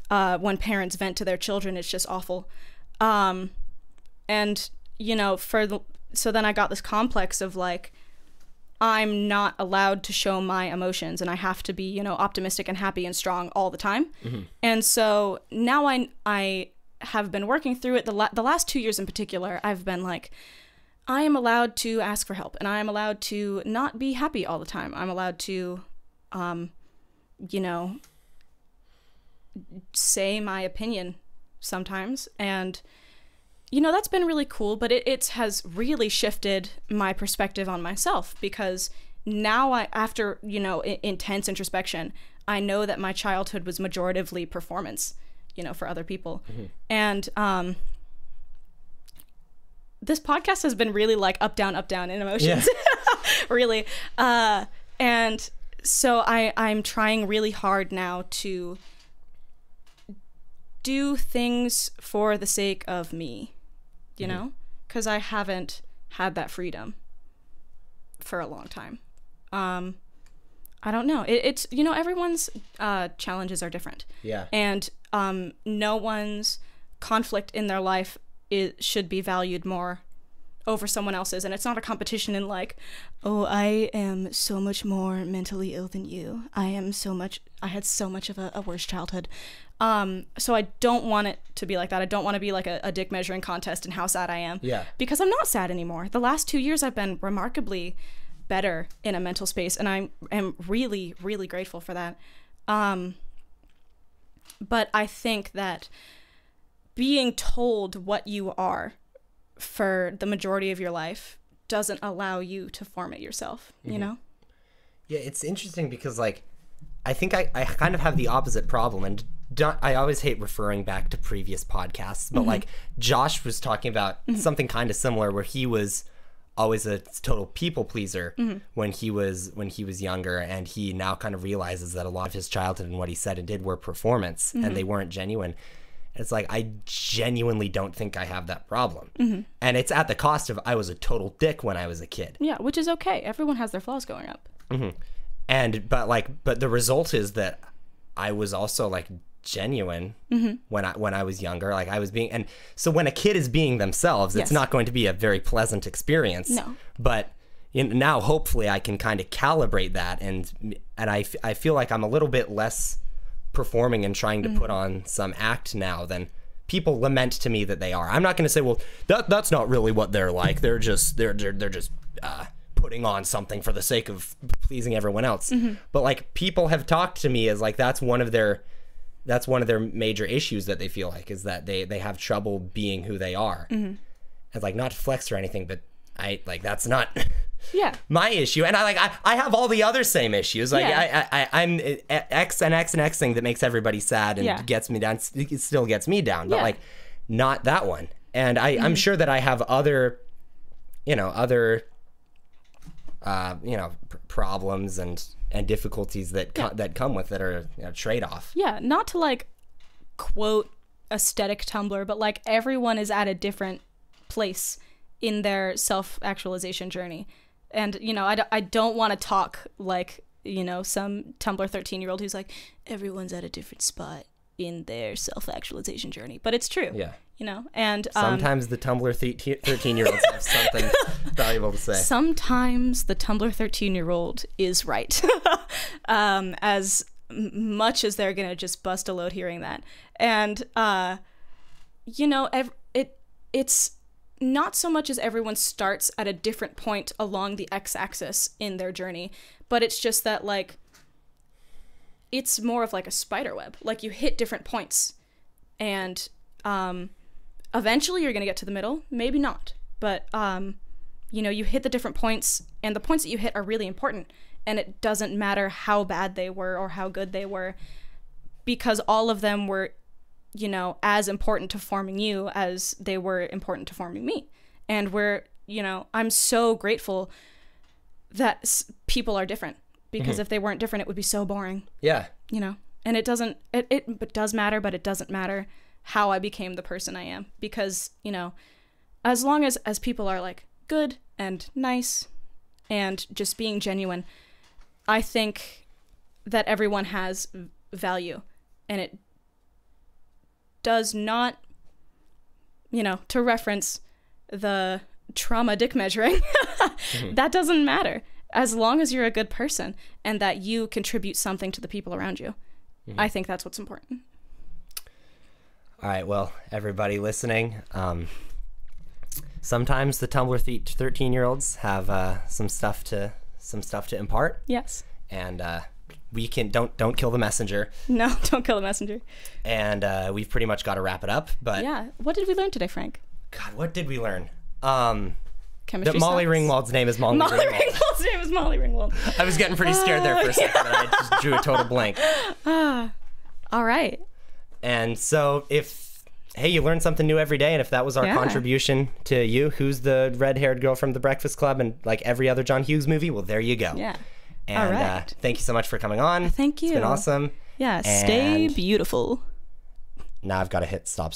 uh, when parents vent to their children, it's just awful. Um, and you know, for the, so then I got this complex of like, I'm not allowed to show my emotions, and I have to be, you know, optimistic and happy and strong all the time. And so now I I have been working through it. The la- the last two years in particular, I've been like. I am allowed to ask for help and I am allowed to not be happy all the time. I'm allowed to, um, you know, say my opinion sometimes. And, you know, that's been really cool, but it, it has really shifted my perspective on myself because now I, after, you know, I- intense introspection, I know that my childhood was majoritively performance, you know, for other people. And, um, this podcast has been really like up down up down in emotions. (laughs) Really. Uh and so i i'm trying really hard now to do things for the sake of me you know? Because i haven't had that freedom for a long time. Um i don't know. It, it's you know everyone's uh challenges are different. Yeah. and um, no one's conflict in their life it should be valued more over someone else's. And it's not a competition in like oh i am so much more mentally ill than you. I am so much i had so much of a, a worse childhood um, so i don't want it to be like that. I don't want to be like a, a dick measuring contest and how sad i am. Yeah. because i'm not sad anymore. The last two years i've been remarkably better in a mental space and i am really really grateful for that. Um, but I think that being told what you are for the majority of your life doesn't allow you to form it yourself, you know? Yeah, it's interesting because like I think I, I kind of have the opposite problem and I always hate referring back to previous podcasts, but like Josh was talking about mm-hmm. something kind of similar where he was always a total people pleaser mm-hmm. when he was when he was younger and he now kind of realizes that a lot of his childhood and what he said and did were performance and mm-hmm. they weren't genuine. It's like I genuinely don't think I have that problem. And it's at the cost of I was a total dick when I was a kid. Yeah, which is okay. Everyone has their flaws going up. and but like but the result is that i was also like genuine Mm-hmm. when i when i was younger like i was being and so when a kid is being themselves Yes. it's not going to be a very pleasant experience No. but you know, now hopefully i can kind of calibrate that and and i, f- I feel like i'm a little bit less performing and trying to put Mm-hmm. on some act now than people lament to me that they are i'm not going to say well that that's not really what they're like they're just they're they're, they're just uh putting on something for the sake of pleasing everyone else Mm-hmm. but like people have talked to me as like that's one of their that's one of their major issues that they feel like is that they they have trouble being who they are Mm-hmm. it's like not flex or anything but i like that's not (laughs) Yeah. my issue and i like i, I have all the other same issues like Yeah. I, I I i'm uh, x and x and x thing that makes everybody sad and Yeah. gets me down it still gets me down but Yeah. like not that one and i i'm sure that i have other you know other uh you know pr- problems and and difficulties that co- that come with that are you know, trade-off Yeah, not to like quote aesthetic Tumblr, but like everyone is at a different place in their self actualization journey. And, you know, I, d- I don't want to talk like, you know, some Tumblr 13 year old who's like, everyone's at a different spot in their self actualization journey. But it's true. yeah You know, and um, sometimes the tumblr 13 year olds have something (laughs) valuable to say sometimes the Tumblr 13 year old is right. (laughs) um, as much as they're going to just bust a load hearing that. And, uh, you know, ev- it it's not so much as everyone starts at a different point along the x axis in their journey, but it's just that, like, it's more of like a spider web. Like, you hit different points, and um, eventually you're going to get to the middle. Maybe not. But, um, you know, you hit the different points, and the points that you hit are really important. And it doesn't matter how bad they were or how good they were, because all of them were, you know, as important to forming you as they were important to forming me. And we're, you know, I'm so grateful that s- people are different because if they weren't different, it would be so boring, yeah you know. And it doesn't, it, it it does matter, but it doesn't matter how I became the person I am because, you know, as long as as people are like good and nice and just being genuine, I think that everyone has value and it does not, you know, to reference the trauma dick measuring, (laughs) mm-hmm. that doesn't matter as long as you're a good person and that you contribute something to the people around you. Mm-hmm. I think that's what's important. All right, well, everybody listening, um, sometimes the Tumblr thirteen year olds have uh, some stuff to some stuff to impart, Yes. and uh, we can don't don't kill the messenger, (laughs) No, don't kill the messenger. and uh, we've pretty much got to wrap it up. But Yeah. What did we learn today, Frank? God, what did we learn? Um, Chemistry. that Molly sucks. Ringwald's name is Molly, Molly Ringwald. Ringwald's name is Molly Ringwald. I was getting pretty scared there for a second, and I just drew a total blank. (laughs) All right. And so if hey, you learn something new every day, and if that was our Yeah. contribution to you, who's the red-haired girl from The Breakfast Club and like every other John Hughes movie? Well, there you go. Yeah. And All uh, thank you so much for coming on. Thank you. It's been awesome. Yeah. Stay And- beautiful. Now I've got to hit stop